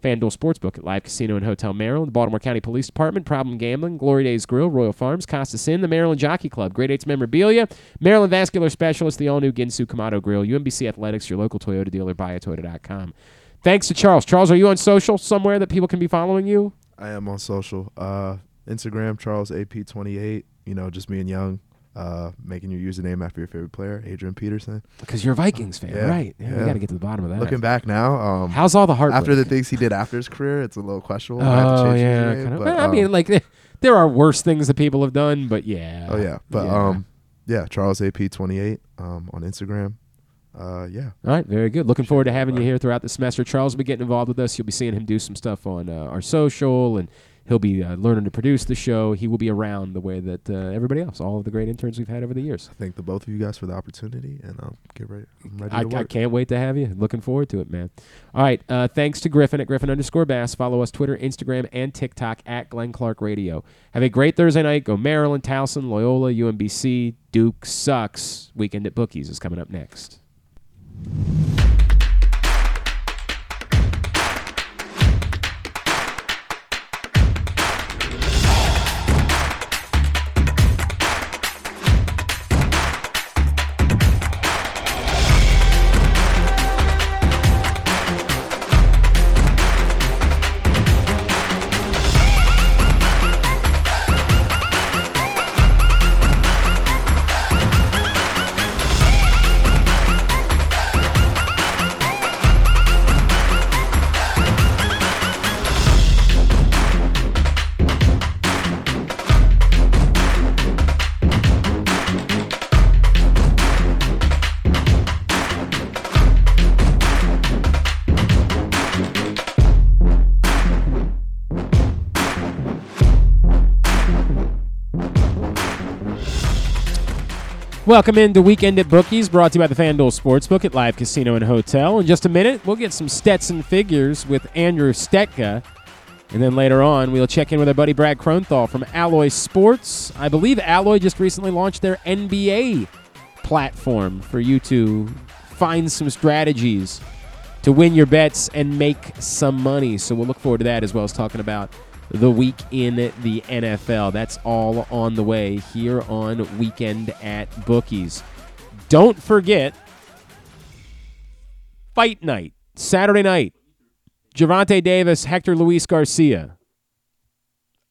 FanDuel Sportsbook at Live Casino and Hotel Maryland, Baltimore County Police Department, Problem Gambling, Glory Days Grill, Royal Farms, Costas Inn, the Maryland Jockey Club, Great Eights Memorabilia, Maryland Vascular Specialist, the all-new Ginsu Kamado Grill, UMBC Athletics, your local Toyota dealer, buyatoyota.com. Thanks to Charles. Charles, are you on social somewhere that people can be following you? I am on social. Uh, Instagram, Charles AP28. You know, just me and Young. Uh, making your username after your favorite player, Adrian Peterson. Because you're a Vikings fan, right? Yeah, we gotta get to the bottom of that. Looking back now, um, How's all the heart after the things he did after his career? It's a little questionable. I Oh yeah, name, kind of. but, I um, mean, like eh, there are worse things that people have done, but yeah. Oh yeah, but Yeah. um, yeah, Charles AP28 um on Instagram. Uh, yeah. All right, very good. Looking forward to having you here throughout the semester. Charles will be getting involved with us. You'll be seeing him do some stuff on uh, our social, and He'll be uh, learning to produce the show. He will be around the way that uh, everybody else, all of the great interns we've had over the years. Thank the both of you guys for the opportunity, and I'll get ready. I, I can't wait to have you. Looking forward to it, man. All right. Uh, thanks to Griffin at Griffin underscore Bass. Follow us Twitter, Instagram, and TikTok at Glenn Clark Radio. Have a great Thursday night. Go Maryland, Towson, Loyola, UMBC. Duke sucks. Weekend at Bookies is coming up next. Welcome into Weekend at Bookies, brought to you by the FanDuel Sportsbook at Live Casino and Hotel. In just a minute, we'll get some Stetson figures with Andrew Stetka. And then later on, we'll check in with our buddy Brad Kronthal from Alloy Sports. I believe Alloy just recently launched their NBA platform for you to find some strategies to win your bets and make some money. So we'll look forward to that as well as talking about the week in the NFL. That's all on the way here on Weekend at Bookies. Don't forget Fight Night, Saturday night. Gervonta Davis, Hector Luis Garcia.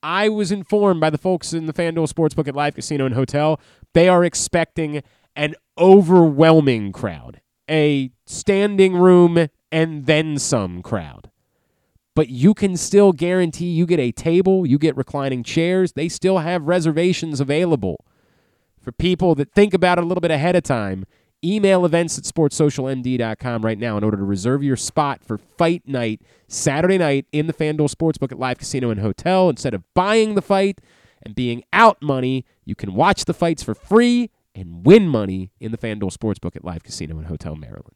I was informed by the folks in the FanDuel Sportsbook at Live Casino and Hotel. They are expecting an overwhelming crowd, a standing room and then some crowd but you can still guarantee you get a table, you get reclining chairs. They still have reservations available for people that think about it a little bit ahead of time. Email events at sportsocialmd.com right now in order to reserve your spot for fight night Saturday night in the FanDuel Sportsbook at Live Casino and Hotel. Instead of buying the fight and being out money, you can watch the fights for free and win money in the FanDuel Sportsbook at Live Casino and Hotel, Maryland.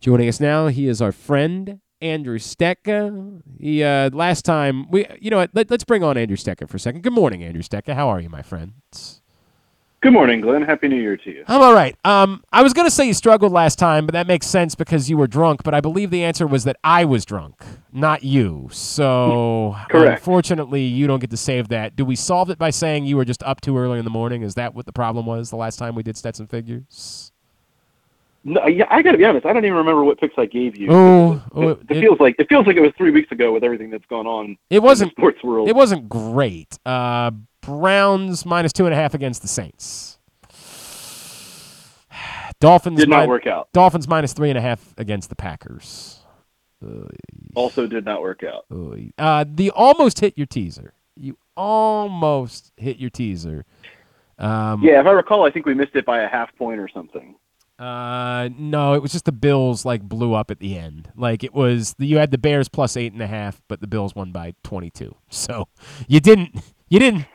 Joining us now, he is our friend Andrew Stetka. He uh, last time we, you know what? Let, us bring on Andrew Stetka for a second. Good morning, Andrew Stetka. How are you, my friends? Good morning, Glenn. Happy New Year to you. I'm all right. Um, I was gonna say you struggled last time, but that makes sense because you were drunk. But I believe the answer was that I was drunk, not you. So Correct. unfortunately, you don't get to save that. Do we solve it by saying you were just up too early in the morning? Is that what the problem was the last time we did Stetson figures? No, yeah, I got to be honest. I don't even remember what picks I gave you. Oh, oh, it, it it- feels like it feels like it was three weeks ago with everything that's gone on. It wasn't in the sports world. It wasn't great. Uh, Browns minus two and a half against the Saints. Dolphins Did not min- work out. Dolphins minus three and a half against the Packers. Also, did not work out. Uh, the almost hit your teaser. You almost hit your teaser. Um, yeah, if I recall, I think we missed it by a half point or something. Uh, no, it was just the Bills like blew up at the end. Like it was you had the Bears plus eight and a half, but the Bills won by twenty two. So you didn't you didn't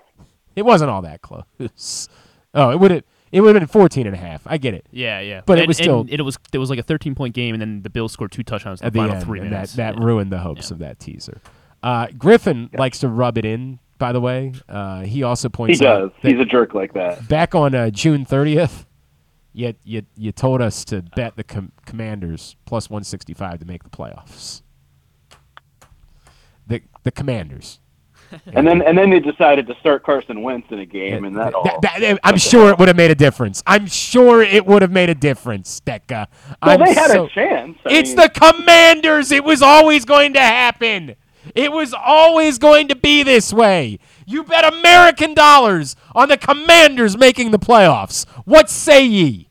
it wasn't all that close. Oh, it would have it would have been 14 and a half. I get it. Yeah, yeah. But it was still and it was it was like a 13 point game, and then the Bills scored two touchdowns in at the the final end, three and minutes. that that Yeah. ruined the hopes of that teaser. Uh, Griffin likes to rub it in. By the way, uh, he also points He points does. out that He's a jerk like that. back on uh, June 30th, you, you, you told us to bet the com- Commanders plus 165 to make the playoffs. The the Commanders. And then and then they decided to start Carson Wentz in a game, and that all. That- that- I'm sure it would have made a difference. I'm sure it would have made a difference, Stecca. well, I'm they had so- a chance. I It's mean, the Commanders. It was always going to happen. It was always going to be this way. You bet American dollars on the Commanders making the playoffs. What say ye?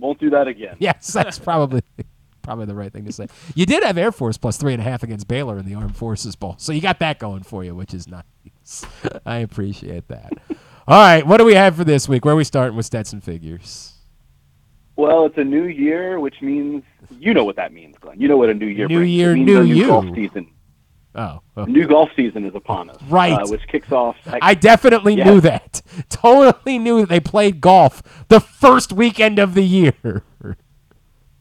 won't do that again. Yes, that's probably probably the right thing to say. You did have Air Force plus three and a half against Baylor in the Armed Forces Bowl, so you got that going for you, which is nice. I appreciate that. All right, what do we have for this week? Where are we starting with Stetson figures? Well, it's a new year, which means you know what that means, Glenn. You know what a new year. New brings. Year, means new a new you. golf season. Oh, oh. New golf season is upon us. Right. Uh, which kicks off. I definitely Yeah. knew that. Totally knew that they played golf the first weekend of the year.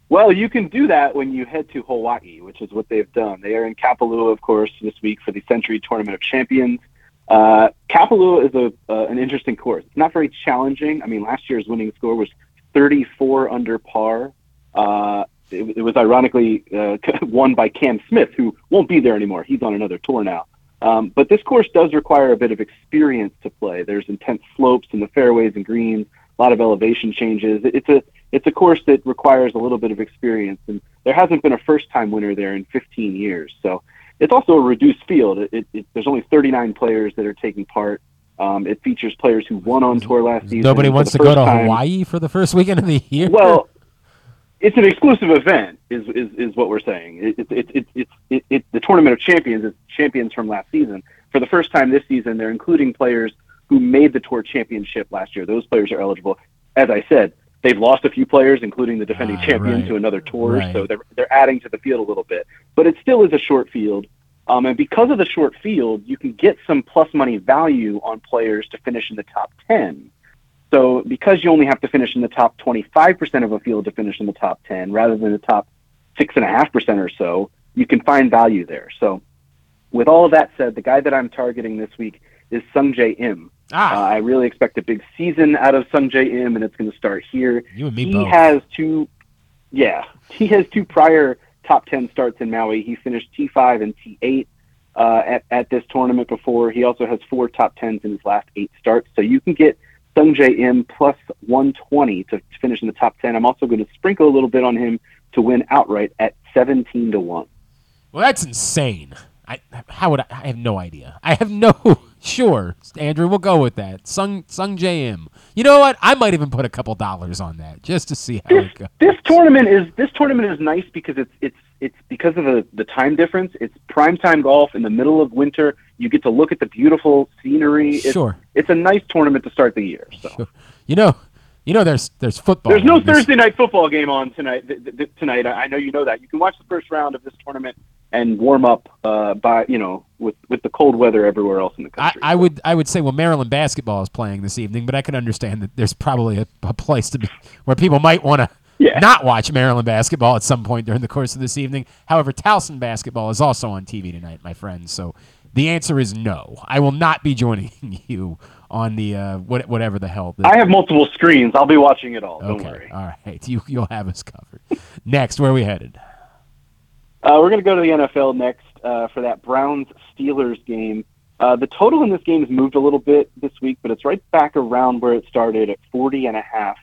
Well, you can do that when you head to Hawaii, which is what they've done. They are in Kapalua, of course, this week for the Sentry Tournament of Champions. Uh, Kapalua is a uh, an interesting course. It's not very challenging. I mean, last year's winning score was 34 under par. Uh, it, it was ironically uh, won by Cam Smith, who won't be there anymore. He's on another tour now. Um, but this course does require a bit of experience to play. There's intense slopes in the fairways and greens, a lot of elevation changes. It's a it's a course that requires a little bit of experience, and there hasn't been a first time winner there in 15 years. So it's also a reduced field. It, it, there's only 39 players that are taking part. Um, it features players who won on tour last season. Nobody wants to go to time. Hawaii for the first weekend of the year. Well, it's an exclusive event, is is, is what we're saying. It, it, it, it, it, it, the Tournament of Champions is champions from last season. For the first time this season, they're including players who made the Tour Championship last year. Those players are eligible. As I said, they've lost a few players, including the defending champion, Ah, right. to another tour. Right. So they're they're adding to the field a little bit, but it still is a short field. Um, and because of the short field, you can get some plus money value on players to finish in the top ten. So because you only have to finish in the top 25% of a field to finish in the top 10 rather than the top 6.5% or so, you can find value there. So with all of that said, the guy that I'm targeting this week is Sung Jae Im. Ah. Uh, I really expect a big season out of Sung Jae Im, and it's going to start here. You and me he both. has two, yeah, he has two prior top 10 starts in Maui. He finished T5 and T8 uh, at, at this tournament before. He also has four top 10s in his last eight starts. So you can get Sung Jae Im plus 120 to finish in the top 10. I'm also going to sprinkle a little bit on him to win outright at 17 to 1. Well, that's insane. I how would I, I have no idea. I have no sure. Andrew, we'll go with that. Sung Sung Jae Im. You know what? I might even put a couple dollars on that just to see how it goes. This tournament is this tournament is nice because it's it's it's because of the the time difference. It's prime time golf in the middle of winter. You get to look at the beautiful scenery. It's, Sure. It's a nice tournament to start the year. So You know, you know there's there's football. there's no Thursday night football game on tonight. Th- th- th- tonight, I I know you know that. You can watch the first round of this tournament and warm up uh, by you know with with the cold weather everywhere else in the country. I, I would I would say well Maryland basketball is playing this evening, but I can understand that there's probably a, a place to be where people might want to Yeah. not watch Maryland basketball at some point during the course of this evening. However, Towson basketball is also on TV tonight, my friends. So the answer is no. I will not be joining you on the uh, what, whatever the hell. The, I have multiple screens. I'll be watching it all. Don't worry. all right, you you'll have us covered. Next, where are we headed? Uh, we're going to go to the NFL next uh, for that Browns Steelers game. Uh, the total in this game has moved a little bit this week, but it's right back around where it started at 40 and a half.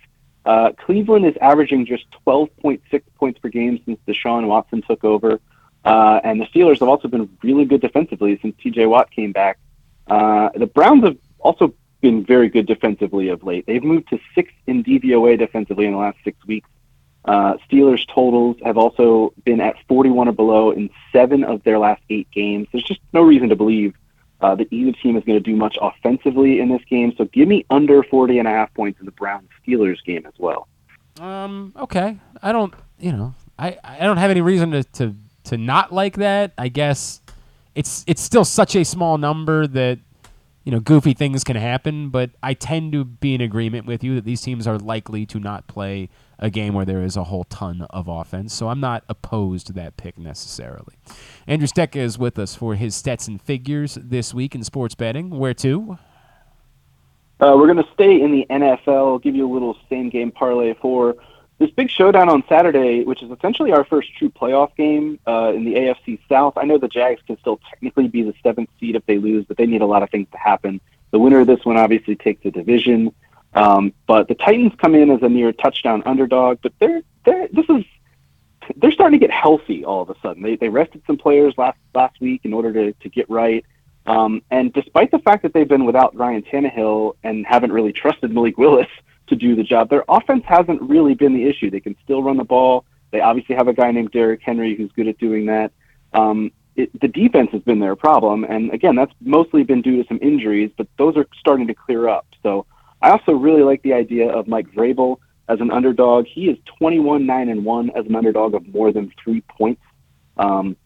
Uh, Cleveland is averaging just 12.6 points per game since Deshaun Watson took over. Uh, and the Steelers have also been really good defensively since TJ Watt came back. Uh, the Browns have also been very good defensively of late. They've moved to sixth in DVOA defensively in the last six weeks. Uh, Steelers totals have also been at 41 or below in seven of their last eight games. There's just no reason to believe uh, that either team is going to do much offensively in this game. So give me under 40 and a half points in the Browns Steelers game as well. Um. Okay. I don't. You know. I. I don't have any reason to to to not like that. I guess it's it's still such a small number that you know goofy things can happen. But I tend to be in agreement with you that these teams are likely to not play a game where there is a whole ton of offense. So I'm not opposed to that pick necessarily. Andrew Stecca is with us for his stats and figures this week in sports betting. Where to? Uh, we're going to stay in the NFL, give you a little same game parlay for this big showdown on Saturday, which is essentially our first true playoff game uh, in the AFC South. I know the Jags can still technically be the seventh seed if they lose, but they need a lot of things to happen. The winner of this one obviously takes the division. Um, but the Titans come in as a near touchdown underdog, but they're they're this is they're starting to get healthy all of a sudden. They they rested some players last last week in order to to get right. Um, and despite the fact that they've been without Ryan Tannehill and haven't really trusted Malik Willis to do the job, their offense hasn't really been the issue. They can still run the ball. They obviously have a guy named Derrick Henry who's good at doing that. Um, it, the defense has been their problem, and again, that's mostly been due to some injuries, but those are starting to clear up. So I also really like the idea of Mike Vrabel as an underdog. He is 21 9 and 1 as an underdog of more than three points. Um,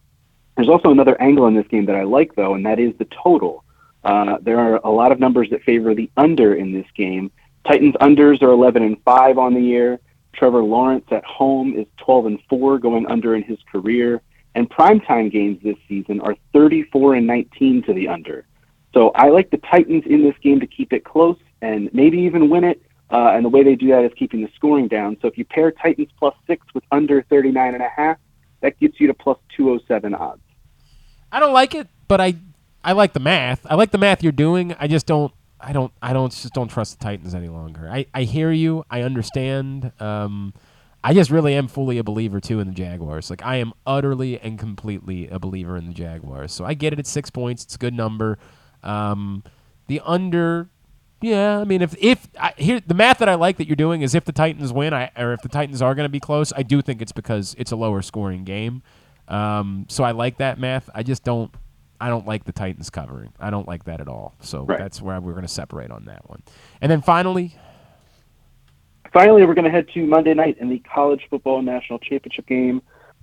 There's also another angle in this game that I like, though, and that is the total. Uh, there are a lot of numbers that favor the under in this game. Titans unders are 11 and 5 on the year. Trevor Lawrence at home is 12 and 4, going under in his career. And primetime games this season are 34 and 19 to the under. So I like the Titans in this game to keep it close and maybe even win it. Uh, and the way they do that is keeping the scoring down. So if you pair Titans plus six with under 39 and a half, that gets you to plus 207 odds. I don't like it, but I I like the math. I like the math you're doing. I just don't I don't I don't just don't trust the Titans any longer. I, I hear you. I understand. Um, I just really am fully a believer too in the Jaguars. Like I am utterly and completely a believer in the Jaguars. So I get it at six points. It's a good number. Um, the under, yeah. I mean, if if I, here the math that I like that you're doing is if the Titans win, I or if the Titans are going to be close, I do think it's because it's a lower scoring game. Um, so I like that math. I just don't. I don't like the Titans covering. I don't like that at all. So Right. that's where we're going to separate on that one. And then finally, Finally, we're going to head to Monday night in the college football national championship game.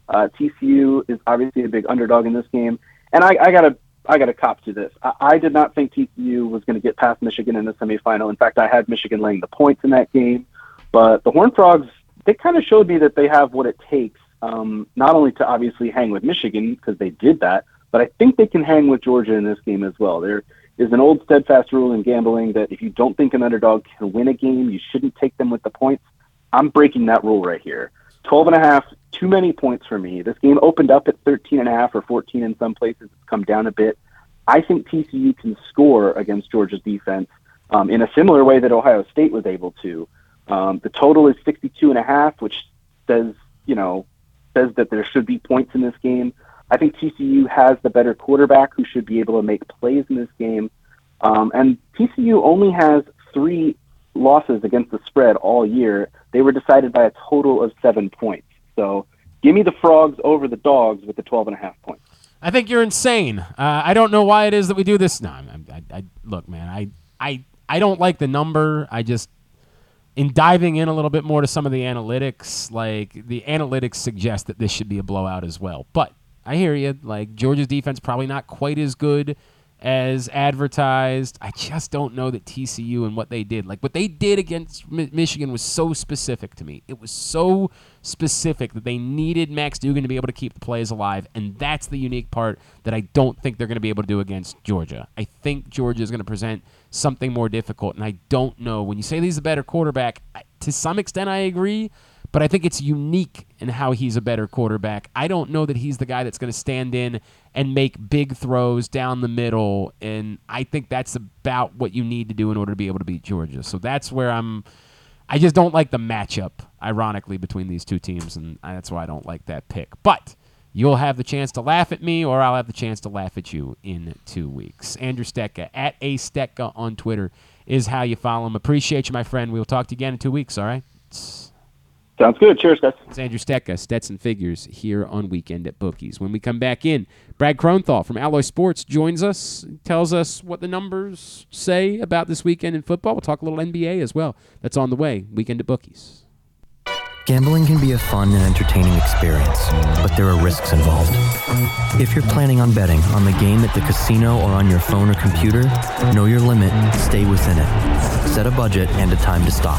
Uh, TCU is obviously a big underdog in this game, and I, I gotta I gotta cop to this. I, I did not think TCU was going to get past Michigan in the semifinal. In fact, I had Michigan laying the points in that game, but the Horned Frogs they kind of showed me that they have what it takes, um, not only to obviously hang with Michigan because they did that, but I think they can hang with Georgia in this game as well. There is an old steadfast rule in gambling that if you don't think an underdog can win a game, you shouldn't take them with the points. I'm breaking that rule right here. 12 and a half, too many points for me. This game opened up at 13 and a half or 14 in some places. It's come down a bit. I think TCU can score against Georgia's defense um, in a similar way that Ohio State was able to. Um, the total is 62 and a half, which says, you know, says that there should be points in this game. I think TCU has the better quarterback who should be able to make plays in this game. Um, and TCU only has three losses against the spread all year. They were decided by a total of seven points. So give me the Frogs over the Dogs with the 12 and a half points. I think you're insane. Uh, I don't know why it is that we do this. No, I'm- I, I, look, man, I, I, I don't like the number. I just, in diving in a little bit more to some of the analytics, like the analytics suggest that this should be a blowout as well. But I hear you. Like Georgia's defense probably not quite as good as advertised. I just don't know that TCU and what they did, like what they did against Mi- Michigan, was so specific to me. It was so specific that they needed Max Duggan to be able to keep the plays alive, and that's the unique part that I don't think they're going to be able to do against Georgia. I think Georgia is going to present something more difficult, and I don't know. When you say he's a better quarterback, I- to some extent I agree. But I think it's unique in how he's a better quarterback. I don't know that he's the guy that's going to stand in and make big throws down the middle. And I think that's about what you need to do in order to be able to beat Georgia. So that's where I'm. I just don't like the matchup, ironically, between these two teams. And that's why I don't like that pick. But you'll have the chance to laugh at me, or I'll have the chance to laugh at you in two weeks. Andrew Stecka, at A Stecka on Twitter, is how you follow him. Appreciate you, my friend. We'll talk to you again in two weeks, all right? Sounds good. Cheers, guys. It's Andrew Stecka, Stetson Figures, here on Weekend at Bookies. When we come back in, Brad Kronthal from Alloy Sports joins us, tells us what the numbers say about this weekend in football. We'll talk a little NBA as well. That's on the way. Weekend at Bookies. Gambling can be a fun and entertaining experience, but there are risks involved. If you're planning on betting on the game at the casino or on your phone or computer, know your limit, stay within it. Set a budget and a time to stop.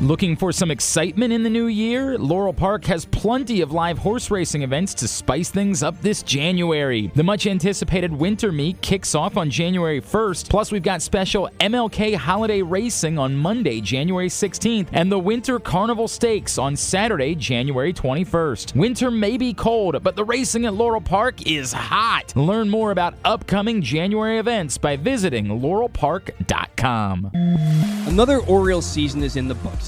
Looking for some excitement in the new year? Laurel Park has plenty of live horse racing events to spice things up this January. The much anticipated winter meet kicks off on January 1st, plus, we've got special MLK holiday racing on Monday, January 16th, and the Winter Carnival Stakes on Saturday, January 21st. Winter may be cold, but the racing at Laurel Park is hot. Learn more about upcoming January events by visiting laurelpark.com. Another Orioles season is in the books,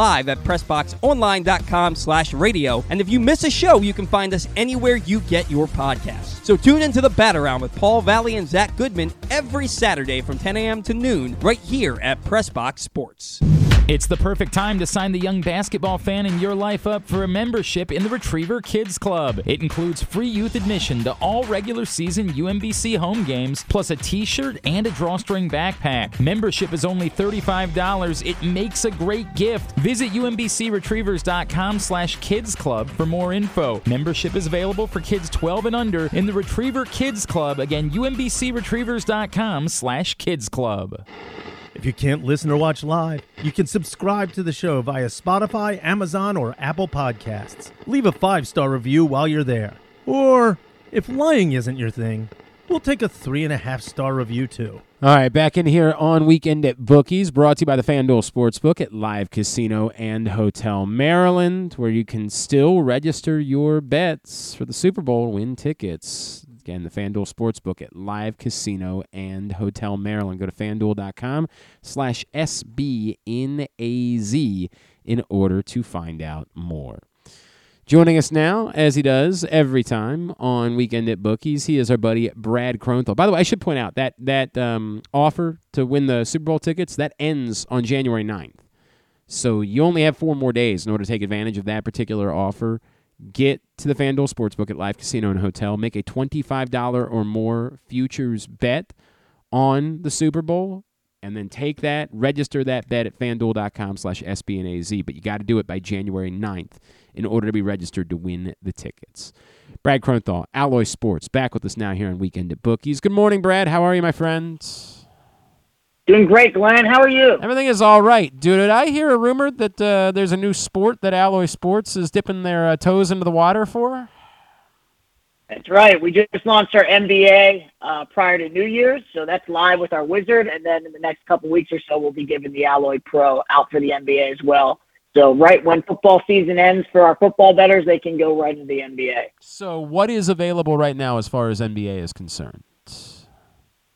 at pressboxonline.com slash radio. And if you miss a show, you can find us anywhere you get your podcasts. So tune into the Bat Around with Paul Valley and Zach Goodman every Saturday from 10 a.m. to noon right here at Pressbox Sports. It's the perfect time to sign the young basketball fan in your life up for a membership in the Retriever Kids Club. It includes free youth admission to all regular season UMBC home games, plus a t shirt and a drawstring backpack. Membership is only $35. It makes a great gift. Visit UMBCRetrievers.com slash kids club for more info. Membership is available for kids 12 and under in the Retriever Kids Club. Again, UMBCRetrievers.com slash kids club. If you can't listen or watch live, you can subscribe to the show via Spotify, Amazon, or Apple Podcasts. Leave a five star review while you're there. Or, if lying isn't your thing, we'll take a three and a half star review too. All right, back in here on Weekend at Bookies, brought to you by the FanDuel Sportsbook at Live Casino and Hotel Maryland, where you can still register your bets for the Super Bowl, win tickets. Again, the FanDuel Sportsbook at Live Casino and Hotel Maryland. Go to fanduel.com slash SBNAZ in order to find out more. Joining us now, as he does every time on Weekend at Bookies, he is our buddy Brad Kronthal. By the way, I should point out that that um, offer to win the Super Bowl tickets that ends on January 9th. So you only have four more days in order to take advantage of that particular offer. Get to the FanDuel Sportsbook at Live Casino and Hotel. Make a $25 or more futures bet on the Super Bowl and then take that, register that bet at fanduel.com slash SBNAZ. But you got to do it by January 9th in order to be registered to win the tickets. Brad Kronthal, Alloy Sports, back with us now here on Weekend at Bookies. Good morning, Brad. How are you, my friend? Doing great, Glenn. How are you? Everything is all right. Dude, did I hear a rumor that uh, there's a new sport that Alloy Sports is dipping their uh, toes into the water for? That's right. We just launched our NBA uh, prior to New Year's, so that's live with our Wizard, and then in the next couple weeks or so, we'll be giving the Alloy Pro out for the NBA as well. So right when football season ends for our football betters, they can go right into the NBA. So what is available right now as far as NBA is concerned?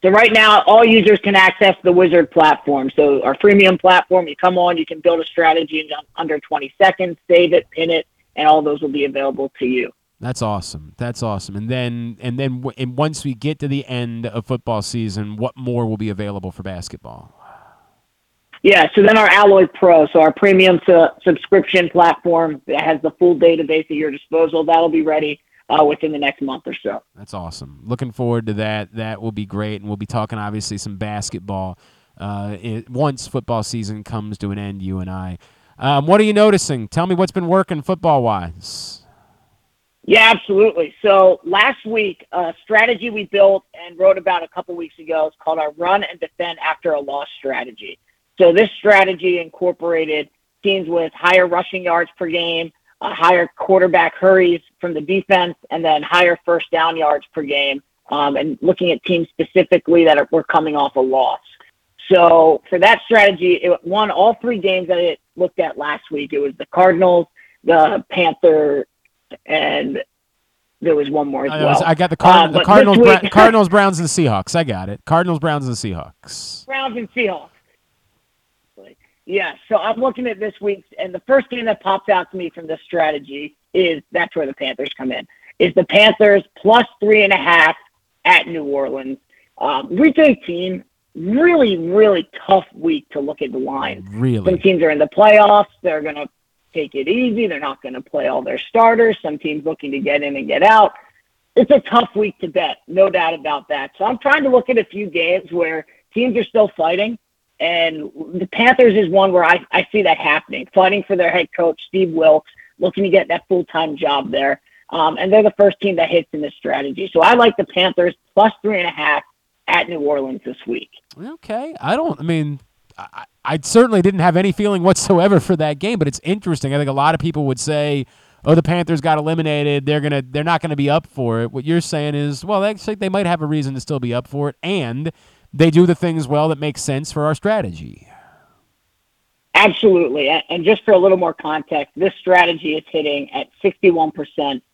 So right now, all users can access the Wizard platform. So our freemium platform, you come on, you can build a strategy in under 20 seconds, save it, pin it, and all those will be available to you. That's awesome. That's awesome. And then and then w- and once we get to the end of football season, what more will be available for basketball? Yeah, so then our Alloy Pro, so our premium su- subscription platform that has the full database at your disposal, that'll be ready uh, within the next month or so. That's awesome. Looking forward to that. That will be great, and we'll be talking obviously some basketball uh, it, once football season comes to an end. You and I. Um, what are you noticing? Tell me what's been working football wise. Yeah, absolutely. So last week, a strategy we built and wrote about a couple weeks ago is called our run and defend after a loss strategy. So this strategy incorporated teams with higher rushing yards per game, higher quarterback hurries from the defense, and then higher first down yards per game, um, and looking at teams specifically that are, were coming off a loss. So for that strategy, it won all three games that it looked at last week. It was the Cardinals, the Panther, and there was one more as I, well. I got the, Card- Uh, the Cardinals, this Bra- Cardinals, Browns, and Seahawks. I got it. Cardinals, Browns, and Seahawks. Browns and Seahawks. Yeah, so I'm looking at this week's, and the first game that pops out to me from this strategy is that's where the Panthers come in. Is the Panthers plus three and a half at New Orleans? Um, rethink team. really, really tough week to look at the line. Really? Some teams are in the playoffs. They're going to take it easy. They're not going to play all their starters. Some teams looking to get in and get out. It's a tough week to bet, no doubt about that. So I'm trying to look at a few games where teams are still fighting. And the Panthers is one where I, I see that happening, fighting for their head coach, Steve Wilks, looking to get that full time job there. Um, and they're the first team that hits in this strategy. So I like the Panthers plus three and a half at New Orleans this week. Okay. I don't, I mean, I, I certainly didn't have any feeling whatsoever for that game, but it's interesting. I think a lot of people would say, oh, the Panthers got eliminated. They're gonna, they're not gonna be up for it. What you're saying is, well, actually, they might have a reason to still be up for it, and they do the things well that make sense for our strategy. Absolutely. And just for a little more context, this strategy is hitting at 61%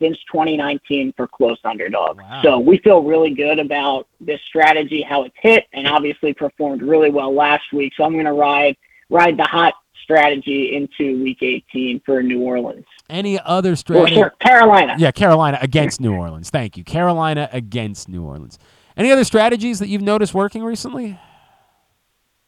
since 2019 for close underdog. Wow. So we feel really good about this strategy, how it's hit, and obviously performed really well last week. So I'm going to ride ride the hot strategy into week 18 for New Orleans. Any other strategy? Sure. Carolina. Yeah, Carolina against New Orleans. Thank you. Carolina against New Orleans. Any other strategies that you've noticed working recently?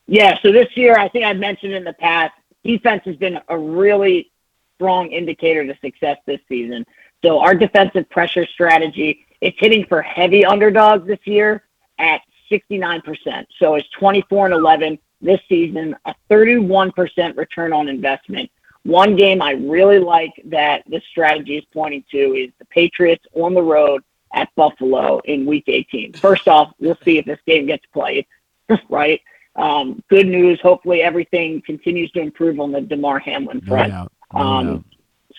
Yeah, so this year, I think I've mentioned in the past, defense has been a really strong indicator to success this season. So our defensive pressure strategy, it's hitting for heavy underdogs this year at 69%. So it's 24 and 11 this season, a 31% return on investment. One game I really like that this strategy is pointing to is the Patriots on the road at Buffalo in Week 18. First off, we'll see if this game gets played, right? Um, good news. Hopefully, everything continues to improve on the Damar Hamlin front. No doubt. No um, doubt.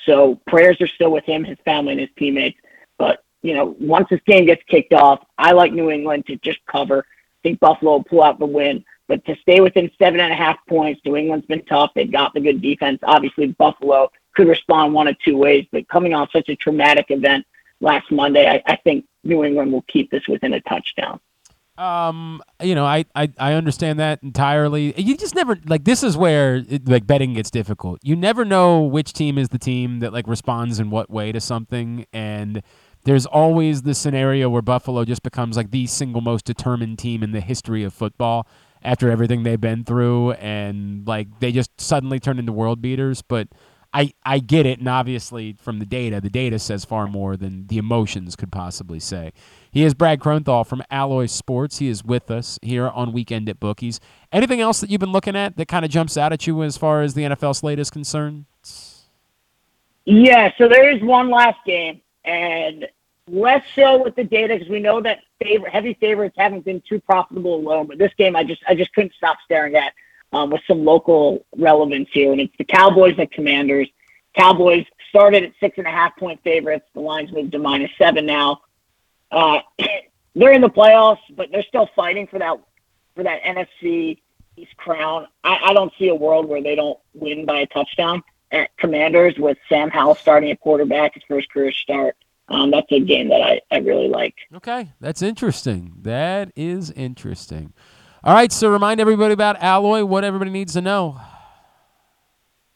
so prayers are still with him, his family, and his teammates. But you know, once this game gets kicked off, I like New England to just cover. I think Buffalo will pull out the win. But to stay within seven and a half points, New England's been tough. They've got the good defense. Obviously, Buffalo could respond one of two ways. But coming off such a traumatic event last Monday, I, I think New England will keep this within a touchdown. Um, you know, I, I I understand that entirely. You just never like this is where it, like betting gets difficult. You never know which team is the team that like responds in what way to something, and there's always the scenario where Buffalo just becomes like the single most determined team in the history of football after everything they've been through, and like they just suddenly turn into world beaters. But I, I get it, and obviously from the data, the data says far more than the emotions could possibly say. He is Brad Kronthal from Alloy Sports. He is with us here on Weekend at Bookies. Anything else that you've been looking at that kind of jumps out at you as far as the NFL slate is concerned? Yeah, so there is one last game, and less so with the data because we know that favorite, heavy favorites haven't been too profitable alone. But this game, I just I just couldn't stop staring at um, with some local relevance here, and it's the Cowboys and Commanders. Cowboys started at six and a half point favorites. The line's moved to minus seven now. Uh, they're in the playoffs, but they're still fighting for that for that NFC East crown. I, I don't see a world where they don't win by a touchdown at Commanders with Sam Howell starting at quarterback, his first career start. Um, that's a game that I, I really like. Okay, that's interesting. That is interesting. All right, so remind everybody about Alloy, what everybody needs to know.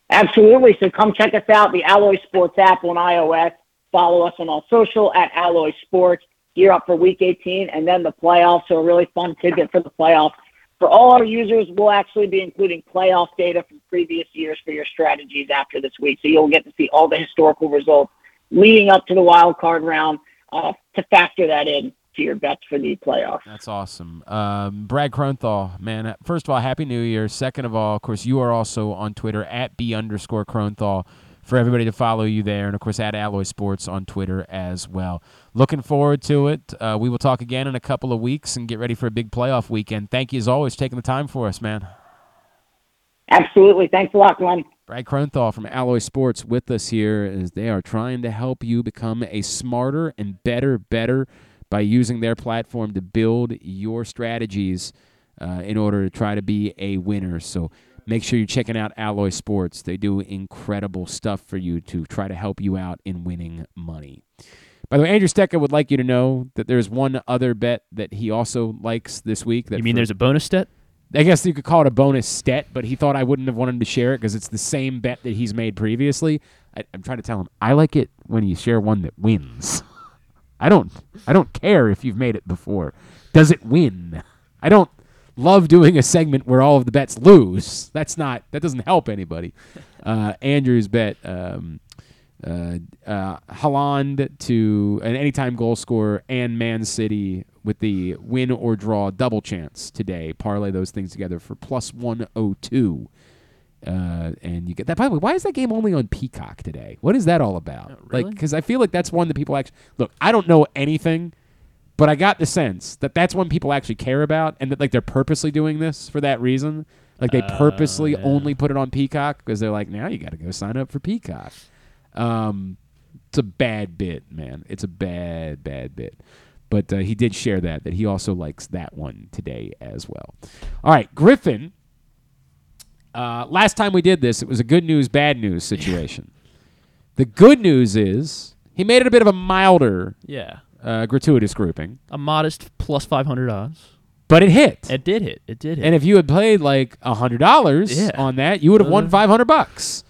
Absolutely. So come check us out, the Alloy Sports app on iOS. Follow us on all social at Alloy Sports. Gear up for Week 18 and then the playoffs. So a really fun tidbit for the playoffs. For all our users, we'll actually be including playoff data from previous years for your strategies after this week. So you'll get to see all the historical results leading up to the wild card round uh, to factor that in to your bets for the playoffs. That's awesome. Um, Brad Kronthal, man, first of all, Happy New Year. Second of all, of course, you are also on Twitter at B underscore Kronthal for everybody to follow you there. And, of course, at Alloy Sports on Twitter as well. Looking forward to it. Uh, we will talk again in a couple of weeks and get ready for a big playoff weekend. Thank you, as always, for taking the time for us, man. Absolutely. Thanks a lot, Glenn. Brad Kronthal from Alloy Sports with us here as they are trying to help you become a smarter and better, better by using their platform to build your strategies uh, in order to try to be a winner. So make sure you're checking out Alloy Sports. They do incredible stuff for you to try to help you out in winning money. By the way, Andrew Stetka would like you to know that there's one other bet that he also likes this week. That You mean for- there's a bonus stet? I guess you could call it a bonus stet, but he thought I wouldn't have wanted to share it because it's the same bet that he's made previously. I, I'm trying to tell him I like it when you share one that wins. I don't. I don't care if you've made it before. Does it win? I don't. love doing a segment where all of the bets lose. That's not that doesn't help anybody. Uh, Andrew's bet um, uh, uh, Haaland to an anytime goal scorer and Man City with the win or draw double chance today. Parlay those things together for plus 102. Uh, and you get that. By the way, why is that game only on Peacock today? What is that all about? Like, because I feel like that's one that people actually look. I don't know anything, but I got the sense that that's one people actually care about, and that like they're purposely doing this for that reason. Like they purposely only put it on Peacock because they're like, now you got to go sign up for Peacock. Um, it's a bad bit, man. It's a bad, bad bit. But uh, he did share that that he also likes that one today as well. All right, Griffin. Uh, last time we did this, it was a good news, bad news situation. the good news is he made it a bit of a milder, Yeah. uh, gratuitous grouping, A modest plus 500 odds. but it hit. It did hit. It did hit. And if you had played like a hundred dollars Yeah. on that, you would have won Uh. five hundred bucks.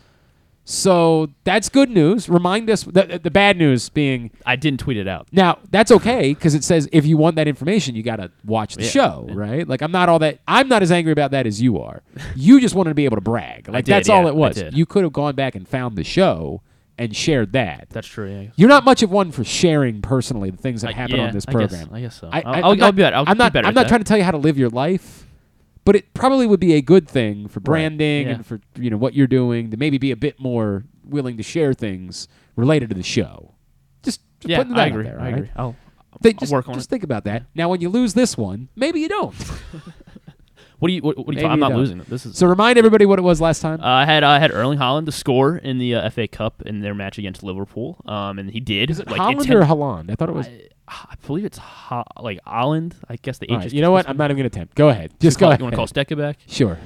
So that's good news. Remind us the, the bad news being I didn't tweet it out. now that's okay because it says if you want that information, you got to watch the Yeah, show, right? Like I'm not all that. I'm not as angry about that as you are. you just wanted to be able to brag. Like did, that's all it was. You could have gone back and found the show and shared that. That's true. Yeah. You're not much of one for sharing personally the things that I- happen yeah, on this I guess- program. I guess so. I, I'll- I, I'll- I'll be better- I'll I'm be not. better I'm not that. trying to tell you how to live your life, but it probably would be a good thing for branding yeah. and for you know what you're doing to maybe be a bit more willing to share things related to the show. Just, just Yeah, putting that I out agree. there, I all agree. right? I'll- I'll just, work on just it. think about that. Now, when you lose this one, maybe you don't. What do you? What, what do you? Maybe I'm not don't. losing it. This is. so. Remind everybody what it was last time. Uh, I had I had Erling Haaland to score in the uh, FA Cup in their match against Liverpool, um, and he did. Is it like, Holland or Holland? I thought it was. I, I believe it's ho- like Holland. I guess the H right, you know what? I'm not even going to attempt. Go ahead. Just call- go you ahead. wanna call Stecca back? Sure.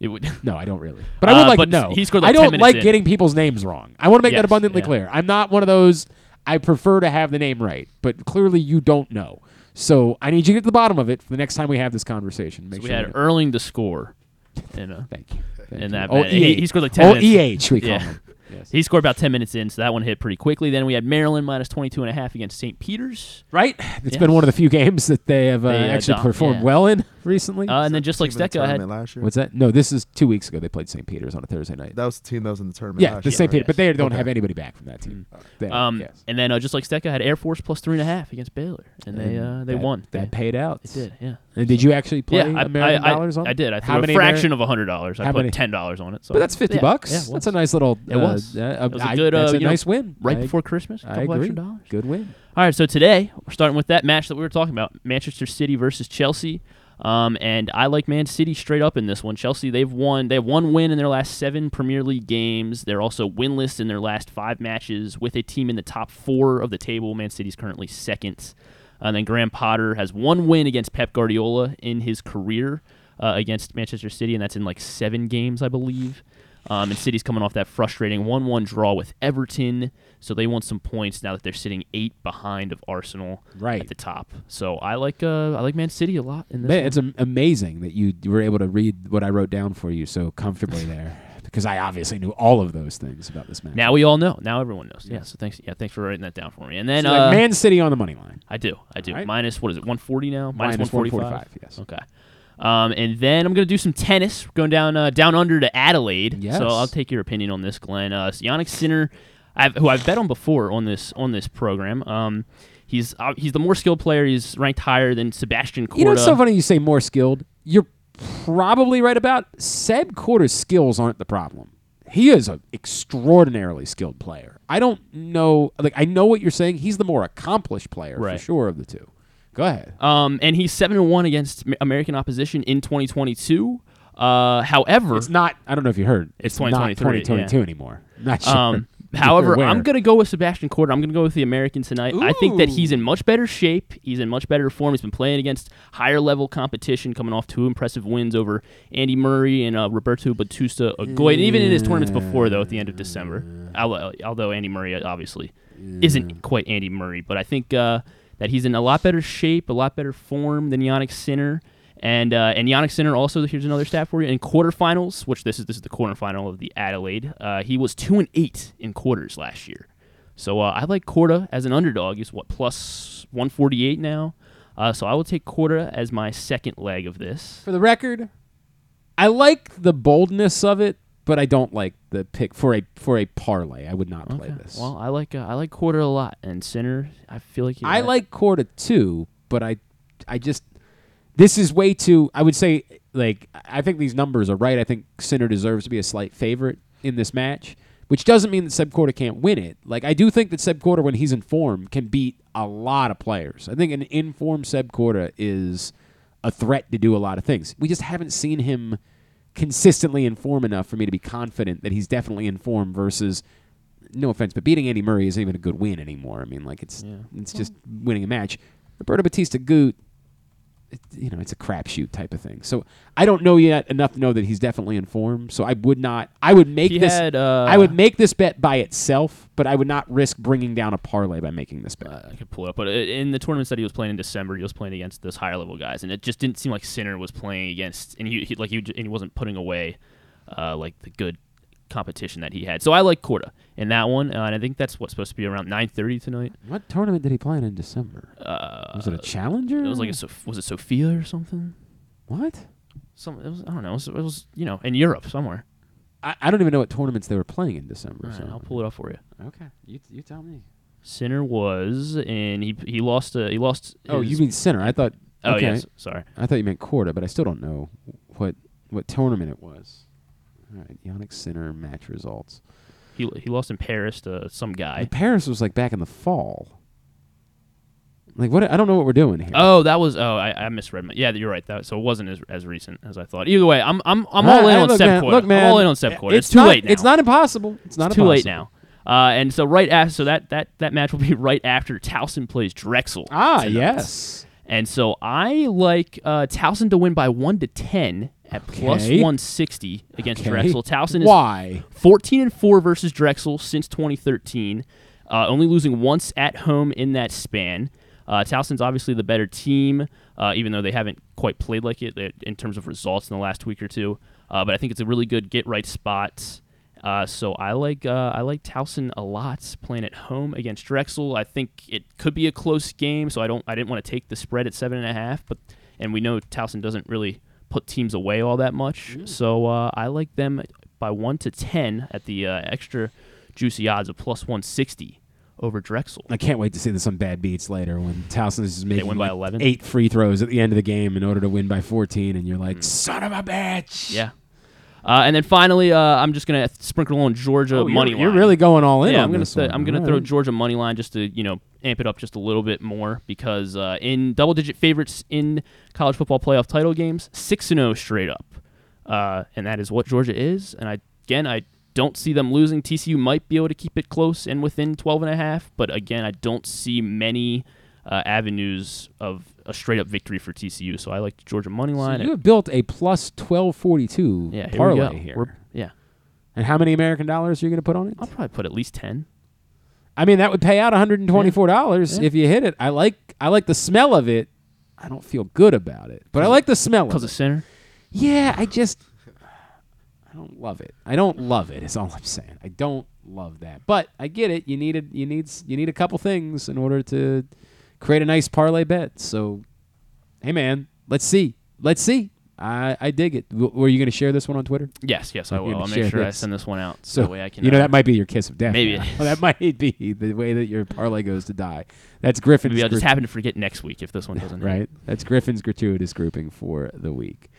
It would. No, I don't really. But I would Uh, like to know. he scored, like, I don't like in. getting people's names wrong. I want to make Yes, that abundantly yeah. clear. I'm not one of those. I prefer to have the name right, but clearly you don't know. So I need you to get to the bottom of it for the next time we have this conversation. Make So we sure had. Erling to score. In a, Thank you. in you. that Oh, he, EH. he scored like ten Oh. EH we call yeah. him. Yes. He scored about ten minutes in, so that one hit pretty quickly. Then we had Maryland minus 22 and a half against St. Peter's. Right. It's Yes. been one of the few games that they have uh, They, uh, actually dom- performed yeah. well in recently. Uh, and then just like Team the had last year. What's that? No, this is two weeks ago. They played St. Peter's on a Thursday night. That was the team that was in the tournament. Yeah, last the year, St. right? Peter, but they don't Okay. have anybody back from that team. They- Um, yes. and then uh, just like Stecca, had Air Force plus three and a half against Baylor, and they And uh, they that- won. That They- paid out. It did, yeah. And did you actually play yeah, I, American I, dollars on? I, it? I did. I How threw a fraction of a hundred dollars. I put ten dollars on it. So But that's fifty bucks. Yeah, that's a nice little. It uh, was. uh, It was a I- good. that's uh, a you know, nice win. right I- before Christmas. A I couple agree. extra dollars. Good win. All right, so today we're starting with that match that we were talking about: Manchester City versus Chelsea. Um, and I like Man City straight up in this one. Chelsea, they've won. They have one win in their last seven Premier League games. They're also winless in their last five matches with a team in the top four of the table. Man City's currently second. And then Graham Potter has one win against Pep Guardiola in his career uh, against Manchester City, and that's in like seven games, I believe. Um, and City's coming off that frustrating 1 1 draw with Everton. So they want some points now that they're sitting eight behind of Arsenal Right. at the top. So I like uh, I like Man City a lot in this. Man, it's am- amazing that you were able to read what I wrote down for you so comfortably there, because I obviously knew all of those things about this match. now we all know. Now everyone knows. Yeah. So thanks. Yeah. Thanks for writing that down for me. And then So, like, uh, Man City on the money line. I do. I do. Right. Minus what is it? 140 now. Minus 145. 145, yes. Okay. Um, and then I'm gonna do some tennis. We're going down uh, down under to Adelaide. Yes. So I'll take your opinion on this, Glenn. Uh, so Jannik Sinner, I've, who I've bet on before on this on this program. Um, he's uh, he's the more skilled player. He's ranked higher than Sebastian Korda. You know, it's so funny you say more skilled. You're probably right about Seb Korda's skills aren't the problem. He is an extraordinarily skilled player. I don't know, like I know what you're saying. He's the more accomplished player Right. for sure of the two. Go ahead. Um, and he's seven and one against American opposition in 2022. Uh, however, It's not. I don't know if you heard. It's not 2023, 2022 yeah. anymore. Not sure. Um, however. I'm going to go with Sebastian Korda. I'm going to go with the American tonight. I think that he's in much better shape. He's in much better form. He's been playing against higher level competition, coming off two impressive wins over Andy Murray and uh, Roberto Bautista Agut, and even in his tournaments before, though, at the end of December. Although, although Andy Murray uh, obviously isn't quite Andy Murray, but I think uh, that he's in a lot better shape, a lot better form than Jannik Sinner. And uh, and Jannik Sinner also here's another stat for you in quarterfinals, which this is this is the quarterfinal of the Adelaide. Uh, he was two and eight in quarters last year, so uh, I like Korda as an underdog. He's what plus one forty eight now. Uh, so I will take Korda as my second leg of this. For the record, I like the boldness of it, but I don't like the pick for a for a parlay. I would not play Okay. this. Well, I like uh, I like Korda a lot, and Sinner. I feel like I like Korda too, but I I just this is way too. I would say like I think these numbers are right. I think Sinner deserves to be a slight favorite in this match, which doesn't mean that Seb Korda can't win it. Like I do think that Seb Korda, when he's in form, can beat a lot of players. I think an informed Seb Korda is a threat to do a lot of things. We just haven't seen him consistently in form enough for me to be confident that he's definitely in form versus no offense, but beating Andy Murray isn't even a good win anymore. I mean, like it's it's just winning a match. Roberto Bautista Agut, it, you know, it's a crapshoot type of thing. So I don't know yet enough to know that he's definitely informed. So I would not. I would make He this. had, uh, I would make this bet by itself, but I would not risk bringing down a parlay by making this bet. I could pull it up, but uh, in the tournaments that he was playing in December, he was playing against those higher level guys, and it just didn't seem like Sinner was playing against, and he, he like he, j- and he wasn't putting away uh, like the good competition that he had. So I like Korda in that one, uh, and I think that's what's supposed to be around 9:30 tonight. What tournament did he play in in December? Uh, was it a challenger? It was like a Sof- was it Sofia or something? What? Some it was I don't know. It was, it was you know in Europe somewhere. I, I don't even know what tournaments they were playing in December. Right, so. I'll pull it up for you. Okay, you you tell me. Sinner was, and he he lost. Uh, he lost. Oh, you mean Sinner? I thought. Oh okay. yes, sorry. I thought you meant Korda, but I still don't know what what tournament it was. All right, Jannik Sinner match results. He he lost in Paris to some guy. And Paris was like back in the fall. Like what? I don't know what we're doing here. Oh, that was. Oh, I, I misread. My, yeah, you're right. That so it wasn't as, as recent as I thought. Either way, I'm I'm I'm all All in on look, man, look, man, I'm all in on Seb Korda. It's, too not, late now. It's not impossible. It's not too late now. Uh, and so right after, so that that that match will be right after Towson plays Drexel. Ah, tonight. yes. And so I like uh, Towson to win by one to ten at plus Okay. 160 against Okay. Drexel. Towson is Why? 14 and four versus Drexel since 2013, uh, only losing once at home in that span. Uh, Towson's obviously the better team, uh, even though they haven't quite played like it in terms of results in the last week or two. Uh, but I think it's a really good get right spot. Uh, so I like uh, I like Towson a lot playing at home against Drexel. I think it could be a close game, so I don't I didn't want to take the spread at seven and a half. But and we know Towson doesn't really put teams away all that much, so uh, I like them by one to ten at the uh, extra juicy odds of plus one sixty over Drexel. I can't wait to see this on bad beats later when Towson is making like 11? eight free throws at the end of the game in order to win by 14, and you're like, son of a bitch. Yeah. Uh, and then finally, uh, I'm just gonna sprinkle on Georgia Oh, you're- money line. you're really going all in Yeah, on I'm gonna th-. I'm gonna All throw right. Georgia money line just to you know amp it up just a little bit more because uh, in double digit favorites in college football playoff title games, six and zero straight up, uh, and that is what Georgia is. And I again I don't see them losing. TCU might be able to keep it close and within 12 and a half, but again I don't see many uh, avenues of a straight up victory for TCU. So I like the Georgia money So line. you have built a plus 1242 Yeah, here parlay go. here. We're- yeah. And how many American dollars are you going to put on it? I'll probably put at least 10. I mean, that would pay out $124 Yeah. if you hit it. I like I like the smell of it. I don't feel good about it, but I like the smell of Because it. of Sinner? Yeah, I just I don't love it. I don't love it. Is all I'm saying. I don't love that. But I get it. You needed you need s- you need a couple things in order to create a nice parlay bet. So, hey man, let's see. Let's see. I I dig it. W- were you going to share this one on Twitter? Yes, yes, I You're will. I'll make sure I send this one out So that way I can. You know uh, that might be your kiss of death. Maybe it is. that might be the way that your parlay goes to die. That's Griffin's. Maybe I'll just happen to forget next week if this one doesn't. hit. right? That's Griffin's gratuitous grouping for the week.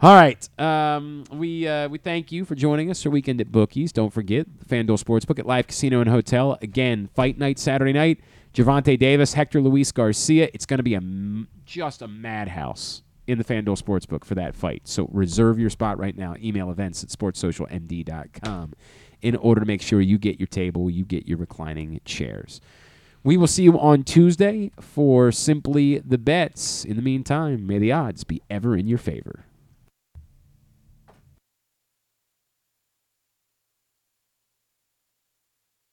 All right. Um, we uh, we thank you for joining us for Weekend at Bookies. Don't forget FanDuel Sportsbook at Live Casino and Hotel. Again, fight night Saturday night. Gervonta Davis, Hector Luis Garcia. It's going to be a just a madhouse in the FanDuel Sportsbook for that fight. So reserve your spot right now. Email events at sportsocialmd.com in order to make sure you get your table, you get your reclining chairs. We will see you on Tuesday for Simply the Bets. In the meantime, may the odds be ever in your favor.